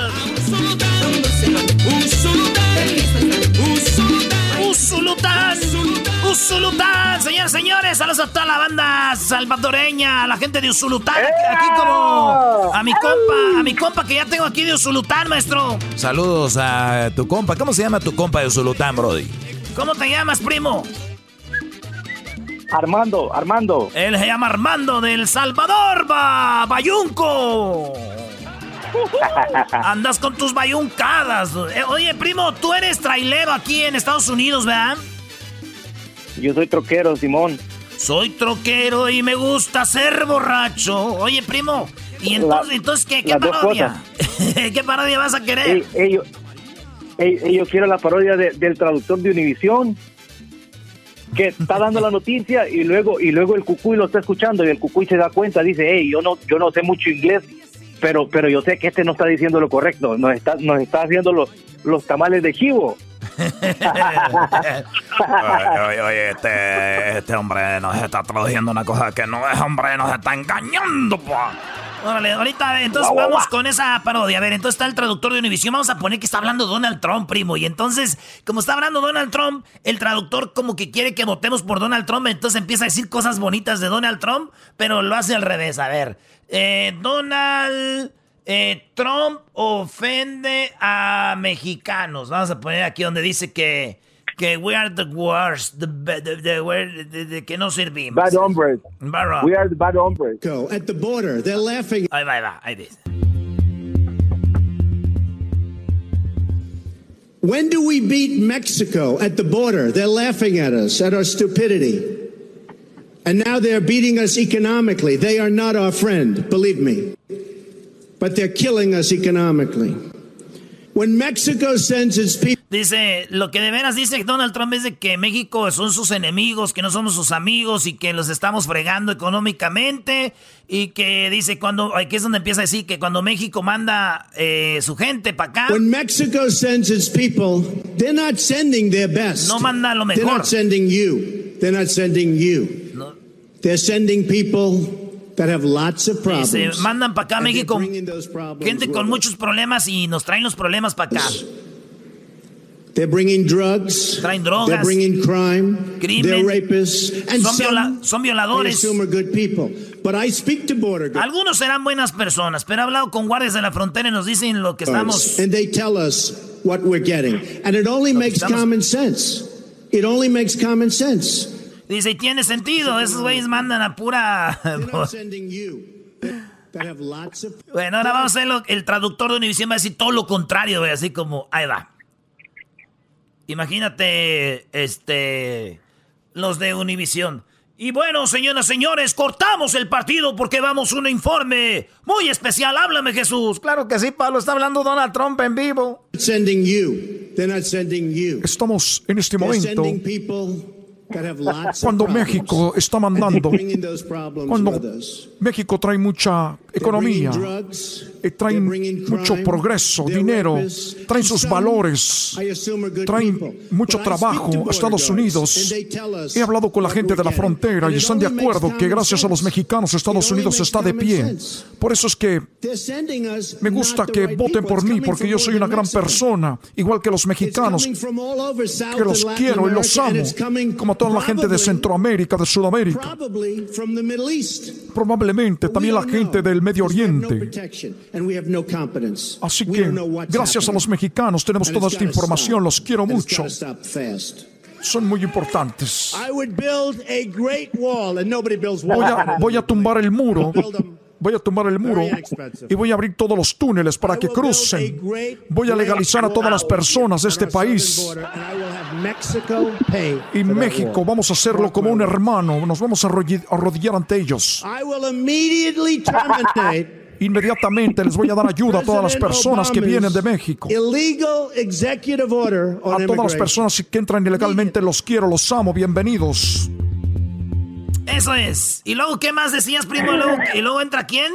Usulután, señores, señores, saludos a toda la banda salvadoreña, a la gente de Usulután, aquí como a mi compa, a mi compa que ya tengo aquí de Usulután, maestro. Saludos a tu compa. ¿Cómo se llama tu compa de Zulután, Brody? ¿Cómo te llamas, primo? Armando, Armando. Él se llama Armando del Salvador, ba, Bayunco. Andas con tus bayuncadas. Eh, oye, primo, tú eres trailero aquí en Estados Unidos, ¿verdad? Yo soy troquero, Simón. Soy troquero y me gusta ser borracho. Oye, primo, ¿y entonces, entonces qué, qué parodia? ¿Qué parodia vas a querer? Ellos, yo quiero la parodia del traductor de Univisión que está dando la noticia y luego y luego el cucuy lo está escuchando y el cucuy se da cuenta dice hey yo no yo no sé mucho inglés pero pero yo sé que este no está diciendo lo correcto nos está nos está haciendo los los tamales de chivo oye, oye, este, este hombre nos está traduciendo una cosa que no es hombre, nos está engañando, pa. Órale, ahorita, entonces vamos con esa parodia. A ver, entonces está el traductor de Univision. Vamos a poner que está hablando Donald Trump, primo. Y entonces, como está hablando Donald Trump, el traductor como que quiere que votemos por Donald Trump. Entonces empieza a decir cosas bonitas de Donald Trump, pero lo hace al revés. A ver, eh, Donald eh, Trump ofende a mexicanos. Vamos a poner aquí donde dice que que we are the worst, the, the, the, the que no servimos. Bad hombres. We are the bad hombres. Go at the border, they're laughing. Ahí va, ahí va, ahí dice. When do we beat Mexico at the border? They're laughing at us, at our stupidity. And now they're beating us economically. They are not our friend, believe me. But they're killing us economically. When Mexico sends its people Dice, lo que de veras dice Donald Trump es de que México son sus enemigos, que no somos sus amigos y que los estamos fregando económicamente y que dice cuando, aquí es donde empieza a decir que cuando México manda eh, su gente para acá. When Mexico sends its people, they're not sending their best. No manda lo mejor. They're not sending you. They're not sending you. No. They're sending people that have lots of problems. Dice, mandan para acá a México gente con muchos problemas y nos traen los problemas para acá. They're bringing drugs. Traen drogas. They're bringing crime. Crimen. They're rapists. And son, viola son violadores. I assume are good people. But I speak to border guards. Algunos serán buenas personas, pero he hablado con guardias de la frontera y nos dicen lo que estamos. And they tell us what we're getting. And it only makes estamos... common sense. It only makes common sense. Dice, y tiene sentido. Esos güeyes mandan a pura. bueno, ahora vamos a ver lo, el traductor de Univision va a decir todo lo contrario, güey, así como, ahí va. Imagínate, este, los de Univisión. Y bueno, señoras y señores, cortamos el partido porque vamos a un informe muy especial. Háblame, Jesús. Claro que sí, Pablo. Está hablando Donald Trump en vivo. Estamos en este momento cuando México está mandando, cuando México trae mucha economía, traen mucho progreso, dinero, traen sus valores, traen mucho trabajo a Estados Unidos. He hablado con la gente de la frontera y están de acuerdo que gracias a los mexicanos Estados Unidos está de pie. Por eso es que me gusta que voten por mí porque yo soy una gran persona, igual que los mexicanos, que los quiero y los amo, como toda la gente de Centroamérica, de Sudamérica, probablemente también la gente del Medio Oriente. Así que, gracias a los mexicanos, tenemos toda esta información. Los quiero mucho. Son muy importantes. Voy a, voy a tumbar el muro voy a tumbar el muro y voy a abrir todos los túneles para que crucen. Voy a legalizar a todas las personas de este país. Y México, vamos a hacerlo como un hermano. Nos vamos a arrodillar ante ellos. Inmediatamente les voy a dar ayuda a todas las personas que vienen de México. A todas las personas que entran ilegalmente los quiero, los amo, bienvenidos. Eso es. ¿Y luego qué más decías, primo? ¿Y luego, entra quién?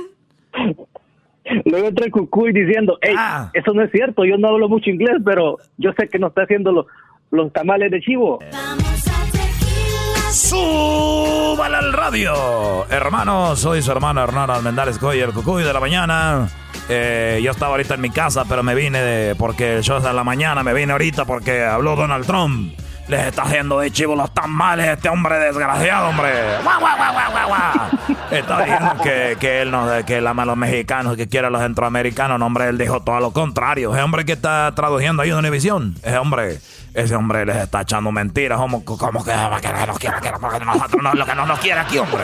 Luego entra el cucuy diciendo, hey, ah. eso no es cierto, yo no hablo mucho inglés, pero yo sé que no está haciendo los, los tamales de chivo. ¡Súbala al radio! Hermanos, soy su hermano Hernán Almendares Coy, el cucuy de la mañana. Eh, yo estaba ahorita en mi casa, pero me vine de, porque yo de la mañana me vine ahorita porque habló Donald Trump. Les está haciendo de chivo los tamales este hombre desgraciado, hombre. ¡Guau, guau, guau, guau! Está diciendo que, que él no, que él ama a los mexicanos, que quiere a los centroamericanos. No, hombre, él dijo todo lo contrario. Ese hombre que está traduciendo ahí en Univisión, ese hombre, ese hombre les está echando mentiras. Como, como que, no nos quiere, que nosotros no, lo que no nos quiere aquí, hombre.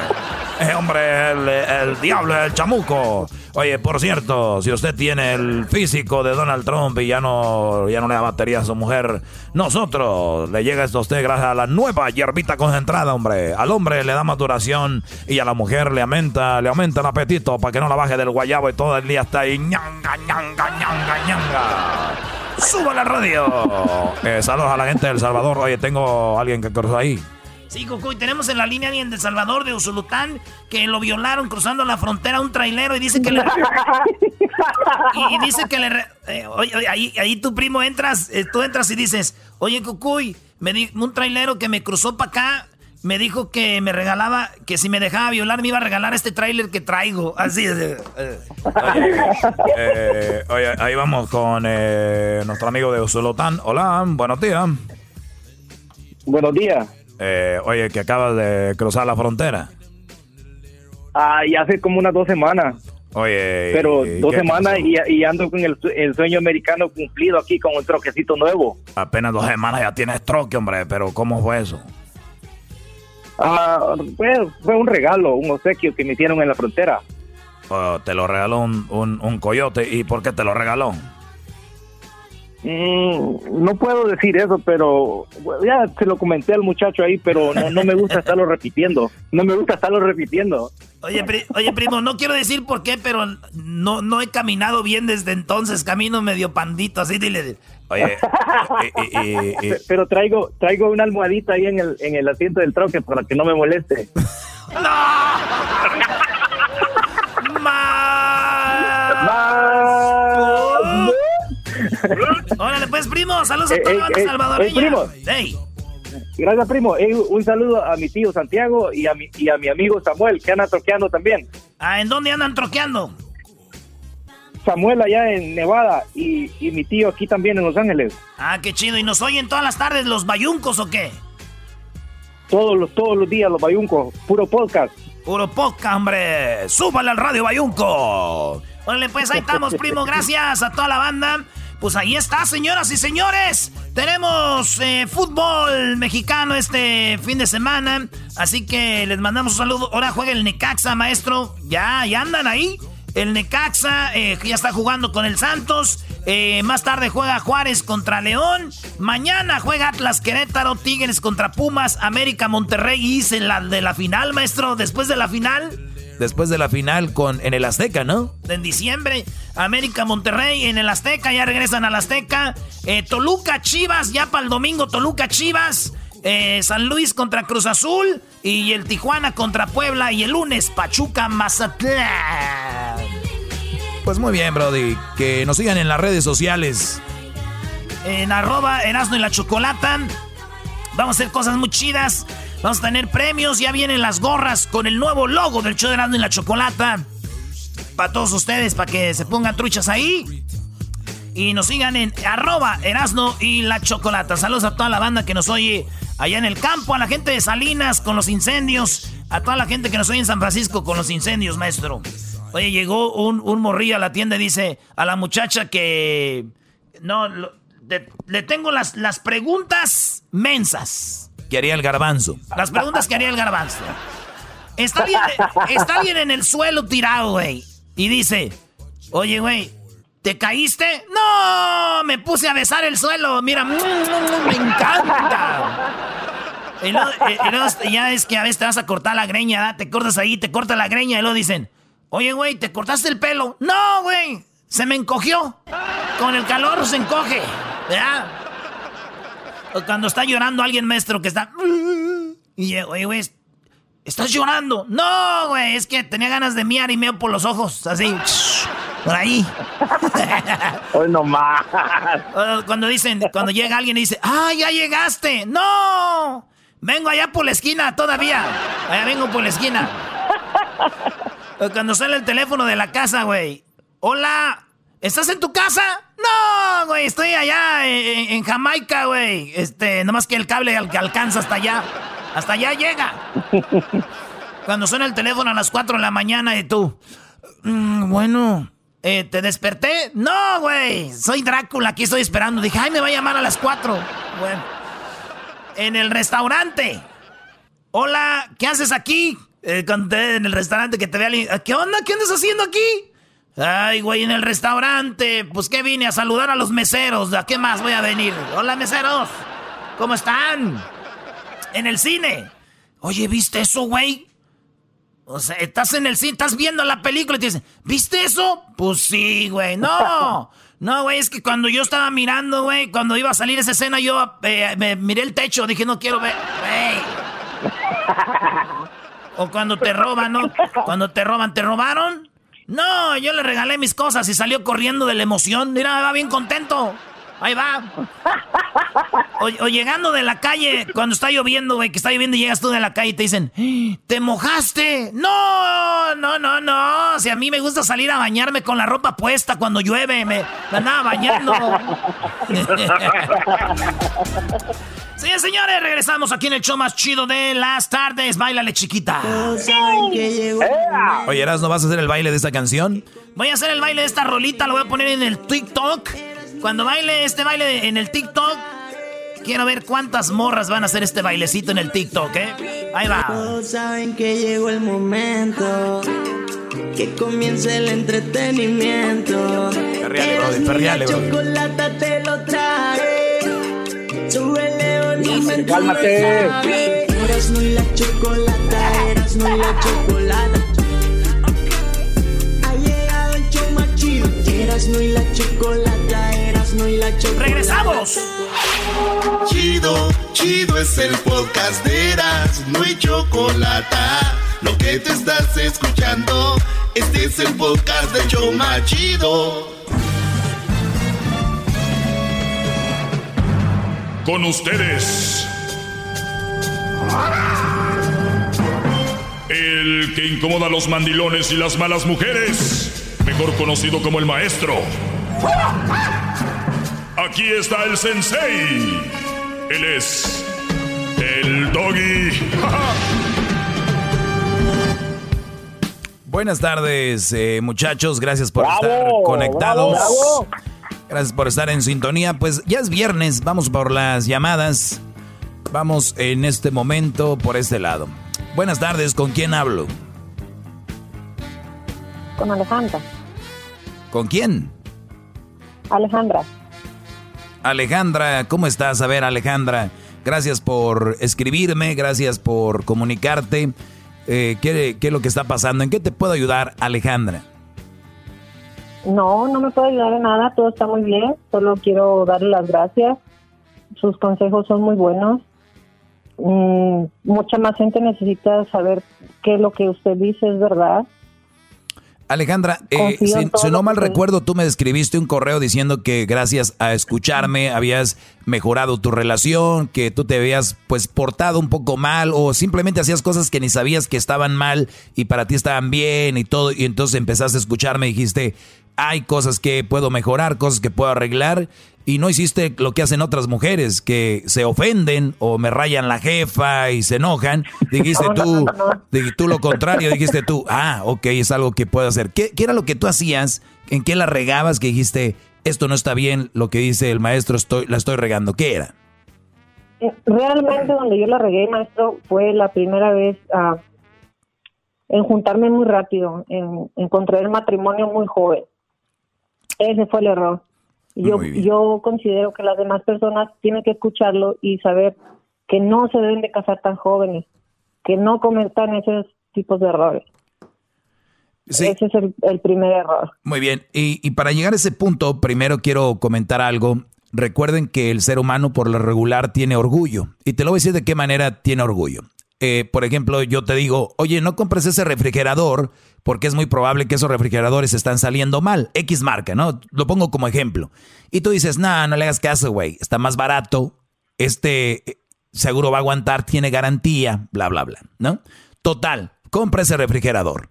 Ese hombre es el, el diablo, el chamuco. Oye, por cierto, si usted tiene el físico de Donald Trump y ya no, ya no le da batería a su mujer, nosotros le llega esto a usted gracias a la nueva hierbita concentrada, hombre. Al hombre le da más duración y a la mujer le aumenta, le aumenta el apetito para que no la baje del guayabo y todo el día está ahí ñanga, ñanga, ñanga, ñanga. ¡Suba la radio! Eh, saludos a la gente del Salvador. Oye, tengo a alguien que cruzó ahí. Sí, Cucuy, tenemos en la línea alguien de Salvador, de Usulután, que lo violaron cruzando la frontera a un trailero y dice que le... y, dice que le... Eh, oye, ahí, ahí tu primo entras, eh, tú entras y dices, oye, Cucuy, me di, un trailero que me cruzó para acá me dijo que me regalaba, que si me dejaba violar me iba a regalar este trailer que traigo. Así es. Eh, oye, ahí vamos con nuestro amigo de Usulután. Hola, buenos días. Buenos días. Eh, oye, que acabas de cruzar la frontera. Ah, ya hace como unas dos semanas. Oye. Pero dos semanas y, ando con el, sueño americano cumplido aquí con un troquecito nuevo. Apenas dos semanas ya tienes troque, hombre, pero ¿cómo fue eso? Ah, fue, fue un regalo, un obsequio que me hicieron en la frontera. Oh, te lo regaló un, un, un coyote. ¿Y por qué te lo regaló? Mm, no puedo decir eso, pero ya se lo comenté al muchacho ahí, pero no, me gusta estarlo repitiendo. No me gusta estarlo repitiendo. Oye, oye, primo, no quiero decir por qué, pero no, no he caminado bien desde entonces. Camino medio pandito, así dile. Oye, pero traigo traigo una almohadita ahí en el, en el asiento del troque para que no me moleste. ¡No! Órale, pues, primo. Saludos a toda la banda salvadoreña. primo. Gracias, primo. un saludo a mi tío Santiago y a mi, y a mi amigo Samuel, que andan troqueando también. Ah, ¿en dónde andan troqueando? Samuel allá en Nevada y, y, mi tío aquí también en Los Ángeles. Ah, qué chido. ¿Y nos oyen todas las tardes los bayuncos o qué? Todos los, todos los días los bayuncos. Puro podcast. Puro podcast, hombre. Súbale al radio bayunco. Órale, pues ahí estamos, primo. Gracias a toda la banda. Pues ahí está, señoras y señores. Tenemos eh, fútbol mexicano este fin de semana. Así que les mandamos un saludo. Ahora juega el Necaxa, maestro. Ya, ya andan ahí. El Necaxa eh, ya está jugando con el Santos. Eh, más tarde juega Juárez contra León. Mañana juega Atlas Querétaro, Tigres contra Pumas, América Monterrey. Y la de la final, maestro. Después de la final después de la final con en el Azteca, ¿no? En diciembre, América Monterrey en el Azteca, ya regresan al Azteca. Eh, Toluca Chivas, ya para el domingo Toluca Chivas. Eh, San Luis contra Cruz Azul y el Tijuana contra Puebla y el lunes Pachuca Mazatlán. Pues muy bien, Brody. Que nos sigan en las redes sociales. En arroba Erasno y la Chocolata. Vamos a hacer cosas muy chidas. Vamos a tener premios. Ya vienen las gorras con el nuevo logo del show de Erasmo y la Chocolata. Para todos ustedes, para que se pongan truchas ahí. Y nos sigan en arroba y la Chocolata. Saludos a toda la banda que nos oye allá en el campo, a la gente de Salinas con los incendios, a toda la gente que nos oye en San Francisco con los incendios, maestro. Oye, llegó un, un morrillo a la tienda y dice a la muchacha que... No, le tengo las, las preguntas mensas que haría el garbanzo. Las preguntas que haría el garbanzo. Está bien, está bien en el suelo tirado, güey. Y dice, oye, güey, ¿te caíste? No, me puse a besar el suelo. Mira, mm, mm, mm, me encanta. Y luego, ya es que a veces te vas a cortar la greña, te cortas ahí, te corta la greña y luego dicen, oye, güey, ¿te cortaste el pelo? No, güey, se me encogió. Con el calor se encoge, ¿verdad? Cuando está llorando alguien, maestro, que está. Y, oye, güey, ¿estás llorando? No, güey, es que tenía ganas de miar y meo por los ojos, así. Por ahí. Hoy no más. Cuando dicen, cuando llega alguien y dice, ¡ah, ya llegaste! ¡No! Vengo allá por la esquina todavía. Allá vengo por la esquina. Cuando sale el teléfono de la casa, güey. Hola, ¿Estás en tu casa? No, güey, estoy allá en, Jamaica, güey. Este, nomás que el cable al que alcanza hasta allá. Hasta allá llega. Cuando suena el teléfono a las 4 de la mañana y tú. Mm, bueno, eh, ¿te desperté? No, güey. Soy Drácula, aquí estoy esperando. Dije, ay, me va a llamar a las 4. Bueno. En el restaurante. Hola, ¿qué haces aquí? Eh, en el restaurante que te vea. ¿Qué onda? ¿Qué andas haciendo aquí? Ay, güey, en el restaurante. Pues que vine a saludar a los meseros. ¿A qué más voy a venir? Hola, meseros. ¿Cómo están? En el cine. Oye, ¿viste eso, güey? O sea, estás en el cine, estás viendo la película y te dicen, ¿viste eso? Pues sí, güey. No. No, güey, es que cuando yo estaba mirando, güey, cuando iba a salir esa escena, yo eh, me miré el techo, dije, no quiero ver. Güey. O cuando te roban, ¿no? Cuando te roban, ¿te robaron? No, yo le regalé mis cosas y salió corriendo de la emoción. Mira, va bien contento. Ahí va. O, llegando de la calle, cuando está lloviendo, güey, que está lloviendo y llegas tú de la calle y te dicen, ¿te mojaste? No, no, no, no. Si a mí me gusta salir a bañarme con la ropa puesta cuando llueve, me, andaba bañando. Sí, señores, regresamos aquí en el show más chido de las tardes. Bailale, chiquita. Oye, Eras, ¿no vas a hacer el baile de esta canción? Voy a hacer el baile de esta rolita, lo voy a poner en el TikTok. Cuando baile este baile en el TikTok, quiero ver cuántas morras van a hacer este bailecito en el TikTok, ¿eh? Ahí va. Todos saben que llegó el momento. Que comience el entretenimiento. Perreale, brother, perreale, brother. chocolate te lo trae. Cálmate. Eras no y la chocolata, eras no y la chocolata. Ha llegado el show más chido. Eras no y la chocolata, eras no y la chocolata. ¡Regresamos! Chido, chido es el podcast de Eras, no hay chocolata. Lo que te estás escuchando, este es el podcast de Choma Chido. Con ustedes. El que incomoda a los mandilones y las malas mujeres. Mejor conocido como el maestro. Aquí está el sensei. Él es el doggy. Buenas tardes, eh, muchachos. Gracias por estar conectados. Gracias por estar en sintonía. Pues ya es viernes, vamos por las llamadas. Vamos en este momento por este lado. Buenas tardes, ¿con quién hablo? Con Alejandra. ¿Con quién? Alejandra. Alejandra, ¿cómo estás? A ver, Alejandra, gracias por escribirme, gracias por comunicarte. Eh, ¿qué, ¿Qué es lo que está pasando? ¿En qué te puedo ayudar, Alejandra? No, no me puede ayudar en nada, todo está muy bien, solo quiero darle las gracias. Sus consejos son muy buenos. Mm, mucha más gente necesita saber que lo que usted dice es verdad. Alejandra, eh, si, no mal recuerdo, tú me escribiste un correo diciendo que gracias a escucharme habías mejorado tu relación, que tú te habías pues portado un poco mal o simplemente hacías cosas que ni sabías que estaban mal y para ti estaban bien y todo y entonces empezaste a escucharme y dijiste, hay cosas que puedo mejorar, cosas que puedo arreglar y no hiciste lo que hacen otras mujeres que se ofenden o me rayan la jefa y se enojan. Dijiste tú, tú lo contrario, dijiste tú, ah, ok, es algo que puedo hacer. ¿Qué, era lo que tú hacías? ¿En qué la regabas que dijiste, esto no está bien, lo que dice el maestro, estoy, la estoy regando? ¿Qué era? Eh, realmente donde yo la regué, maestro, fue la primera vez ah, en juntarme muy rápido, en, encontrar el matrimonio muy joven. Ese fue el error. Yo, yo considero que las demás personas tienen que escucharlo y saber que no se deben de casar tan jóvenes, que no cometan esos tipos de errores. Ese es el, primer error. Muy bien, y, y para llegar a ese punto, primero quiero comentar algo. Recuerden que el ser humano por lo regular tiene orgullo. Y te lo voy a decir de qué manera tiene orgullo. Eh, por ejemplo, yo te digo, oye, no compres ese refrigerador porque es muy probable que esos refrigeradores están saliendo mal. X marca, ¿no? Lo pongo como ejemplo. Y tú dices, no, no le hagas caso, güey. Está más barato. Este eh, seguro va a aguantar, tiene garantía, bla, bla, bla, ¿no? Total, compra ese refrigerador.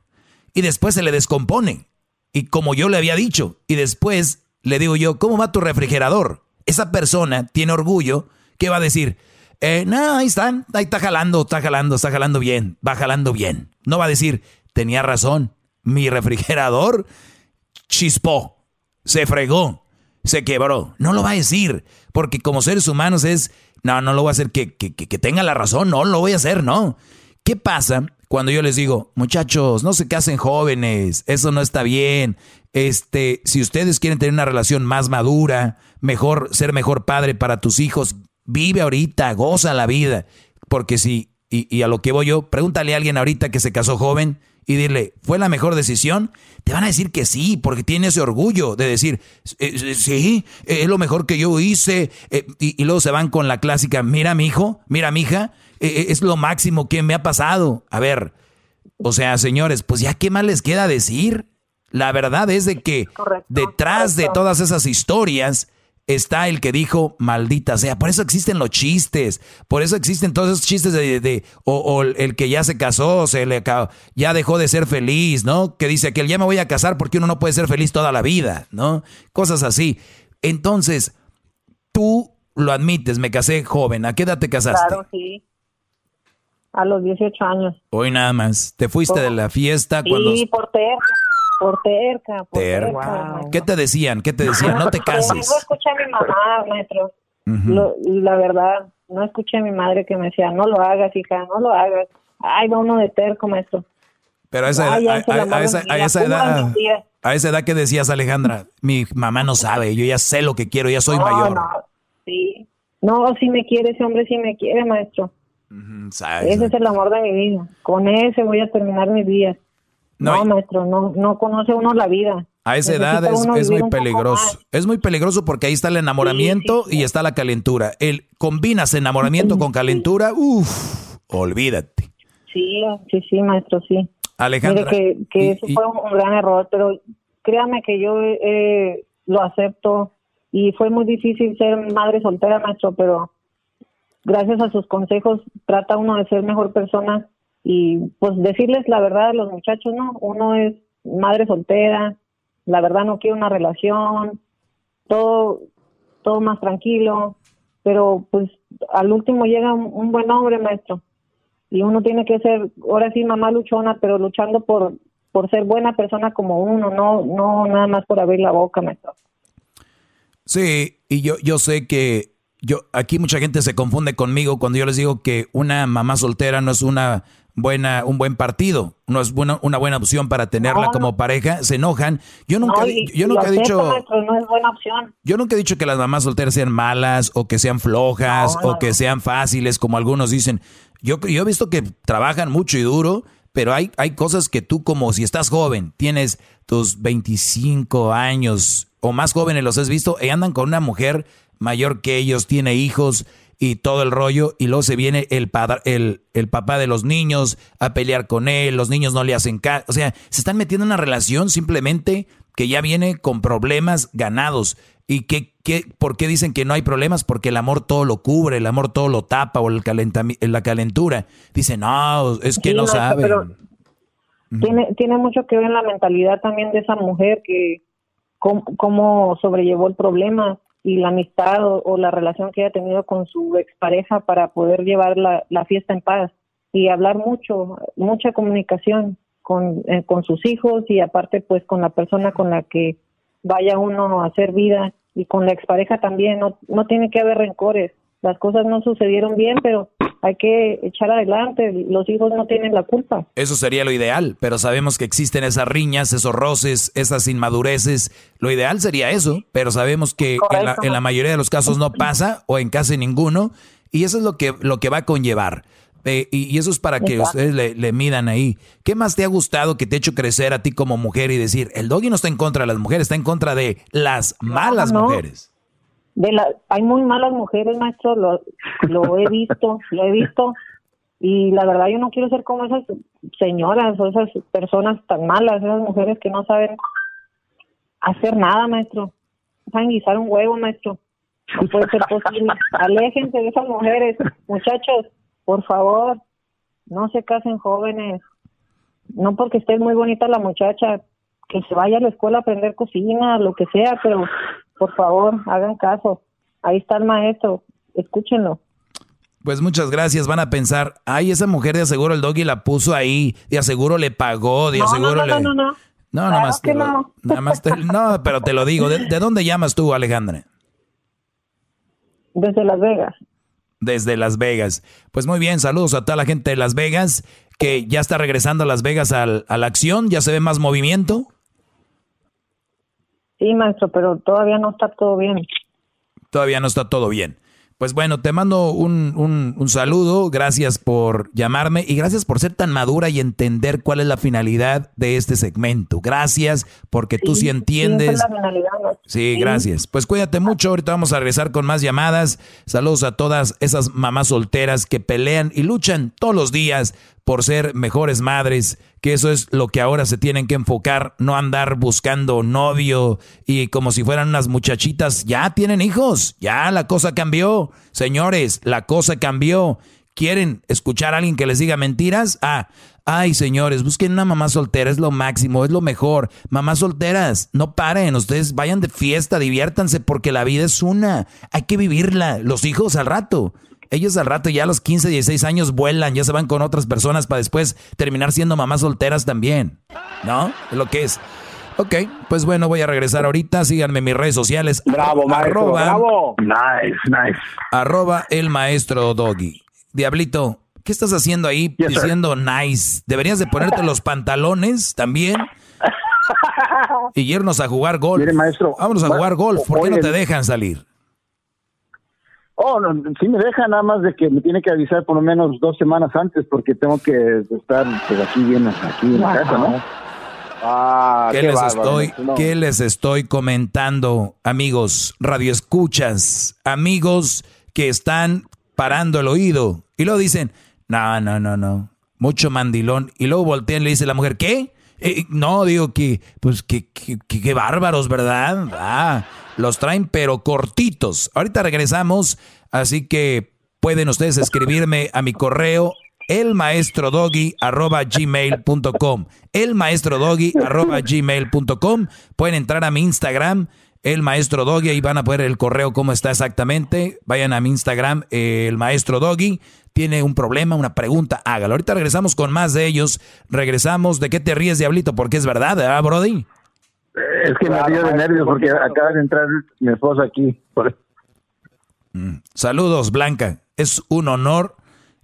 Y después se le descompone. Y como yo le había dicho, y después le digo yo, ¿cómo va tu refrigerador? Esa persona tiene orgullo, ¿qué va a decir? Eh, no, ahí están, ahí está jalando, está jalando, está jalando bien, va jalando bien. No va a decir, tenía razón, mi refrigerador chispó, se fregó, se quebró. No lo va a decir, porque como seres humanos es, no, no lo voy a hacer que, que, que tenga la razón, no lo voy a hacer, no. ¿Qué pasa cuando yo les digo, muchachos, no se casen jóvenes, eso no está bien. Este, si ustedes quieren tener una relación más madura, mejor, ser mejor padre para tus hijos, vive ahorita, goza la vida. Porque si, y, y a lo que voy yo, pregúntale a alguien ahorita que se casó joven y dile, ¿fue la mejor decisión? Te van a decir que sí, porque tiene ese orgullo de decir, eh, eh, sí, es lo mejor que yo hice. Eh, y, y, luego se van con la clásica, mira mi hijo, mira mi hija, es lo máximo que me ha pasado. A ver, o sea, señores, pues ya qué más les queda decir. La verdad es de que detrás de todas esas historias está el que dijo, maldita sea. Por eso existen los chistes, por eso existen todos esos chistes de, o, el que ya se casó, se le ya dejó de ser feliz, ¿no? Que dice que él ya me voy a casar porque uno no puede ser feliz toda la vida, ¿no? Cosas así. Entonces, tú lo admites, me casé joven. ¿A qué edad te casaste? Claro, sí. A los 18 años. Hoy nada más. ¿Te fuiste de la fiesta cuando...? Sí, por terca. Por terca. Por terca ¿Qué te decían? ¿Qué te decían? No te cases. No escuché a mi mamá, maestro. la verdad, no escuché a mi madre que me decía, no lo hagas, hija, no lo hagas. Ay, va uno de terco, maestro. Pero a esa, edad, a, esa, a esa edad, a esa edad que decías, Alejandra, mi mamá no sabe, yo ya sé lo que quiero, ya soy mayor. No, sí. No, si me quiere, ese hombre sí me quiere, maestro. Ese es el amor de mi vida. Con ese voy a terminar mis días. No, maestro, no, no conoce uno la vida. A esa edad es, muy peligroso. Es muy peligroso porque ahí está el enamoramiento y está la calentura. El combinas enamoramiento con calentura, uff, olvídate. Sí, sí, sí, maestro, sí. Alejandra. que, que eso fue un gran error, pero créame que yo eh, lo acepto y fue muy difícil ser madre soltera, maestro, pero gracias a sus consejos trata uno de ser mejor persona y pues decirles la verdad a los muchachos, ¿no? Uno es madre soltera, la verdad no quiere una relación, todo, todo más tranquilo, pero pues al último llega un, buen hombre, maestro, y uno tiene que ser, ahora sí, mamá luchona, pero luchando por, por ser buena persona como uno, no, no nada más por abrir la boca, maestro. Sí, y yo, yo sé que yo aquí mucha gente se confunde conmigo cuando yo les digo que una mamá soltera no es una buena un buen partido, no es buena, una buena opción para tenerla como pareja, se enojan. Yo nunca yo nunca he dicho no es buena opción. Yo nunca he dicho que las mamás solteras sean malas o que sean flojas o que sean fáciles como algunos dicen. Yo yo he visto que trabajan mucho y duro, pero hay hay cosas que tú como si estás joven, tienes tus 25 años o más jóvenes los has visto y andan con una mujer mayor que ellos, tiene hijos y todo el rollo, y luego se viene el, padre, el, el papá de los niños a pelear con él, los niños no le hacen caso, o sea, se están metiendo en una relación simplemente que ya viene con problemas ganados. ¿Y qué, qué, por qué dicen que no hay problemas? Porque el amor todo lo cubre, el amor todo lo tapa o el la calentura. Dicen, no, es que no, saben. tiene, tiene mucho que ver en la mentalidad también de esa mujer que cómo, cómo sobrellevó el problema y la amistad o, la relación que haya tenido con su expareja para poder llevar la, la fiesta en paz y hablar mucho, mucha comunicación con, eh, con sus hijos y aparte pues con la persona con la que vaya uno a hacer vida y con la expareja también, no, no tiene que haber rencores, las cosas no sucedieron bien, pero hay que echar adelante, los hijos no tienen la culpa. Eso sería lo ideal, pero sabemos que existen esas riñas, esos roces, esas inmadureces. Lo ideal sería eso, pero sabemos que en la, mayoría de los casos no pasa o en casi ninguno, y eso es lo que, lo que va a conllevar. Eh, y, eso es para que ustedes le, midan ahí. ¿Qué más te ha gustado que te ha hecho crecer a ti como mujer y decir, el doggy no está en contra de las mujeres, está en contra de las malas mujeres? De la, hay muy malas mujeres, maestro, lo, lo he visto, lo he visto, y la verdad yo no quiero ser como esas señoras o esas personas tan malas, esas mujeres que no saben hacer nada, maestro, saben guisar un huevo, maestro, no puede ser posible, aléjense de esas mujeres, muchachos, por favor, no se casen jóvenes, no porque esté muy bonita la muchacha, que se vaya a la escuela a aprender cocina, lo que sea, pero por favor, hagan caso. Ahí está el maestro, escúchenlo. Pues muchas gracias. Van a pensar, ay, esa mujer de aseguro el doggy la puso ahí, de aseguro le pagó, de aseguro no, no, le. No, no, no. No, nada más. Te no. nada más te, no, pero te lo digo. ¿De, ¿De, dónde llamas tú, Alejandra? Desde Las Vegas. Desde Las Vegas. Pues muy bien, saludos a toda la gente de Las Vegas, que ya está regresando a Las Vegas al, a la acción, ya se ve más movimiento. Sí, maestro, pero todavía no está todo bien. Todavía no está todo bien. Pues bueno, te mando un, un, un, saludo, gracias por llamarme y gracias por ser tan madura y entender cuál es la finalidad de este segmento. Gracias porque sí, tú sí entiendes. Sí, sí, gracias. Pues cuídate mucho, ahorita vamos a regresar con más llamadas. Saludos a todas esas mamás solteras que pelean y luchan todos los días por ser mejores madres, que eso es lo que ahora se tienen que enfocar, no andar buscando novio y como si fueran unas muchachitas, ya tienen hijos, ya la cosa cambió, señores, la cosa cambió. ¿Quieren escuchar a alguien que les diga mentiras? Ah, ay señores, busquen una mamá soltera, es lo máximo, es lo mejor. Mamás solteras, no paren, ustedes vayan de fiesta, diviértanse porque la vida es una, hay que vivirla, los hijos al rato. Ellos al rato ya a los 15, 16 años vuelan, ya se van con otras personas para después terminar siendo mamás solteras también. ¿No? Es lo que es. Ok, pues bueno, voy a regresar ahorita. Síganme en mis redes sociales. Bravo, maestro, arroba, bravo. Nice, nice. Arroba el maestro Doggy. Diablito, ¿qué estás haciendo ahí Yes, diciendo nice? Deberías de ponerte los pantalones también y irnos a jugar golf. Mire, maestro. Vámonos a jugar golf. ¿Por qué no te dejan salir? Oh, no, sí me deja nada más de que me tiene que avisar por lo menos dos semanas antes porque tengo que estar pues, aquí bien, aquí en la casa, ¿no? Ah, ¿Qué, qué les bárbaro, estoy, no. ¿Qué les estoy comentando, amigos radioescuchas, amigos que están parando el oído? Y luego dicen, no, no, no, no, mucho mandilón. Y luego voltean y le dice la mujer, ¿qué? Eh, no, digo que, pues, que, que, que- que bárbaros, ¿verdad? Ah, los traen pero cortitos. Ahorita regresamos, así que pueden ustedes escribirme a mi correo elmaestrodoggy arroba gmail.com elmaestrodoggy arroba gmail.com pueden entrar a mi Instagram el maestro Doggy, ahí van a poner el correo cómo está exactamente. Vayan a mi Instagram, eh, el maestro Doggy. Tiene un problema, una pregunta, hágalo. Ahorita regresamos con más de ellos. Regresamos. ¿De qué te ríes, Diablito? Porque es verdad, ¿verdad, Brody? Es que me río de nervios porque acaba de entrar mi esposa aquí. Por- Saludos, Blanca. Es un honor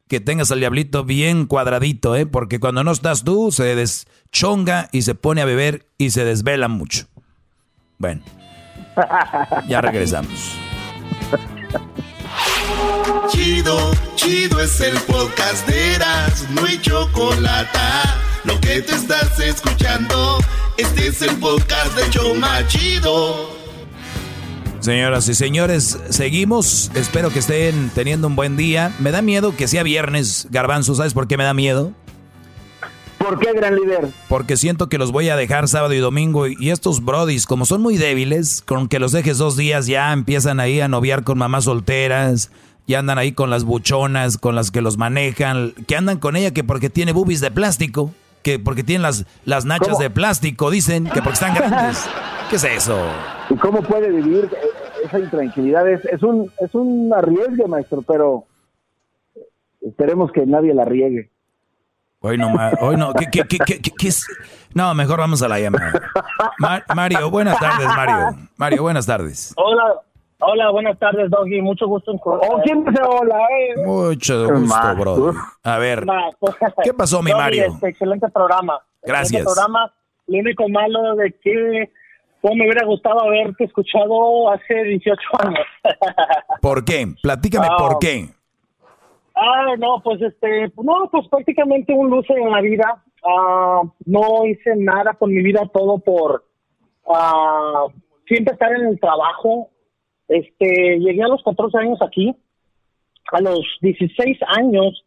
que tengas al diablito bien cuadradito, ¿eh? Porque cuando no estás tú, se deschonga y se pone a beber y se desvela mucho. Bueno, ya regresamos. Chido, chido es el podcast de Eras, no hay chocolate. Lo que te estás escuchando, este es el podcast de Choma Chido. Señoras y señores, seguimos. Espero que estén teniendo un buen día. Me da miedo que sea viernes, Garbanzo. ¿Sabes por qué me da miedo? ¿Por qué, gran líder? Porque siento que los voy a dejar sábado y domingo y estos brodis, como son muy débiles, con que los dejes dos días ya empiezan ahí a noviar con mamás solteras, ya andan ahí con las buchonas, con las que los manejan, que andan con ella que porque tiene boobies de plástico, que porque tienen las, las nachas ¿Cómo? de plástico, dicen, que porque están grandes. ¿Qué es eso? ¿Y cómo puede vivir esa intranquilidad? Es, es un es un arriesgue, maestro, pero esperemos que nadie la riegue. Hoy no, hoy no, ¿qué, qué, qué, qué- qué- qué es? No, mejor vamos a la llamada. Ma- Mario, buenas tardes, Mario. Mario, buenas tardes. Hola, hola, buenas tardes, Doggy. Mucho gusto en ¿O quién dice hola? Eh? Mucho gusto, bro. A ver, ¿qué pasó, mi Doggy, Mario? este, excelente programa. Gracias. Excelente programa. Lo único malo de que pues, me hubiera gustado haberte escuchado hace 18 años. ¿Por qué? Platícame Ah. por qué. Ah, no, pues este, no, pues prácticamente un luce en la vida. Ah, no hice nada con mi vida, todo por ah, siempre estar en el trabajo. Este, llegué a los 14 años aquí. A los 16 años,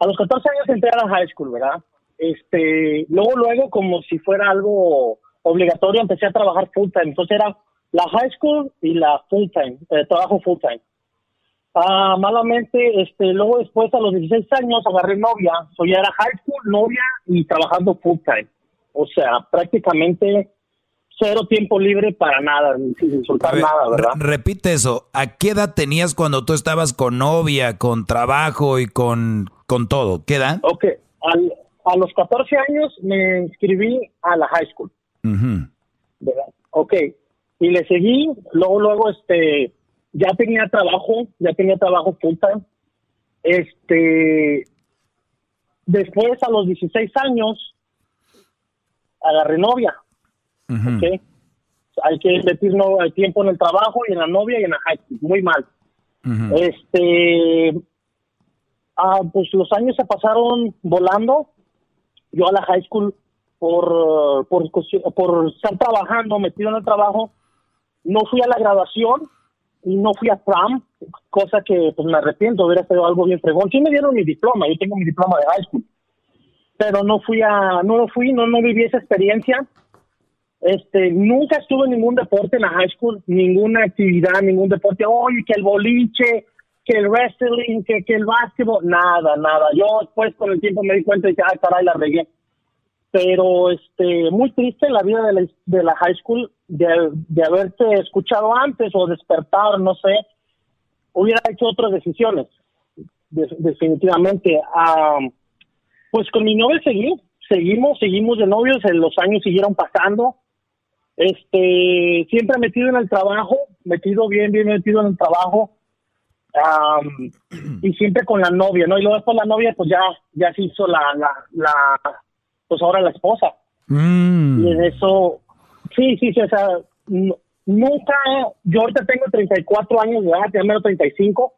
a los 14 años entré a la high school, ¿verdad? Este, luego, luego, como si fuera algo obligatorio, empecé a trabajar full time. Entonces era la high school y la full time, eh, trabajo full time. Ah, malamente, este, luego después a los 16 años agarré novia, so ya era high school, novia y trabajando full time. O sea, prácticamente cero tiempo libre para nada, sin disfrutar nada, ¿verdad? repite eso. ¿A qué edad tenías cuando tú estabas con novia, con trabajo y con, con todo? ¿Qué edad? Ok, a los 14 años me inscribí a la high school. ¿verdad? Ok, y le seguí, luego, luego, este, ya tenía trabajo, ya tenía trabajo full time. Este, después a los 16 años, agarré novia. Hay que invertir no, el tiempo en el trabajo y en la novia y en la high school. Muy mal. Este, ah, pues los años se pasaron volando. Yo a la high school por, por, por estar trabajando, metido en el trabajo, no fui a la graduación y no fui a prom, cosa que pues me arrepiento, hubiera sido algo bien fregón. Sí me dieron mi diploma, yo tengo mi diploma de high school, pero no fui a, no lo fui, no, no viví esa experiencia. Este, nunca estuve en ningún deporte en la high school, ninguna actividad, ningún deporte. Oye, que el boliche, que el wrestling, que, que el básquetbol, nada, nada. Yo después con el tiempo me di cuenta y dije, ay, caray, la regué pero este muy triste la vida de la, de la high school de, de, haberte escuchado antes o despertar no sé hubiera hecho otras decisiones definitivamente pues con mi novia seguí seguimos seguimos de novios los años siguieron pasando este siempre metido en el trabajo metido bien bien metido en el trabajo y siempre con la novia no y luego después la novia pues ya ya se hizo la la, la pues ahora la esposa. Mm. Y en eso, sí, sí, sí, o sea, nunca, yo ahorita tengo 34 años de edad, ya menos 35,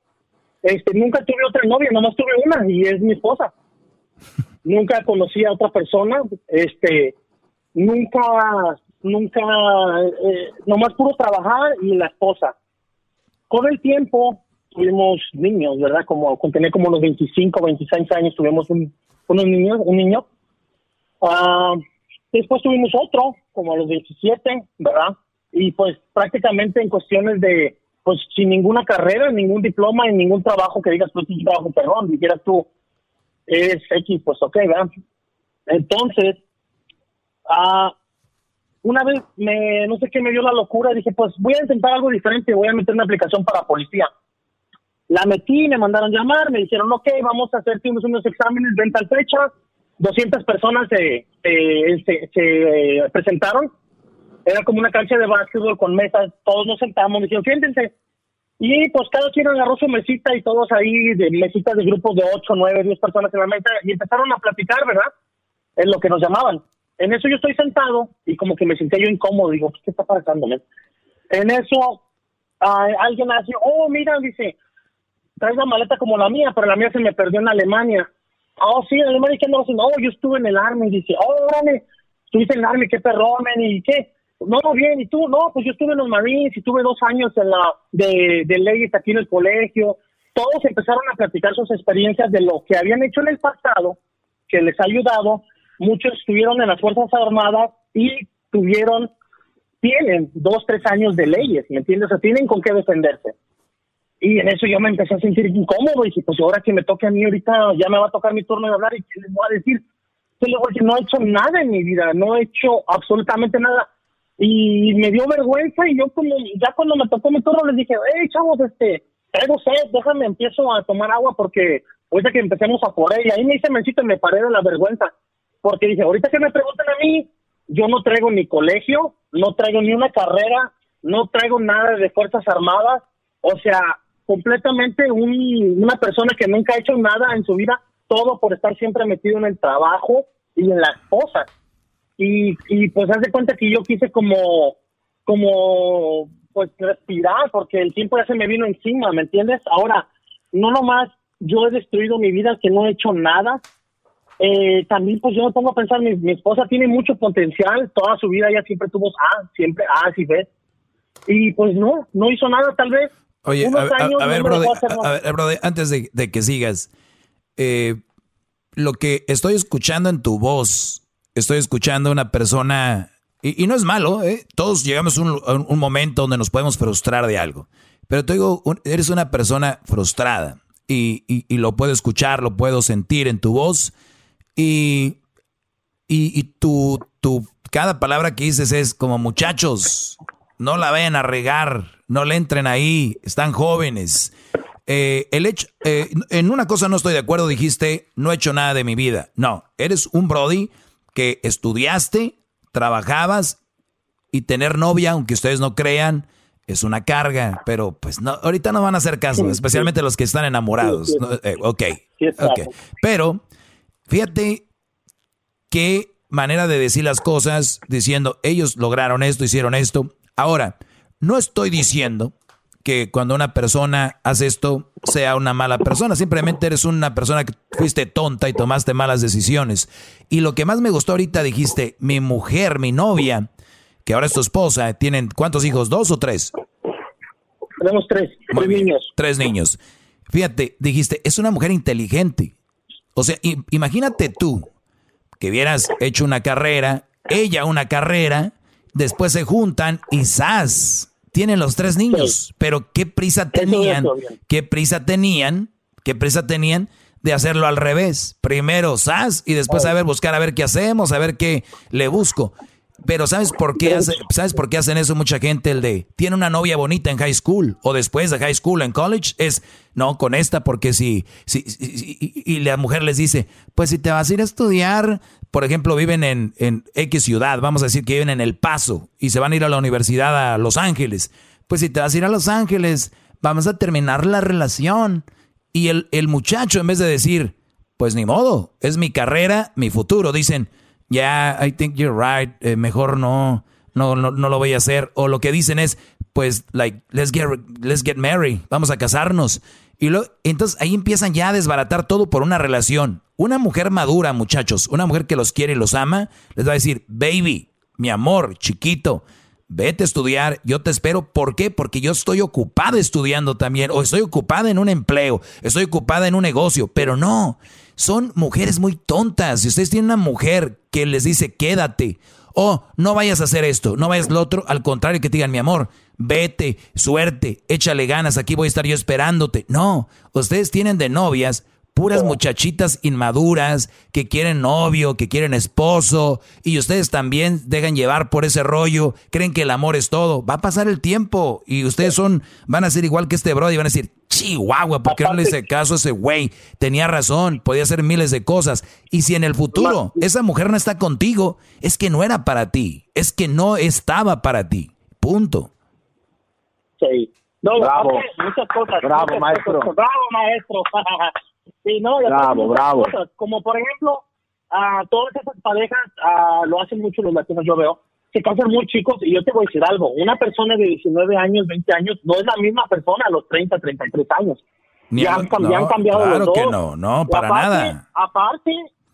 este, nunca tuve otra novia, nomás tuve una y es mi esposa. nunca conocí a otra persona, este, nunca, nunca, eh, nomás puro trabajar y la esposa. Con el tiempo tuvimos niños, ¿verdad? Como, con tener como unos 25, 26 años tuvimos un, unos niños, un niño Ah, después tuvimos otro, como a los 17, ¿verdad? Y pues prácticamente en cuestiones de, pues sin ninguna carrera, ningún diploma, y ningún trabajo que digas, pues un trabajo perdón, dijeras tú, es X, pues ok, ¿verdad? Entonces, ah, una vez me, no sé qué me dio la locura, dije, pues voy a intentar algo diferente, voy a meter una aplicación para policía. La metí, me mandaron llamar, me dijeron, ok, vamos a hacer unos exámenes, ven tal fecha, 200 personas se, se, se, presentaron. Era como una cancha de básquetbol con mesas. Todos nos sentamos, dijeron, siéntense. Y pues cada quien agarró su mesita y todos ahí, de mesitas de grupos de 8, 9, 10 personas en la mesa, y empezaron a platicar, ¿verdad? En lo que nos llamaban. En eso yo estoy sentado y como que me sentía yo incómodo. Digo, ¿qué está pasando? En eso alguien hace, oh, mira, dice, traes la maleta como la mía, pero la mía se me perdió en Alemania. Oh, sí, en Alemania, ¿qué haciendo? Oh, yo estuve en el Army. Dice, oh, órale, estuviste en el Army, qué perrón, ¿y qué? No, bien, ¿y tú? No, pues yo estuve en los Marines y tuve dos años en la de, de leyes aquí en el colegio. Todos empezaron a platicar sus experiencias de lo que habían hecho en el pasado, que les ha ayudado. Muchos estuvieron en las Fuerzas Armadas y tuvieron, tienen dos, tres años de leyes, ¿me entiendes? O sea, tienen con qué defenderse. Y en eso yo me empecé a sentir incómodo y dije, pues ahora que me toque a mí ahorita, ya me va a tocar mi turno de hablar y ¿qué les voy a decir? Yo a decir, no he hecho nada en mi vida, no he hecho absolutamente nada. Y me dio vergüenza y yo como, ya cuando me tocó mi turno les dije, hey chavos, este, traigo sed, déjame, empiezo a tomar agua porque ahorita que empecemos a correr y ahí me hice mencito y me paré de la vergüenza. Porque dije, ahorita que me preguntan a mí, yo no traigo ni colegio, no traigo ni una carrera, no traigo nada de Fuerzas Armadas, o sea, completamente una persona que nunca ha hecho nada en su vida, todo por estar siempre metido en el trabajo y en las cosas. Y, y pues hace cuenta que yo quise como, como, pues respirar, porque el tiempo ya se me vino encima, ¿me entiendes? Ahora, no nomás yo he destruido mi vida, que no he hecho nada, eh, también pues yo me pongo a pensar, mi, mi, esposa tiene mucho potencial, toda su vida ella siempre tuvo A, siempre A, y B, y pues no, no hizo nada tal vez, Oye, a, ver, brother, antes de, que sigas, eh, lo que estoy escuchando en tu voz, estoy escuchando a una persona, y, no es malo, ¿eh? todos llegamos a un, momento donde nos podemos frustrar de algo, pero te digo, eres una persona frustrada y, lo puedo escuchar, lo puedo sentir en tu voz, y y, y tu, tu, cada palabra que dices es como muchachos, no la vayan a regar, no le entren ahí, están jóvenes. Eh, el hecho, eh, en una cosa no estoy de acuerdo, dijiste, no he hecho nada de mi vida. No, eres un Brody que estudiaste, trabajabas y tener novia, aunque ustedes no crean, es una carga, pero pues no, ahorita no van a hacer caso, especialmente los que están enamorados. Eh, ok, ok. Pero fíjate qué manera de decir las cosas diciendo, ellos lograron esto, hicieron esto. Ahora, no estoy diciendo que cuando una persona hace esto sea una mala persona. Simplemente eres una persona que fuiste tonta y tomaste malas decisiones. Y lo que más me gustó ahorita dijiste, mi mujer, mi novia, que ahora es tu esposa, ¿tienen cuántos hijos? ¿Dos o tres? Tenemos tres, tres niños. Tres niños. Fíjate, dijiste, es una mujer inteligente. O sea, imagínate tú que hubieras hecho una carrera, ella una carrera, después se juntan y ¡zas! tienen los tres niños, pero qué prisa tenían, qué prisa tenían, qué prisa tenían de hacerlo al revés. Primero SAS y después a ver buscar a ver qué hacemos, a ver qué le busco. Pero ¿sabes por qué sabes por qué hacen eso mucha gente el de tiene una novia bonita en high school o después de high school en college es no con esta porque si si, y la mujer les dice, "Pues si te vas a ir a estudiar, por ejemplo, viven en, en X ciudad, vamos a decir que viven en El Paso y se van a ir a la universidad a Los Ángeles. Pues si te vas a ir a Los Ángeles, vamos a terminar la relación." Y el, el muchacho en vez de decir, "Pues ni modo, es mi carrera, mi futuro", dicen, yeah, I think you're right, eh, mejor no, no, no, no, lo voy a hacer. O lo que dicen es, pues, like, let's get, let's get married, vamos a casarnos. Y lo, entonces ahí empiezan ya a desbaratar todo por una relación. Una mujer madura, muchachos, una mujer que los quiere y los ama, les va a decir, baby, mi amor, chiquito, vete a estudiar, yo te espero. ¿Por qué? Porque yo estoy ocupada estudiando también, o estoy ocupada en un empleo, estoy ocupada en un negocio, pero no son mujeres muy tontas. Si ustedes tienen una mujer que les dice quédate, o no vayas a hacer esto, no vayas lo otro, al contrario que te digan mi amor, vete, suerte, échale ganas, aquí voy a estar yo esperándote. No, ustedes tienen de novias puras muchachitas inmaduras que quieren novio, que quieren esposo, y ustedes también dejan llevar por ese rollo, creen que el amor es todo. Va a pasar el tiempo y ustedes son, van a ser igual que este bro y van a decir, Chihuahua, ¿por qué no le hice caso a ese güey? Tenía razón, podía hacer miles de cosas. Y si en el futuro esa mujer no está contigo, es que no era para ti, es que no estaba para ti. Punto. Sí. No, bravo. muchas cosas. Bravo, maestro. Bravo, maestro. Sí, no, bravo, bravo. como por ejemplo, a todas esas parejas lo hacen mucho los latinos, yo veo, se casan muy chicos y yo te voy a decir algo, una persona de 19 años, 20 años, no es la misma persona a los 30, 33 años. ya, han, cambiado claro los dos. que no, no, para nada. Aparte,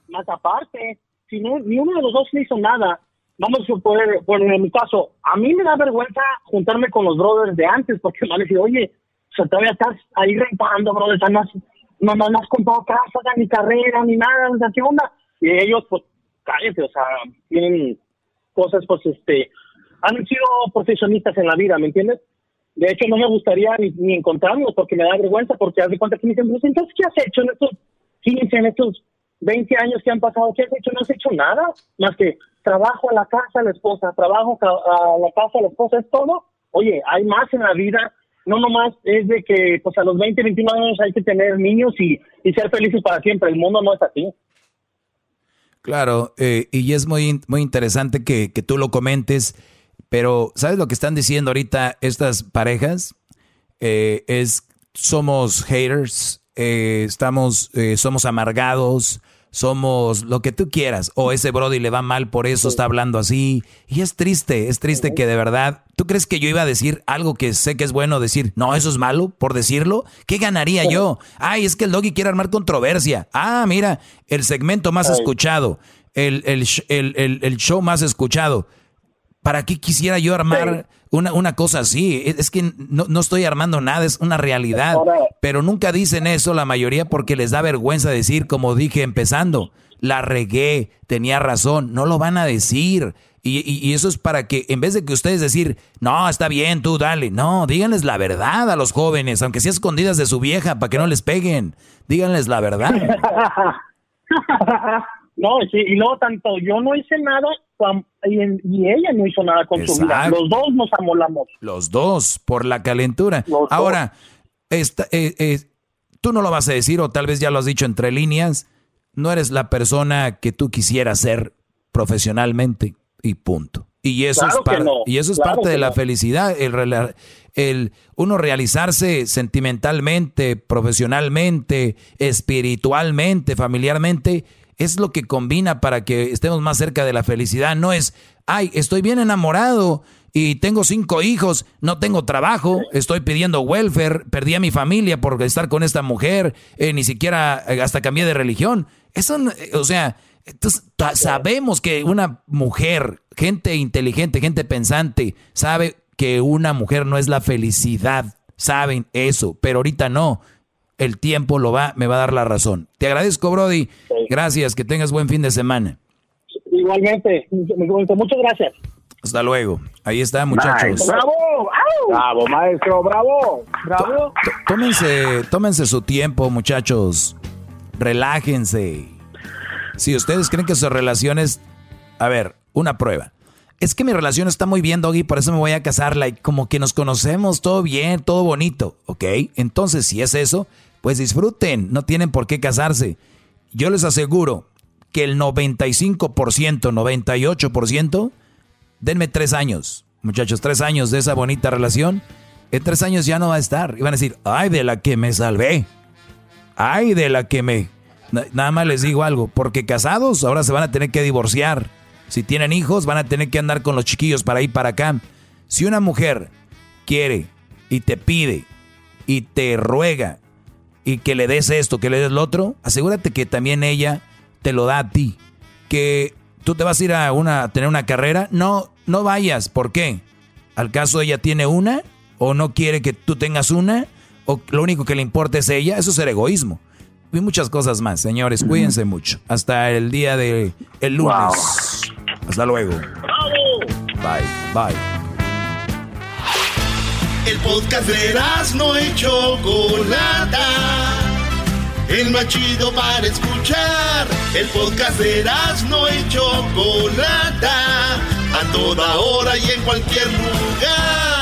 más aparte, si no, ni uno de los dos hizo nada, vamos a suponer, bueno, en mi caso, a mí me da vergüenza juntarme con los brothers de antes, porque me van a decir, oye, o sea, todavía estás ahí rentando, brothers, están no, no, no has comprado casa, ni carrera, ni nada, o sea, ¿qué onda? Y ellos, pues, cállate, o sea, tienen cosas, pues, este, han sido profesionistas en la vida, ¿me entiendes? De hecho, no me gustaría ni, ni encontrarlos porque me da vergüenza, porque haz de cuenta que me dicen, pues, entonces, ¿qué has hecho en estos 15, en estos 20 años que han pasado? ¿Qué has hecho? No has hecho nada, más que trabajo a la casa, a la esposa, trabajo a la casa, a la esposa, es todo. Oye, hay más en la vida no nomás es de que pues a los 20, 21 años hay que tener niños y, ser felices para siempre. El mundo no es así. Claro, eh, y es muy, muy interesante que, tú lo comentes, pero ¿sabes lo que están diciendo ahorita estas parejas? Eh, es somos haters, eh, estamos, somos amargados, somos lo que tú quieras, o ese Brody le va mal, por eso está hablando así. Y es triste, es triste que de verdad, ¿tú crees que yo iba a decir algo que sé que es bueno decir? No, eso es malo, por decirlo. ¿Qué ganaría yo? Ay, es que el Doggy quiere armar controversia. Ah, mira, el segmento más escuchado, el, el, el show más escuchado. ¿Para qué quisiera yo armar una, una cosa así? Es que no, no, estoy armando nada, es una realidad. Pero nunca dicen eso la mayoría porque les da vergüenza decir, como dije empezando, la regué, tenía razón. No lo van a decir. Y, y, eso es para que, en vez de que ustedes decir, no, está bien, tú dale. No, díganles la verdad a los jóvenes, aunque sea escondidas de su vieja, para que no les peguen. Díganles la verdad. No, sí, y luego tanto yo no hice nada y, ella no hizo nada con su vida. Los dos nos amolamos. Los dos, por la calentura. Ahora, esta, eh, eh, tú no lo vas a decir, o tal vez ya lo has dicho entre líneas, no eres la persona que tú quisieras ser profesionalmente y punto. Y eso es, y eso es parte de la felicidad, el, el uno realizarse sentimentalmente, profesionalmente, espiritualmente, familiarmente, es lo que combina para que estemos más cerca de la felicidad. No es, ay, estoy bien enamorado y tengo cinco hijos, no tengo trabajo, estoy pidiendo welfare, perdí a mi familia por estar con esta mujer, eh, ni siquiera eh, hasta cambié de religión. Eso, eh, o sea, entonces, sabemos que una mujer, gente inteligente, gente pensante, sabe que una mujer no es la felicidad. Saben eso, pero ahorita no. El tiempo lo va, me va a dar la razón. Te agradezco, Brody. Gracias, que tengas buen fin de semana. Igualmente, muchas gracias. Hasta luego. Ahí está, muchachos. ¡Bravo! ¡Bravo, maestro! ¡Bravo! ¡Bravo! Tómense, tómense su tiempo, muchachos. Relájense. Si ustedes creen que sus relaciones... A ver, una prueba. Es que mi relación está muy bien, Doggy, por eso me voy a casarla. Y como que nos conocemos, todo bien, todo bonito. ¿Ok? Entonces, si es eso, pues disfruten. No tienen por qué casarse. Yo les aseguro que el 95%, 98%, denme tres años. Muchachos, tres años de esa bonita relación. En tres años ya no va a estar. Y van a decir, ay, de la que me salvé. Ay, de la que me Nada más les digo algo, porque casados ahora se van a tener que divorciar. Si tienen hijos, van a tener que andar con los chiquillos para ir para acá. Si una mujer quiere y te pide y te ruega y que le des esto, que le des lo otro, asegúrate que también ella te lo da a ti. Que tú te vas a ir a, una, tener una carrera, no, no vayas. ¿Por qué? ¿Al caso ella tiene una? ¿O no quiere que tú tengas una? ¿O lo único que le importa es ella? Eso es ser egoísmo y muchas cosas más. Señores, cuídense mucho. Hasta el día de el lunes. Hasta luego. Bye, bye. El podcast de no hecho Chocolata. El más chido para escuchar. El podcast de no hecho Chocolata. A toda hora y en cualquier lugar.